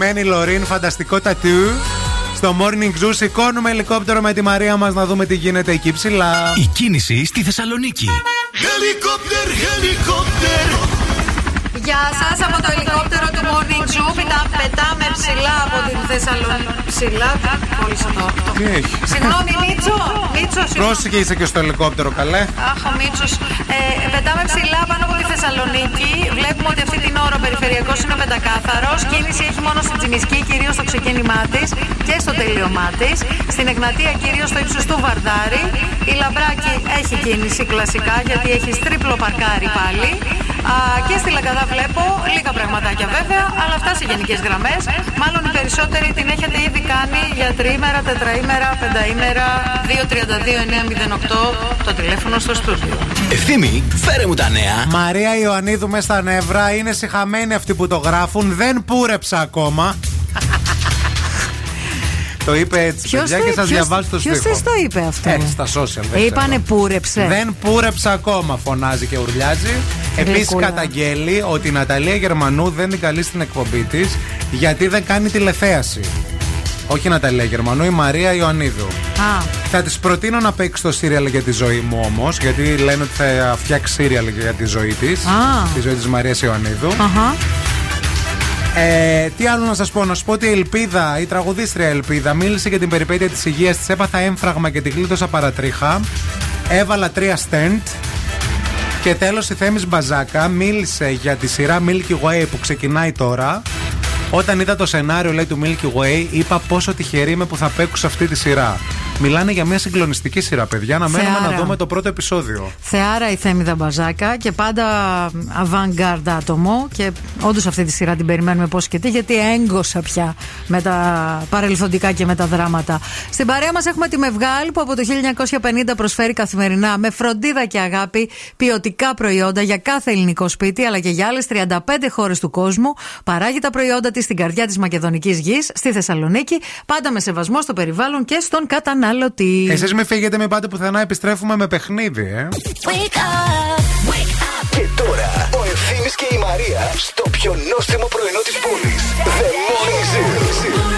Αγαπημένη Λωρίν, φανταστικό τατού. Στο Morning Zoo σηκώνουμε ελικόπτερο με τη Μαρία μας να δούμε τι γίνεται εκεί ψηλά. Η κίνηση στη Θεσσαλονίκη. Helicopter, helicopter. Γεια σας από το ελικόπτερο του Morning Zoo. Πετά, πετάμε ψηλά από την Θεσσαλονίκη. Ψηλά, κόλλησα το. το. Τι έχει; Συγγνώμη, Μίτσο. Μίτσο, συγγνώμη. Πρόσεχε είσαι και στο ελικόπτερο, καλέ. Αχ, ο Μίτσος. Ε, πετάμε ψηλά πάνω από τη Θεσσαλονίκη. Βλέπουμε ότι αυτή την ώρα ο περιφερειακός είναι πεντακάθαρος. Κίνηση έχει μόνο στην Τσιμισκή, κυρίως στο ξεκίνημά της και στο τελείωμά της. Στην Εγνατία, κυρίως στο ύψος του Βαρδάρη. Η Λαμπράκη έχει κίνηση κλασικά γιατί έχει τρίπλο παρκάρι πάλι. Α, και στη Λαγκαδά βλέπω λίγα πραγματάκια βέβαια, αλλά αυτά σε γενικές γραμμές. Μάλλον οι περισσότεροι την έχετε ήδη κάνει για τριήμερα, τετραήμερα, πενταήμερα, 232-908 το τηλέφωνο στο στούντιο. Ευθύμη, φέρε μου τα νέα. Μαρία Ιωαννίδου μες στα νεύρα. Είναι συχαμένοι αυτοί που το γράφουν. Δεν πούρεψα ακόμα. το είπε έτσι, Ποιος παιδιά, το- και σας ποιος- διαβάζω το ποιος στίχο. της το είπε αυτό; Έτσι, στα social. δεν Είπανε ξέρω. πούρεψε. Δεν πούρεψα ακόμα, φωνάζει και ουρλιάζει. Επίσης, Γλυκούλα. καταγγέλει ότι η Ναταλία Γερμανού δεν την καλεί στην εκπομπή της γιατί δεν κάνει τηλεθέαση. Όχι Ναταλία Γερμανού, η Μαρία Ιωαννίδου. Α, Θα τη προτείνω να παίξει το σύριαλ για τη ζωή μου όμως, γιατί λένε ότι θα φτιάξει σύριαλ για τη ζωή της. Α. Τη ζωή της Μαρίας Ιωαννίδου. αχα. Ε, τι άλλο να σας πω, να σου πω ότι η Ελπίδα, η τραγουδίστρια Ελπίδα, μίλησε για την περιπέτεια της υγείας της. Έπαθα έμφραγμα και τη γλίτωσα παρατρίχα. Έβαλα τρία στεντ. Και τέλος η Θέμης Μπαζάκα μίλησε για τη σειρά Milky Way που ξεκινάει τώρα. Όταν είδα το σενάριο λέει του Milky Way, είπα πόσο τυχερή είμαι που θα παίξω σε αυτή τη σειρά. Μιλάνε για μια συγκλονιστική σειρά, παιδιά. Να μένουμε Θεάρα. να δούμε το πρώτο επεισόδιο. Θεάρα η Θέμηδα Μπαζάκα και πάντα avant-garde άτομο. Και όντως αυτή τη σειρά την περιμένουμε πώς και τι, γιατί έγκωσα πια με τα παρελθοντικά και με τα δράματα. Στην παρέα μας έχουμε τη Μευγάλ που από το 1950 προσφέρει καθημερινά με φροντίδα και αγάπη ποιοτικά προϊόντα για κάθε ελληνικό σπίτι αλλά και για άλλες 35 χώρες του κόσμου. Παράγει τα προϊόντα της στην καρδιά της Μακεδονικής γης, στη Θεσσαλονίκη, πάντα με σεβασμό στο περιβάλλον και στον καταναλωτή. Εσείς με φύγετε, με πάτε πουθενά, επιστρέφουμε με παιχνίδι, ε. Και τώρα ο Ευθύμης και η Μαρία στο πιο νόστιμο πρωινό της πόλης. The Morning Zoo.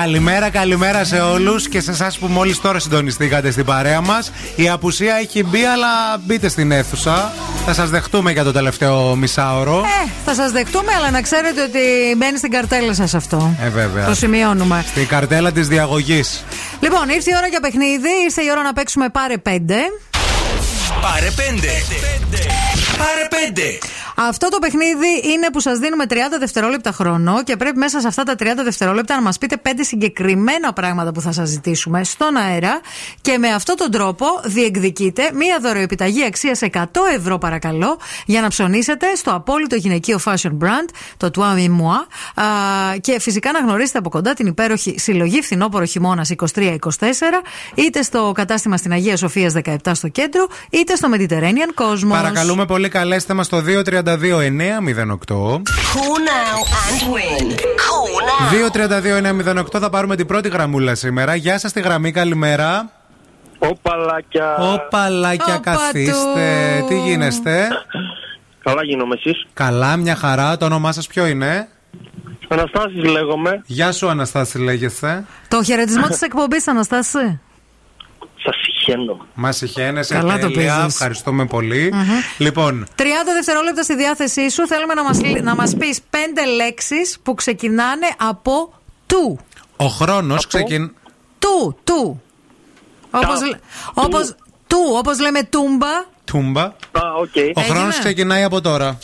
Καλημέρα, καλημέρα σε όλους και σε εσάς που μόλις τώρα συντονιστήκατε στην παρέα μας. Η απουσία έχει μπει, αλλά μπείτε στην αίθουσα. Θα σας δεχτούμε για το τελευταίο μισάωρο. Ε, θα σας δεχτούμε, αλλά να ξέρετε ότι μπαίνει στην καρτέλα σας αυτό. Ε, βέβαια. Το σημειώνουμε. Στην καρτέλα της διαγωγής. Λοιπόν, ήρθε η ώρα για παιχνίδι. Ήρθε η ώρα να παίξουμε πάρε πέντε. Πάρε πέντε. Πάρε πέντε. Αυτό το παιχνίδι είναι που σας δίνουμε 30 δευτερόλεπτα χρόνο και πρέπει μέσα σε αυτά τα 30 δευτερόλεπτα να μας πείτε 5 συγκεκριμένα πράγματα που θα σας ζητήσουμε στον αέρα. Και με αυτόν τον τρόπο διεκδικείτε μία δωροεπιταγή αξίας 100 ευρώ, παρακαλώ, για να ψωνίσετε στο απόλυτο γυναικείο fashion brand, το Toi et Moi. Α, και φυσικά να γνωρίσετε από κοντά την υπέροχη συλλογή φθινόπωρο χειμώνας 23-24, είτε στο κατάστημα στην Αγία Σοφίας 17 στο κέντρο, είτε στο Mediterranean Cosmos. Παρακαλούμε πολύ, καλέστε μας στο 232-908. Cool now and win. Cool now. 232-908 θα πάρουμε την πρώτη γραμμούλα σήμερα. Γεια σας τη γραμμή, καλημέρα. Οπαλάκια. Οπαλάκια, Όπα καθίστε. του. Τι γίνεστε; Καλά γίνομαι εσείς. Καλά, μια χαρά. Το όνομά σας ποιο είναι; Αναστάσης λέγομαι. Γεια σου, Αναστάση, λέγεσαι. Το χαιρετισμό της εκπομπής, Αναστάση. Σας συχαίνω. Μα συχαίνεσαι Καλά το τέλεια. παίζεις. Ευχαριστούμε πολύ. Λοιπόν, 30 δευτερόλεπτα στη διάθεσή σου. Θέλουμε να μας, να μας πεις πέντε λέξεις που ξεκινάνε από του. ο χρόνος ξεκινά. Του, του. Όπως, λέ- όπως, του, όπως λέμε τούμπα. Τούμπα. Α, οκ. Ο χρόνος ξεκινάει από τώρα.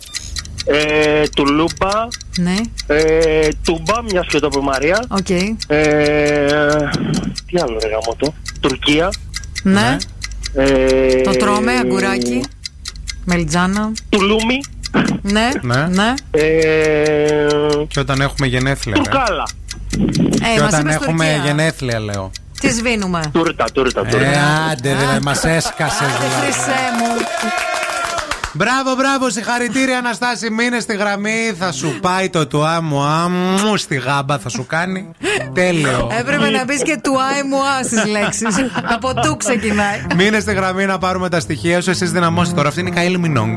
Ε, τουλούπα. Ναι. Ε, τούμπα, μια και το είπε η Μαρία. Οκ. Ε, τι άλλο ρε γάμο το. Τουρκία. Ναι. Ε, Το τρώμε, αγκουράκι. Μελιτζάνα. Τουλούμι. Ναι. Ναι. ναι. Ε, Και όταν έχουμε γενέθλια. ρε. Τουρκάλα. Ε, Και μας όταν είπες έχουμε Τουρκία. γενέθλια, λέω. Τι σβήνουμε; Τούρτα, τούρτα, Ε, τούρτα. άντε, δεν μας έσκασες. Άντε, χρυσέ μου. Μπράβο, μπράβο, συγχαρητήρια Αναστάση. Μείνε στη γραμμή, θα σου πάει το του άμμου άμμου στη γάμπα, θα σου κάνει. Τέλειο. Έπρεπε να πεις και του άι μου α στις λέξεις. Από του ξεκινάει. Μείνε στη γραμμή να πάρουμε τα στοιχεία σου. Εσείς δυναμώστε τώρα. Αυτή είναι η Καήλ Μινόγκ.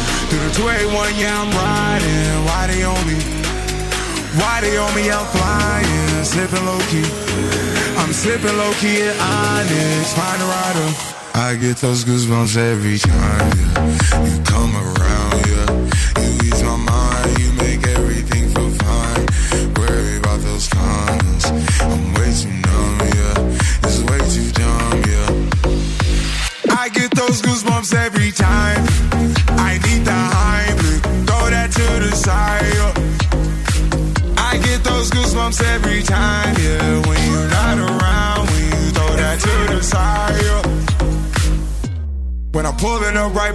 through the 281, yeah, I'm riding. Why they on me? Why they on me? I'm flying, sipping low key. I'm sipping low key at Onyx, find a rider. I get those goosebumps every time, yeah. You come around,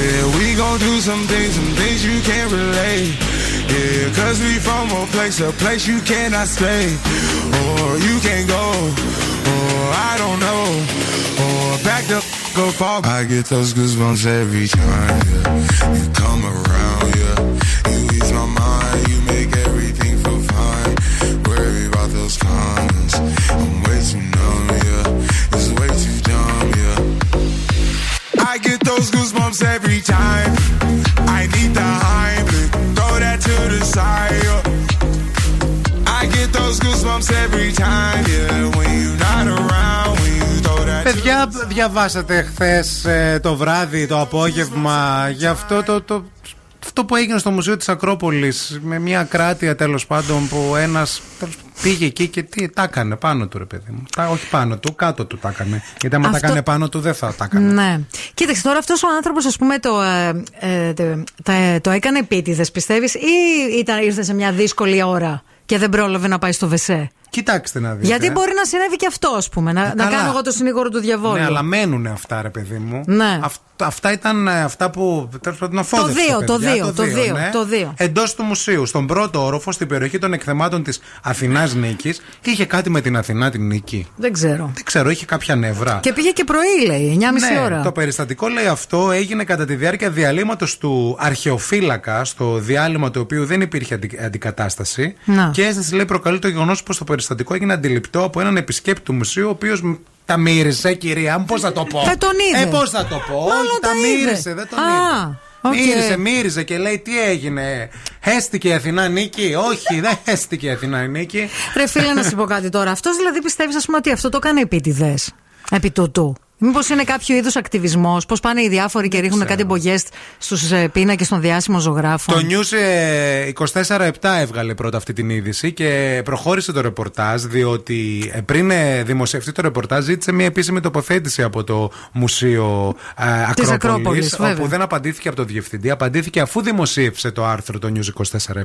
Yeah, we gon' do some things, some things you can't relate. Yeah, cause we from a place, a place you cannot stay. Or you can't go. Or I don't know. Or back the f- go far. I get those goosebumps every time, yeah. You come around, yeah. You ease my mind, you make everything feel fine. Worry about those comments. I'm way too numb, yeah. It's way too dumb, yeah. I get those goosebumps every Παιδιά, διαβάσατε χθες το βράδυ, το απόγευμα για αυτό το, το, αυτό που έγινε στο Μουσείο της Ακρόπολης με μια κράτεια τέλος πάντων που ένας τέλος, πήγε εκεί και τι τα έκανε πάνω του ρε παιδί μου. Τα, όχι πάνω του, κάτω του τα έκανε. Γιατί άμα Αυτό- τα έκανε πάνω του δεν θα τα έκανε. Ναι. Κοίταξε, τώρα αυτός ο άνθρωπος, ας πούμε, το, ε, ε, το, τα- το έκανε επίτηδες, πιστεύεις, ή ήταν, ήρθε σε μια δύσκολη ώρα; Και δεν πρόλαβε να πάει στο βεσέ. Κοιτάξτε να δείτε. Γιατί μπορεί να συνέβη και αυτό, ας πούμε. Να, να καλά. κάνω εγώ το συνήγορο του διαβόλου. Ναι, αλλά μένουν αυτά, ρε παιδί μου. Ναι. Αυ- αυτά ήταν ε, αυτά που τέλος πάντων αφόδευσαν δύο, τα το παιδιά. δύο, το δύο, το δύο. Εντός του μουσείου, στον πρώτο όροφο, στην περιοχή των εκθεμάτων της Αθηνάς Νίκης, είχε κάτι με την Αθηνά την Νίκη. Δεν ξέρω. Δεν ξέρω, είχε κάποια νευρά. Και πήγε και πρωί, λέει, 9.30 ναι, ώρα. Το περιστατικό λέει αυτό έγινε κατά τη διάρκεια διαλείμματος του αρχαιοφύλακα, στο διάλειμμα του οποίου δεν υπήρχε αντι- αντικατάσταση. Να. Και αίσθηση λέει προκαλεί το γεγονός πως το περιστατικό έγινε αντιληπτό από έναν επισκέπτη του μουσείου, ο οποίος τα μύρισε, κυρία μου, πώς θα το πω; Δεν τον είδε. Ε, πώς θα το πω; Μάλλον Όχι, τα τα είδε. μύρισε, δεν τον Α, είδε. οκ. Μύρισε, μύριζε και λέει τι έγινε; Χέστηκε η Αθηνά Νίκη; Όχι, δεν χέστηκε η Αθηνά Νίκη. Ρε φίλε, να σου πω κάτι τώρα. Αυτός δηλαδή πιστεύεις, ας πούμε, ότι αυτό το έκανε επίτηδες. Επί τούτου. Μήπως είναι κάποιο είδους ακτιβισμός, πώς πάνε οι διάφοροι και ρίχνουν κάτι μπογιέ στους ε, πίνακες των διάσημων ζωγράφων. Το News ε, 24-7 έβγαλε πρώτα αυτή την είδηση και προχώρησε το ρεπορτάζ διότι ε, πριν ε, δημοσιευτεί το ρεπορτάζ ζήτησε μια επίσημη τοποθέτηση από το Μουσείο ε, Της Ακρόπολης, Ακρόπολης, βέβαια. όπου δεν απαντήθηκε από τον διευθυντή, απαντήθηκε αφού δημοσίευσε το άρθρο το News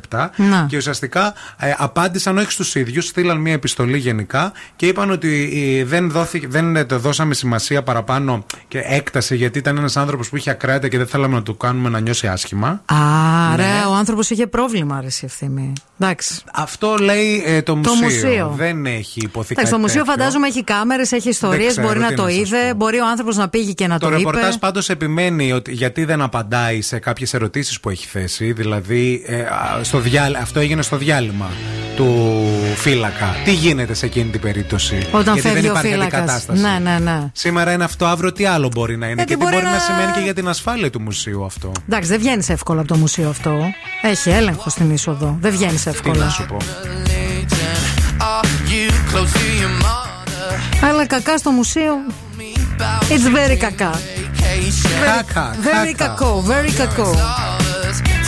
24-7 Να. και ουσιαστικά ε, απάντησαν όχι στους ίδιους, στείλαν μια επιστολή γενικά και είπαν ότι ε, δεν, δόθηκε, δεν ε, το δώσαμε σημασία παραπάνω και έκταση γιατί ήταν ένας άνθρωπος που είχε ακράτεια και δεν θέλαμε να του κάνουμε να νιώσει άσχημα. Άρα Ναι. ο άνθρωπος είχε πρόβλημα, ρε η ευθύμη. Εντάξει. Αυτό λέει ε, το, μουσείο. μουσείο. Δεν έχει υποθεί Εντάξει, το κάτι μουσείο τέτοιο. φαντάζομαι έχει κάμερες, έχει ιστορίες, ξέρω μπορεί τι να να το σας είδε, μπορεί ο άνθρωπος να πήγε και να Το το, ρεπορτάζ είπε. πάντως επιμένει ότι γιατί δεν απαντάει σε κάποιες ερωτήσεις που έχει θέσει. Δηλαδή, ε, α, στο διάλ- αυτό έγινε στο διάλειμμα του φύλακα. Τι γίνεται σε εκείνη την περίπτωση; Όταν γιατί φεύγει δεν ο υπάρχει φύλακας. αντικατάσταση. Ναι, ναι, ναι. Σήμερα είναι αυτό, αύριο τι άλλο μπορεί να είναι. Γιατί και τι μπορεί μπορεί να... να σημαίνει και για την ασφάλεια του μουσείου αυτό. Εντάξει, δεν βγαίνεις εύκολα από το μουσείο αυτό. Έχει έλεγχο στην είσοδο. Δεν βγαίνεις Τι εύκολα. να σου πω. Αλλά κακά στο μουσείο. It's very κακά. Κάκα, Very κακό, very κακό.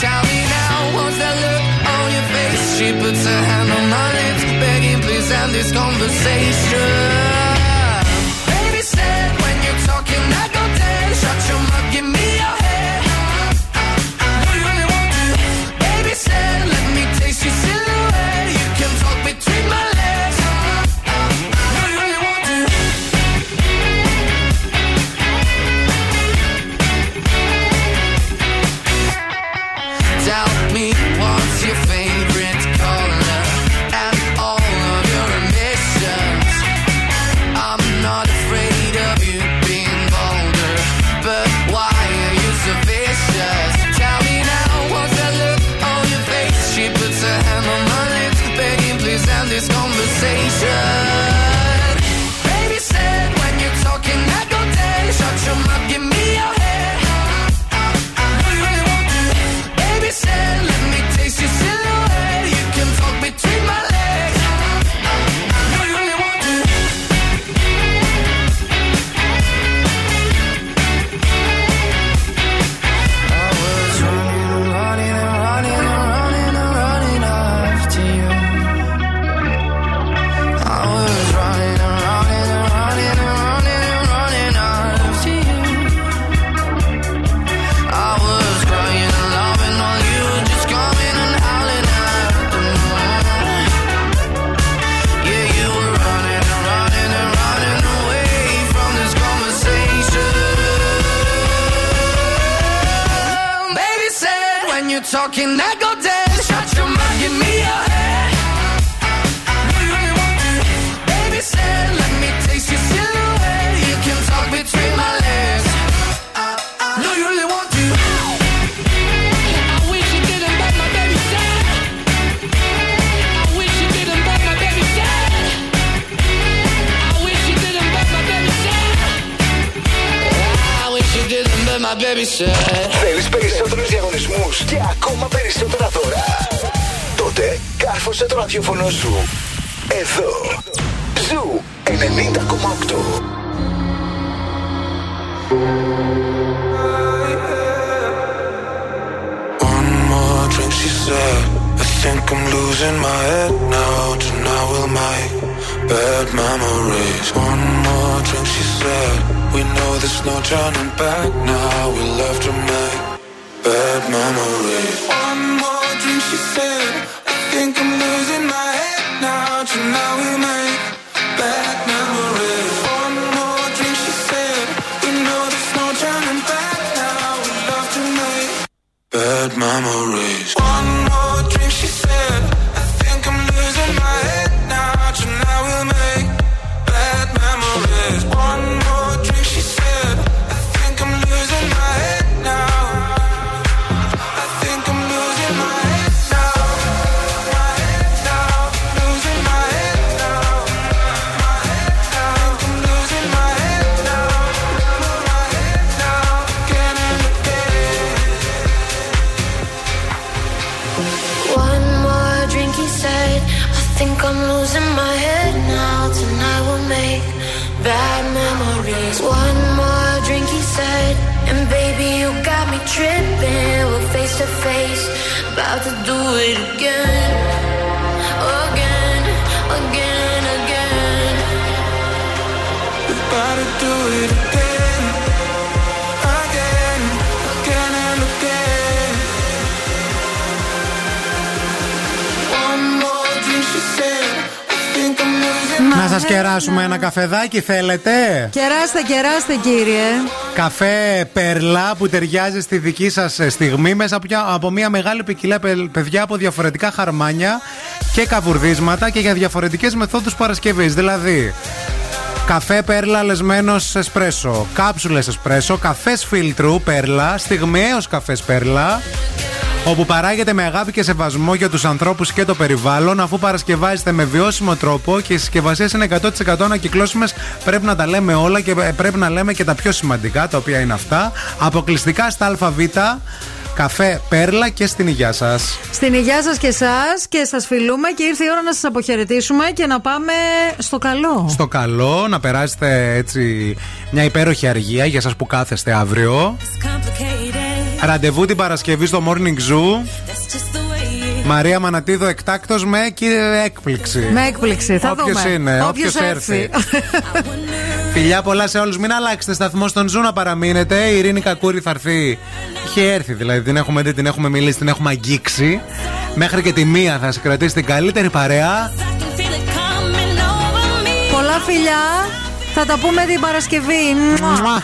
Tell me now, what's that look on your face? She puts her hand on my lips, begging, please end this conversation. Καφεδάκι θέλετε; Κεράστε, κεράστε κύριε. Καφέ Περλά που ταιριάζει στη δική σας ε, στιγμή μέσα από μια, από μια μεγάλη ποικιλία παι- παιδιά από διαφορετικά χαρμάνια και καβουρδίσματα και για διαφορετικές μεθόδους παρασκευής. Δηλαδή, καφέ Πέρλα λεσμένος εσπρέσο, κάψουλες εσπρέσο, καφές φίλτρου Πέρλα, στιγμιαίος καφές Πέρλα, όπου παράγεται με αγάπη και σεβασμό για τους ανθρώπους και το περιβάλλον, αφού παρασκευάζεται με βιώσιμο τρόπο και οι συσκευασίες είναι 100% ανακυκλώσιμες, πρέπει να τα λέμε όλα και ε, πρέπει να λέμε και τα πιο σημαντικά, τα οποία είναι αυτά. Αποκλειστικά στα ΑΒ, καφέ Πέρλα και στην υγειά σας. Στην υγειά σας και εσά και σας φιλούμε και ήρθε η ώρα να σας αποχαιρετήσουμε και να πάμε στο καλό. Στο καλό, να περάσετε έτσι μια υπέροχη αργία για σας που κάθεστε αύριο. Ραντεβού την Παρασκευή στο Morning Zoo. Μαρία Μανατίδο εκτάκτος με κύριε έκπληξη. Με έκπληξη, θα Όποιος δούμε. είναι, Όποιος όποιος έρθει. Φιλιά πολλά σε όλους. Μην αλλάξετε σταθμό στον Zoo να παραμείνετε. Η Ειρήνη Κακούρη θα έρθει. Είχε έρθει δηλαδή. Την έχουμε δει, την έχουμε μιλήσει, την έχουμε αγγίξει. Μέχρι και τη μία θα σε κρατήσει την καλύτερη παρέα. Πολλά φιλιά. Θα τα πούμε την Παρασκευή. Μουα.